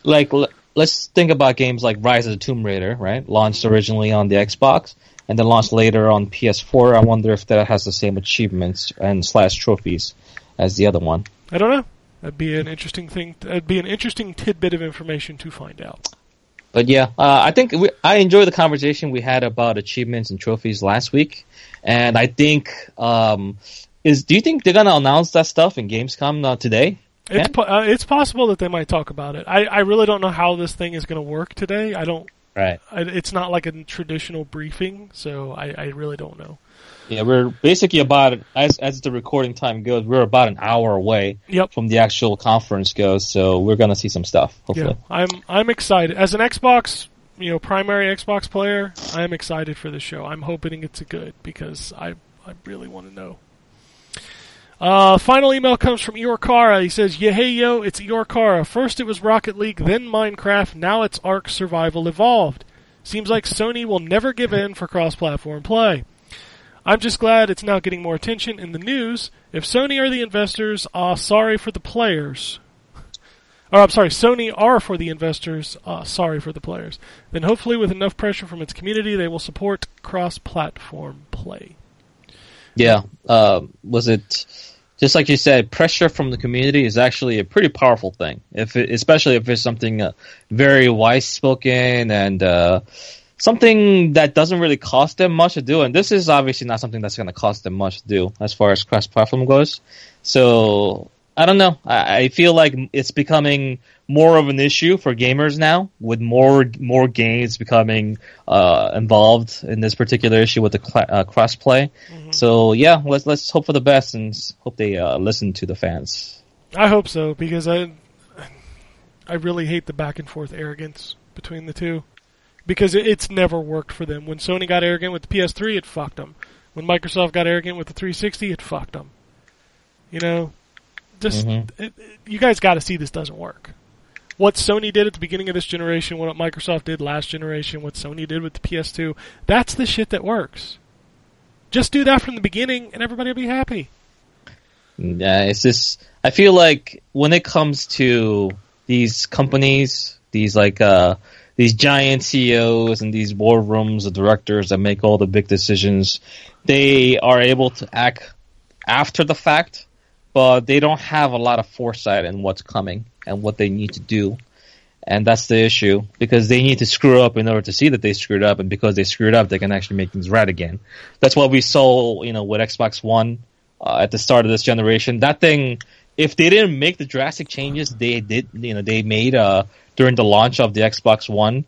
Like l- let's think about games like Rise of the Tomb Raider, right? Launched originally on the Xbox and then launched later on PS4. I wonder if that has the same achievements and slash trophies as the other one. I don't know. That'd be an interesting thing. That'd be an interesting tidbit of information to find out. But yeah, uh, I think we, I enjoyed the conversation we had about achievements and trophies last week, and I think um, is do you think they're gonna announce that stuff in Gamescom uh, today? It's po- uh, it's possible that they might talk about it. I, I really don't know how this thing is going to work today. I don't. Right. I, it's not like a traditional briefing, so I, I really don't know. Yeah, we're basically about as as the recording time goes, we're about an hour away Yep. from the actual conference goes, so we're gonna see some stuff. Yeah, Hopefully. I'm I'm excited as an Xbox, you know, primary Xbox player. I am excited for the show. I'm hoping it's a good because I I really want to know. Uh, final email comes from Iorkara. He says, "Yeah, hey yo, it's Iorkara. First it was Rocket League, then Minecraft. Now it's Ark Survival Evolved. Seems like Sony will never give in for cross-platform play. I'm just glad it's now getting more attention in the news. If Sony are the investors, uh, sorry for the players. Or I'm sorry, Sony are for the investors, uh, sorry for the players. Then hopefully with enough pressure from its community, they will support cross-platform play. Yeah. Um, was it just like you said? Pressure from the community is actually a pretty powerful thing. If it, especially if it's something uh, very wise spoken and uh, something that doesn't really cost them much to do. And this is obviously not something that's going to cost them much to do as far as cross platform goes. So I don't know. I, I feel like it's becoming more of an issue for gamers now, with more more games becoming uh, involved in this particular issue with the cla uh, crossplay. So yeah, let's let's hope for the best and hope they uh, listen to the fans. I hope so because I I really hate the back and forth arrogance between the two because it, it's never worked for them. When Sony got arrogant with the PS3, it fucked them. When Microsoft got arrogant with the 360, it fucked them. You know, just Mhm. it, it- you guys got to see this doesn't work. What Sony did at the beginning of this generation, what Microsoft did last generation, what Sony did with the PS2, that's the shit that works. Just do that from the beginning, and everybody will be happy. Yeah, it's just I feel like when it comes to these companies, these like uh these giant CEOs and these war rooms of directors that make all the big decisions, they are able to act after the fact, but they don't have a lot of foresight in what's coming and what they need to do. And that's the issue because they need to screw up in order to see that they screwed up, and because they screwed up, they can actually make things right again. That's what we saw, you know, with Xbox One uh, at the start of this generation. That thing, if they didn't make the drastic changes they did, you know, they made uh, during the launch of the Xbox One,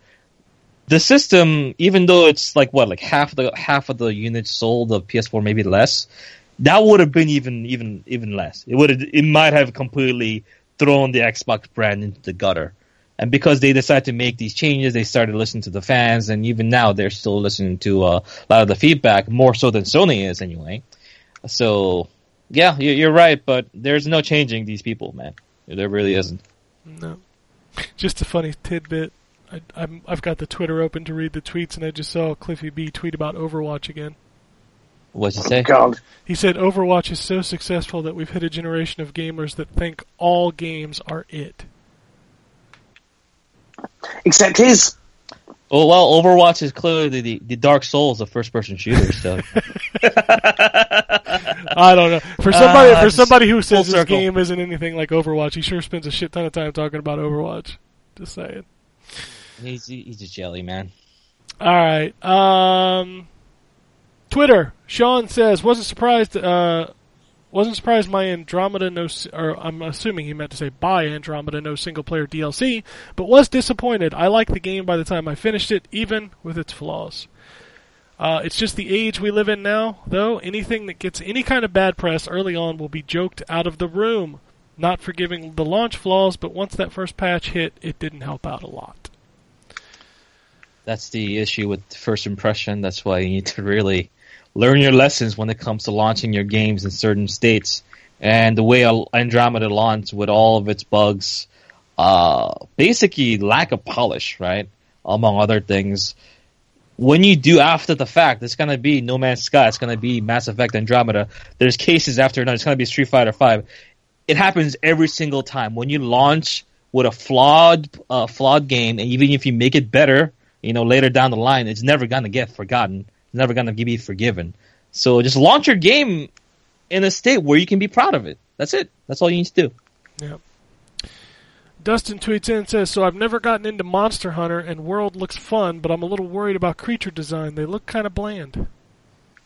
the system, even though it's like what, like half of the half of the units sold of PS4, maybe less, that would have been even even even less. It would it might have completely thrown the Xbox brand into the gutter. And because they decided to make these changes, they started listening to the fans, and even now they're still listening to uh, a lot of the feedback, more so than Sony is anyway. So, yeah, you- you're right, but there's no changing these people, man. There really isn't. No. Just a funny tidbit. I, I'm, I've got the Twitter open to read the tweets, and I just saw Cliffy B tweet about Overwatch again. What'd you say? God. He said Overwatch is so successful that we've hit a generation of gamers that think all games are it. Except his. Oh well, Overwatch is clearly the, the Dark Souls of first person shooters. So I don't know. For somebody, Ah, for somebody who says this game isn't anything like Overwatch, he sure spends a shit ton of time talking about Overwatch. Just saying. he's he's a jelly man. All right. Um, Twitter. Sean says wasn't surprised. Uh, wasn't surprised my Andromeda no. Or I'm assuming he meant to say by Andromeda no single player DLC, but was disappointed. I liked the game by the time I finished it, even with its flaws. Uh, it's just the age we live in now, though. Anything that gets any kind of bad press early on will be joked out of the room. Not forgiving the launch flaws, but once that first patch hit, it didn't help out a lot. That's the issue with first impression. That's why you need to really learn your lessons when it comes to launching your games in certain states. And the way Andromeda launched with all of its bugs, uh, basically lack of polish, right? Among other things. When you do after the fact, it's gonna be No Man's Sky, it's gonna be Mass Effect Andromeda. There's cases after another, it's gonna be Street Fighter 5. It happens every single time. When you launch with a flawed, uh, flawed game, and even if you make it better, you know, later down the line, it's never gonna get forgotten. It's never gonna be forgiven. So just launch your game in a state where you can be proud of it. That's it. That's all you need to do. Yeah. Dustin tweets in and says, "So I've never gotten into Monster Hunter, and World looks fun, but I'm a little worried about creature design. They look kind of bland."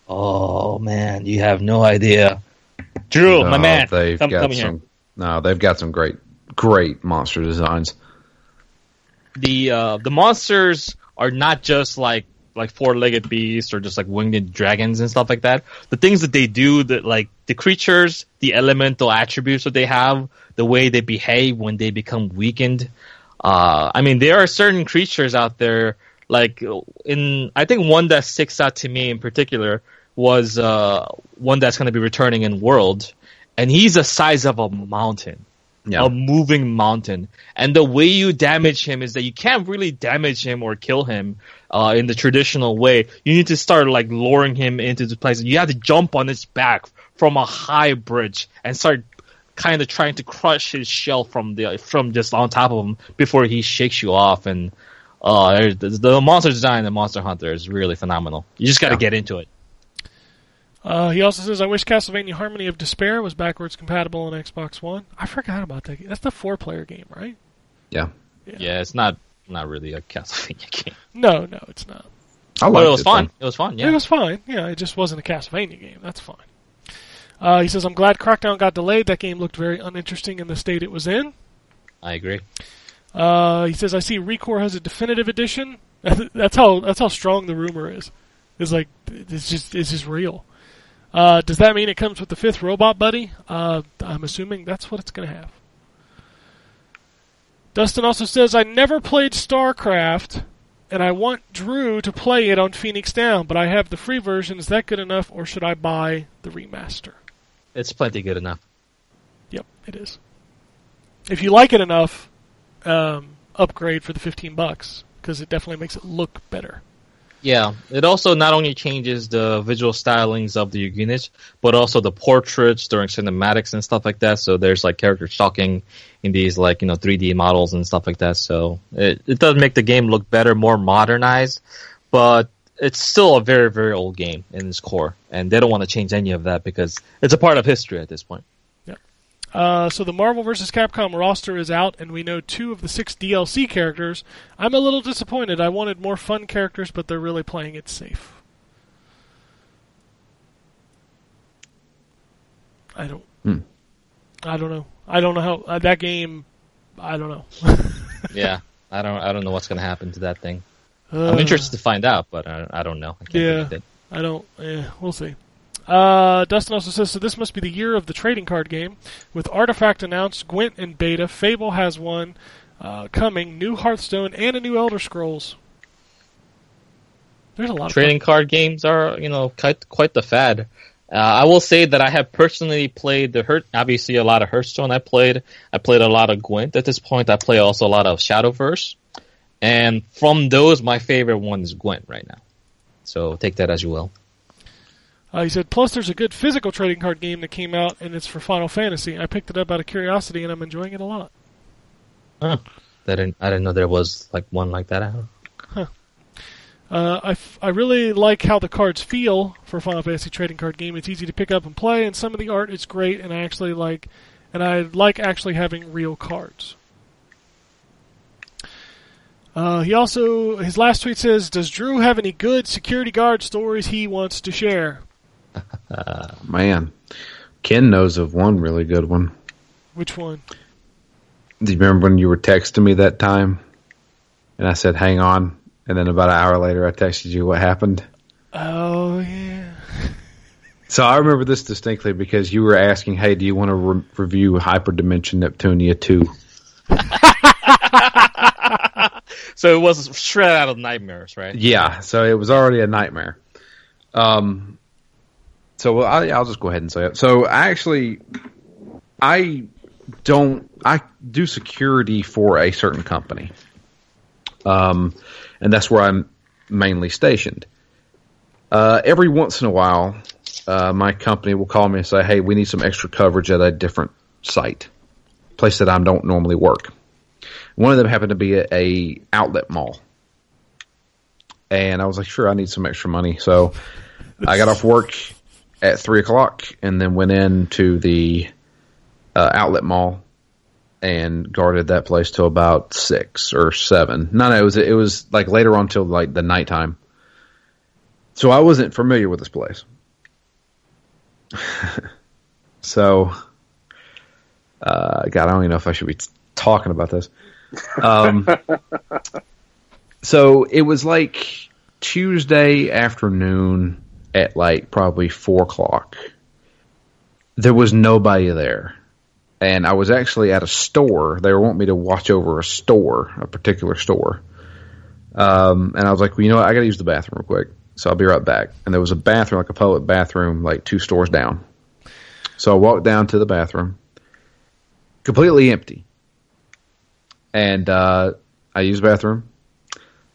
Oh man, you have no idea. Drew, my man, they've come, got come here. some. No, they've got some great, great monster designs. the uh, the monsters are not just like like four legged beasts or just like winged dragons and stuff like that. The things that they do, that like the creatures, the elemental attributes that they have, the way they behave when they become weakened. Uh, I mean, there are certain creatures out there. Like in, I think one that sticks out to me in particular was uh, one that's going to be returning in World, and he's the size of a mountain Yeah, a moving mountain. And the way you damage him is that you can't really damage him or kill him uh, in the traditional way. You need to start like luring him into the place. You have to jump on his back from a high bridge and start kind of trying to crush his shell from the from just on top of him before he shakes you off. And uh, the, the monster design in Monster Hunter is really phenomenal. You just got to Yeah. get into it. Uh, he also says, "I wish Castlevania Harmony of Despair was backwards compatible on Xbox One." I forgot about that. game. That's the four-player game, right? yeah. Yeah, it's not not really a Castlevania game, No, no, it's not. I but liked it was it, fun. though. It was fun. Yeah, it was fine. Yeah, it just wasn't a Castlevania game. That's fine. Uh, he says, "I'm glad Crackdown got delayed. That game looked very uninteresting in the state it was in." I agree. Uh, he says, "I see Recore has a definitive edition. that's how that's how strong the rumor is. It's like it's just it's just real. Uh, does that mean it comes with the fifth robot buddy? Uh, I'm assuming that's what it's going to have." Dustin also says, "I never played StarCraft, and I want Drew to play it on Phoenix Down, but I have the free version. Is that good enough, or should I buy the remaster?" It's plenty good enough. Yep, it is. If you like it enough, um, upgrade for the 15 bucks because it definitely makes it look better. Yeah, it also not only changes the visual stylings of the units, but also the portraits during cinematics and stuff like that. So there's like character talking in these like you know 3D models and stuff like that. So it it does make the game look better, more modernized, but it's still a very very old game in its core, and they don't want to change any of that because it's a part of history at this point. Uh, so the Marvel vs. Capcom roster is out, and we know two of the six DLC characters. I'm a little disappointed. I wanted more fun characters, but they're really playing it safe. I don't. Hmm. I don't know. I don't know how uh, that game. I don't know. yeah, I don't I don't know what's going to happen to that thing. Uh, I'm interested to find out, but I, I don't know. I can't Yeah. it. I don't. Yeah, we'll see. Uh, Dustin also says, so this must be the year of the trading card game. With Artifact announced, Gwent in beta, Fable has one uh, coming, new Hearthstone, and a new Elder Scrolls. There's a lot of trading card games are you know quite quite the fad. Uh, I will say that I have personally played the Heart, obviously a lot of Hearthstone. I played. I played a lot of Gwent at this point. I play also a lot of Shadowverse, and from those, my favorite one is Gwent right now. So take that as you will. Uh, he said, plus there's a good physical trading card game that came out, and it's for Final Fantasy. I picked it up out of curiosity, and I'm enjoying it a lot. Huh. I didn't. I didn't know there was like one like that. out. Uh, I, f- I really like how the cards feel for a Final Fantasy trading card game. It's easy to pick up and play, and some of the art is great. And I actually like, and I like actually having real cards. Uh, he also his last tweet says, "Does Drew have any good security guard stories he wants to share?" Man, Ken knows of one really good one. Which one? Do you remember when you were texting me that time? And I said, hang on. And then about an hour later, I texted you what happened. Oh yeah. So I remember this distinctly because you were asking, hey, do you want to re- review Hyperdimension Neptunia 2? So it was straight out of Nightmares, right? Yeah, so it was already a nightmare. Um, so I, I'll just go ahead and say it. So I actually, I don't, I do security for a certain company. Um, and that's where I'm mainly stationed. Uh, every once in a while, uh, my company will call me and say, "Hey, we need some extra coverage at a different site, place that I don't normally work." One of them happened to be a, a outlet mall, and I was like, sure, I need some extra money, so I got off work at three o'clock and then went in to the uh, outlet mall and guarded that place till about six or seven. No, no, it was it was like later on till like the nighttime. So I wasn't familiar with this place. so, uh, God, I don't even know if I should be talking about this. Um, so it was like Tuesday afternoon at like probably four o'clock. There was nobody there. And I was actually at a store. They were wanting me to watch over a store, a particular store. Um, and I was like, well, you know what? I got to use the bathroom real quick. So I'll be right back. And there was a bathroom, like a public bathroom, like two stores down. So I walked down to the bathroom, completely empty. And uh, I used the bathroom.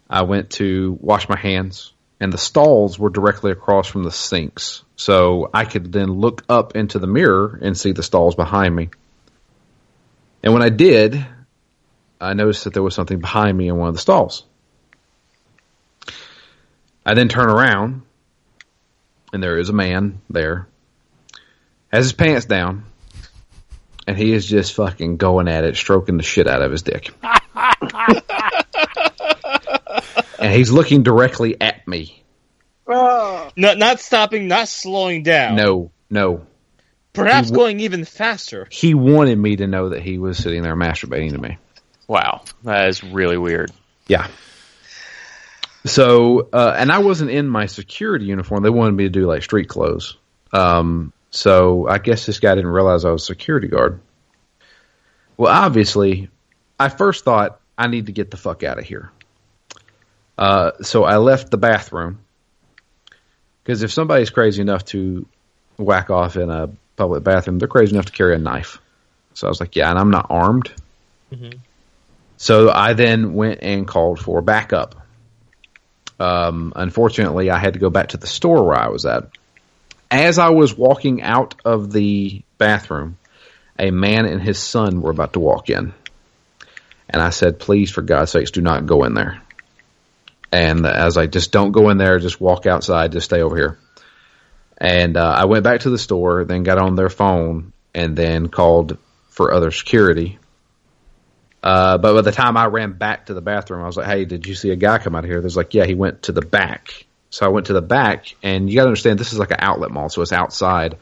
I went to wash my hands, and the stalls were directly across from the sinks. So I could then look up into the mirror and see the stalls behind me. And when I did, I noticed that there was something behind me in one of the stalls. I then turn around, and there is a man there, has his pants down, and he is just fucking going at it, stroking the shit out of his dick. and he's looking directly at me. Oh, Not not stopping, not slowing down. No, no. Perhaps He w- going even faster. He wanted me to know that he was sitting there masturbating to me. Wow, that is really weird. Yeah. So, uh, and I wasn't in my security uniform. They wanted me to do like street clothes. Um, so I guess this guy didn't realize I was a security guard. Well, obviously, I first thought I need to get the fuck out of here. Uh, so I left the bathroom because if somebody's crazy enough to whack off in a public bathroom, they're crazy enough to carry a knife. So I was like, yeah, and I'm not armed. So I then went and called for backup. Um, unfortunately, I had to go back to the store where I was at. As I was walking out of the bathroom, a man and his son were about to walk in. And I said, please, for God's sakes, do not go in there. And as I just don't go in there, just walk outside, just stay over here. And uh, I went back to the store, then got on their phone, and then called for other security. Uh, but by the time I ran back to the bathroom, I was like, "Hey, did you see a guy come out of here?" There's like, "Yeah, he went to the back." So I went to the back, and you got to understand this is like an outlet mall, so it's outside,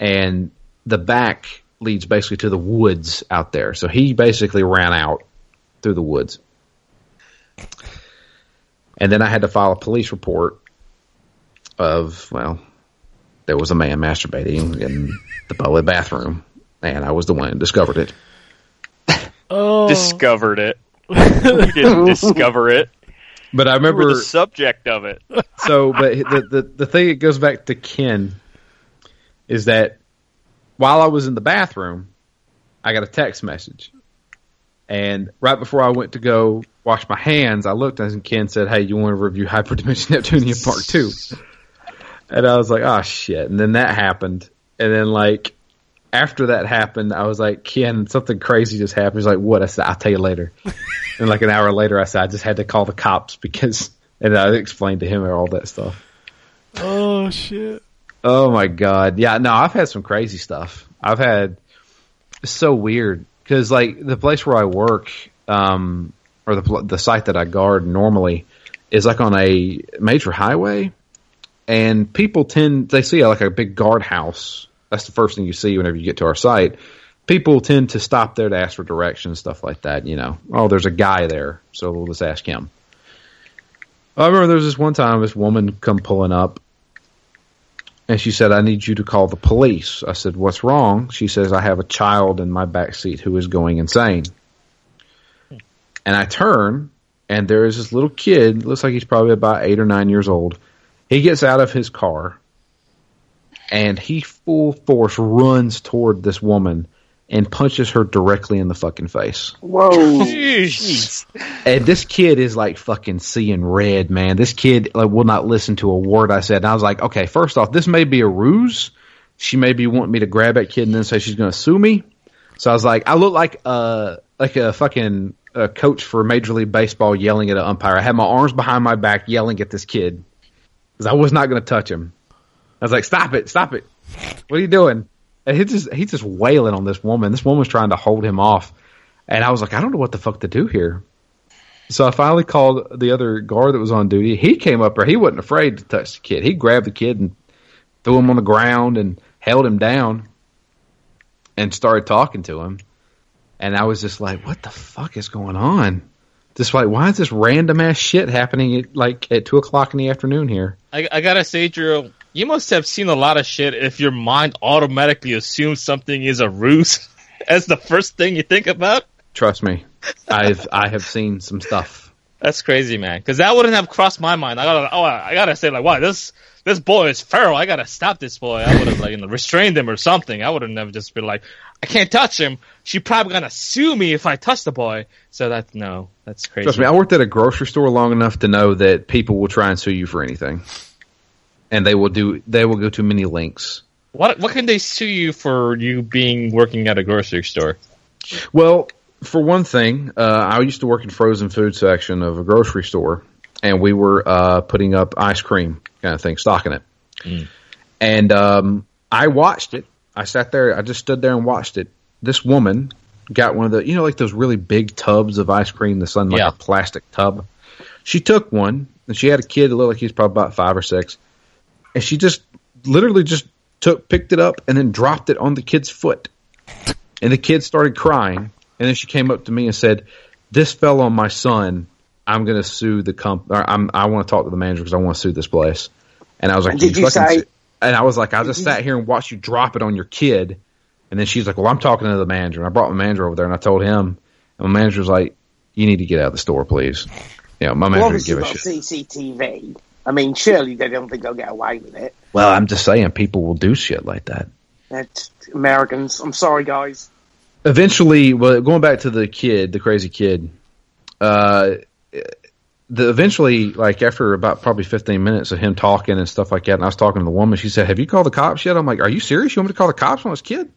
and the back leads basically to the woods out there. So he basically ran out through the woods, and then I had to file a police report of well, there was a man masturbating in the public bathroom, and I was the one who discovered it. Oh, Discovered it. you didn't discover it. But I You were remember the subject of it. so but the, the the thing that goes back to Ken is that while I was in the bathroom, I got a text message. And right before I went to go wash my hands, I looked and Ken said, Hey, you want to review Hyperdimension Neptunia Part 2? And I was like, Oh shit. And then that happened. And then like after that happened, I was like, Ken, something crazy just happened. He's like, What? I said, I'll tell you later. and like an hour later I said I just had to call the cops because and I explained to him all that stuff. oh shit. Oh my god, yeah. No, I've had some crazy stuff. I've had it's so weird because like the place where I work, um, or the the site that I guard normally is like on a major highway, and people tend they see like a big guardhouse. That's the first thing you see whenever you get to our site. People tend to stop there to ask for directions, stuff like that. You know, oh, there's a guy there, so we'll just ask him. I remember there was this one time this woman come pulling up and she said, I need you to call the police. I said, What's wrong? She says, I have a child in my back seat who is going insane. And I turn, and there is this little kid, looks like he's probably about eight or nine years old. He gets out of his car, and he full force runs toward this woman and punches her directly in the fucking face. whoa. Jeez. And this kid is like fucking seeing red, man. This kid like will not listen to a word I said. And I was like, okay, first off, this may be a ruse. She may be wanting me to grab that kid and then say she's going to sue me. So I was like, I look like uh like a fucking a coach for Major League Baseball yelling at an umpire. I had my arms behind my back yelling at this kid because I was not going to touch him. I was like, "Stop it! Stop it! What are you doing?" And he's just he's just wailing on this woman. This woman's trying to hold him off, and I was like, "I don't know what the fuck to do here." So I finally called the other guard that was on duty. He came up there. He wasn't afraid to touch the kid. He grabbed the kid and threw him on the ground and held him down and started talking to him. And I was just like, what the fuck is going on? Just like, why is this random ass shit happening at, like at two o'clock in the afternoon here? I, I gotta say, Drew, you must have seen a lot of shit if your mind automatically assumes something is a ruse as the first thing you think about. Trust me, I've I have seen some stuff. That's crazy, man. Because that wouldn't have crossed my mind. I gotta, oh, I gotta say, like, wow, this this boy is feral. I gotta stop this boy. I would have like you know, restrained him or something. I would have never just been like, I can't touch him. She probably gonna sue me if I touch the boy. So that no, that's crazy. Trust me, I worked at a grocery store long enough to know that people will try and sue you for anything, and they will do. They will go to many links. What what can they sue you for? You being working at a grocery store? Well, for one thing, uh, I used to work in frozen food section of a grocery store, and we were uh, putting up ice cream kind of thing, stocking it. And um, I watched it. I sat there. I just stood there and watched it. This woman got one of the, you know, like those really big tubs of ice cream that's in like Yeah. a plastic tub. She took one, and she had a kid that looked like he was probably about five or six, and she just literally just took, picked it up, and then dropped it on the kid's foot. And the kid started crying. And then she came up to me and said, "This fell on my son. I'm going to sue the comp. Or I'm, I want to talk to the manager because I want to sue this place." And I was like, And did you fucking say- su-" And I was like, "I just sat here and watched you drop it on your kid." And then she's like, "Well, I'm talking to the manager." And I brought my manager over there and I told him, and my manager was like, "You need to get out of the store, please." Yeah, my Well, manager didn't give a shit. CCTV. I mean, surely they don't think they'll get away with it. Well, I'm just saying, people will do shit like that. That's Americans. I'm sorry, guys. Eventually, well, going back to the kid, the crazy kid, uh, the eventually, like after about probably 15 minutes of him talking and stuff like that, and I was talking to the woman, she said, "Have you called the cops yet?" I'm like, "Are you serious? You want me to call the cops on this kid?"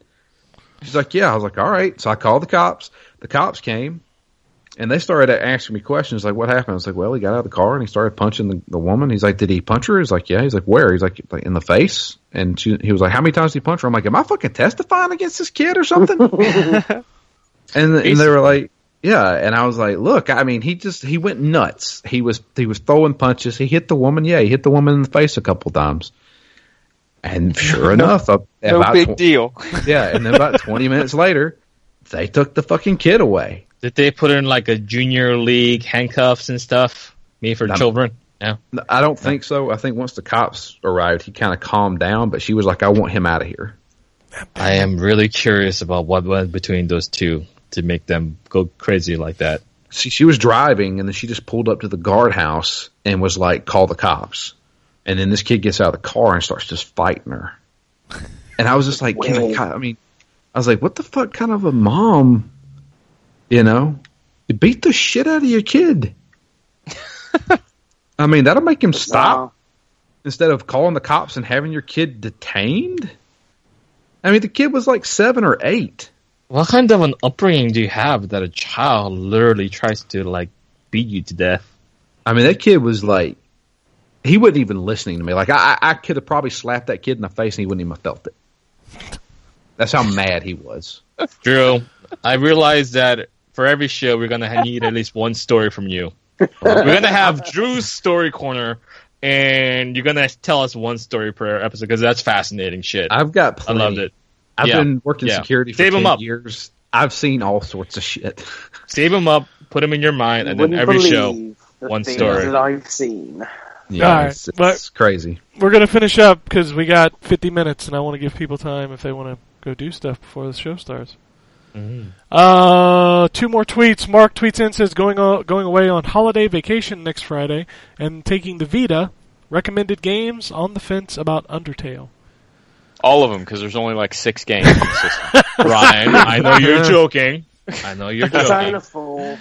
She's like, "Yeah." I was like, "All right." So I called the cops. The cops came, and they started asking me questions like, "What happened?" I was like, "Well, he got out of the car and he started punching the, the woman." He's like, "Did he punch her?" He's like, "Yeah." He's like, "Where?" He's like, like "In the face." And she, he was like, "How many times did he punch her?" I'm like, "Am I fucking testifying against this kid or something?" and, and they were like, yeah, and I was like, look, I mean, he just he went nuts. He was he was throwing punches. He hit the woman. Yeah, he hit the woman in the face a couple times. And sure enough, up, No about big tw- deal. yeah, and then about twenty minutes later, they took the fucking kid away. Did they put in like a junior league handcuffs and stuff? Me for No. children? Yeah. I don't think so. I think once the cops arrived, he kind of calmed down. But she was like, "I want him out of here." I am really curious about what went between those two to make them go crazy like that. she she was driving and then she just pulled up to the guardhouse and was like, "Call the cops." And then this kid gets out of the car and starts just fighting her. And I was just like, "Can I?" I mean, I was like, "What the fuck kind of a mom?" You know, you beat the shit out of your kid. I mean, that'll make him stop Wow. instead of calling the cops and having your kid detained. I mean, the kid was like seven or eight. What kind of an upbringing do you have that a child literally tries to like beat you to death? I mean, that kid was like, he wasn't even listening to me. Like, I, I I could have probably slapped that kid in the face and he wouldn't even have felt it. That's how mad he was. Drew, I realize that for every show we're gonna need at least one story from you. We're gonna have Drew's story corner, and you're gonna tell us one story per episode because that's fascinating shit. I, I've got plenty. I loved it. I've Yeah. been working Yeah. security for Save 'em 10 up. years. I've seen all sorts of shit. Save them up, put them in your mind, and then every show. the one story. that I've seen. Yeah, All right, it's, it's crazy. We're gonna finish up because we got 50 minutes, and I want to give people time if they want to go do stuff before the show starts. Uh, two more tweets. Mark tweets in says going o- going away on holiday vacation next Friday and taking the Vita. Recommended games on the fence about Undertale. All of them, because there's only like six games in the system. Ryan, I know you're joking. I know you're joking. Persona 4.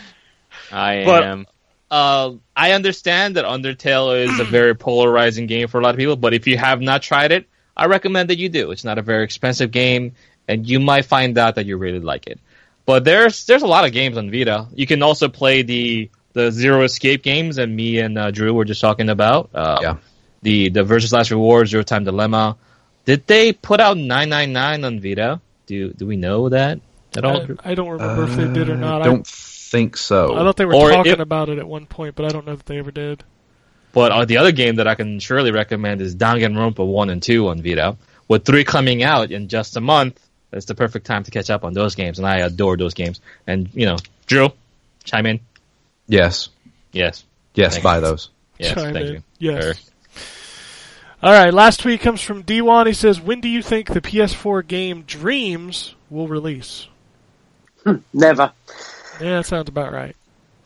I But- am. uh, I understand that Undertale is a very polarizing game for a lot of people, but if you have not tried it, I recommend that you do. It's not a very expensive game, and you might find out that you really like it. But there's there's a lot of games on Vita. You can also play the the Zero Escape games that me and uh, Drew were just talking about. Uh, Yeah. The the Virtue's Last Reward, Zero Time Dilemma. Did they put out 999 on Vita? Do do we know that at all? I, I don't remember if they did or Uh, not. I don't think so. I, I thought they were Or talking if- about it at one point, but I don't know if they ever did. But uh, the other game that I can surely recommend is Danganronpa 1 and 2 on Vita. With 3 coming out in just a month, it's the perfect time to catch up on those games, and I adore those games. And, you know, Drew, chime in. Yes. Yes. Yes, Thank buy you. those. Yes, Chime thank in. you. Yes. Eric. All right, last tweet comes from D1. He says, "When do you think the PS4 game Dreams will release?" Never. Yeah, that sounds about right.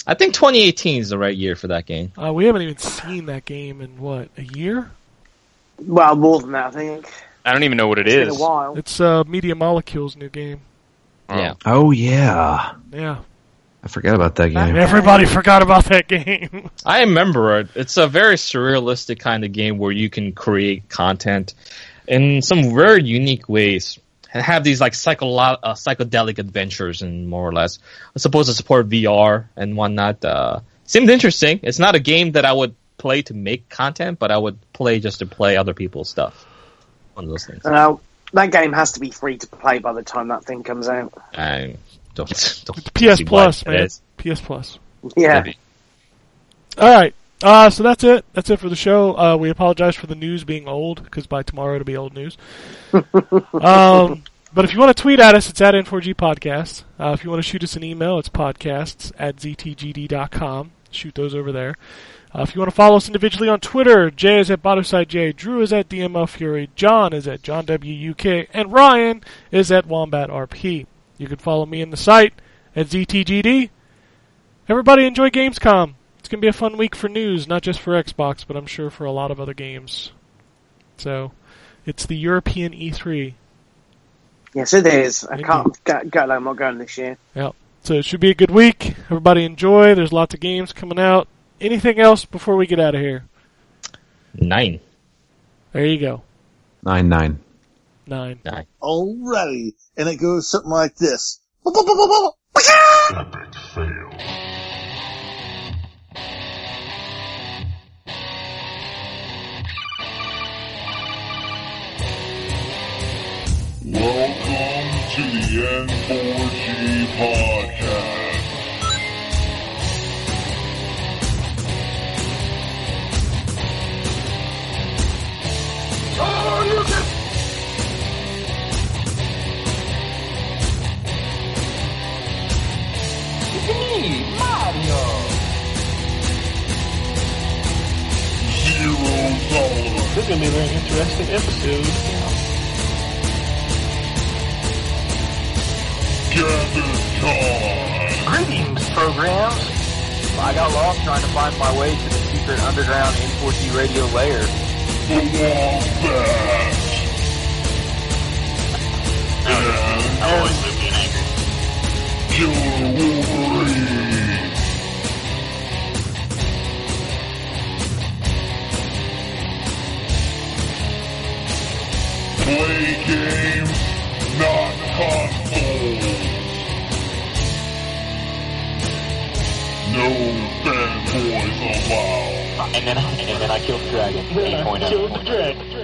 I think 2018 is the right year for that game. Uh, we haven't even seen that game in what a year. Well, more than that, I think. I don't even know what it It's been is. a while. It's uh, Media Molecule's new game. Oh. Yeah. Oh yeah, Yeah, I forgot about that game. everybody forgot about that game. I remember it. It's a very surrealistic kind of game where you can create content in some very unique ways and have these like psycho- uh, psychedelic adventures and more or less. It's supposed to support VR and whatnot. Uh, seemed interesting. It's not a game that I would play to make content, but I would play just to play other people's stuff. One of those things. Uh, that game has to be free to play by the time that thing comes out. I don't, don't PS Plus, man. is. PS Plus. Yeah. Maybe. All right. Uh, so that's it. That's it for the show. Uh, we apologize for the news being old because by tomorrow it'll be old news. um, but if you want to tweet at us, it's at N4G Podcast. Uh, if you want to shoot us an email, it's podcasts at ztgd.com. Shoot those over there. Uh, if you want to follow us individually on Twitter, Jay is at BottomsideJ, Drew is at DML Fury, John is at John WUK, and Ryan is at Wombat RP. You can follow me in the site at ZTGD. Everybody enjoy Gamescom. It's going to be a fun week for news, not just for Xbox, but I'm sure for a lot of other games. So, it's the European E E3. Yes, it is. I Indeed. can't get, get I'm not going this year. Yep. So, it should be a good week. Everybody enjoy. There's lots of games coming out. Anything else before we get out of here? Nine. There you go. Nine nine. Nine. Alrighty. And it goes something like this. Epic fail. Welcome to the N4G podcast. This is to be a very interesting episode. Gather time. Greetings, programs. I got lost trying to find my way to the secret underground N4G radio lair. The Wombat. And I. Killer Wolverine. Play games, not consoles. No fanboys allowed. And then, and then I killed the dragon. 8.0. Killed the dragon.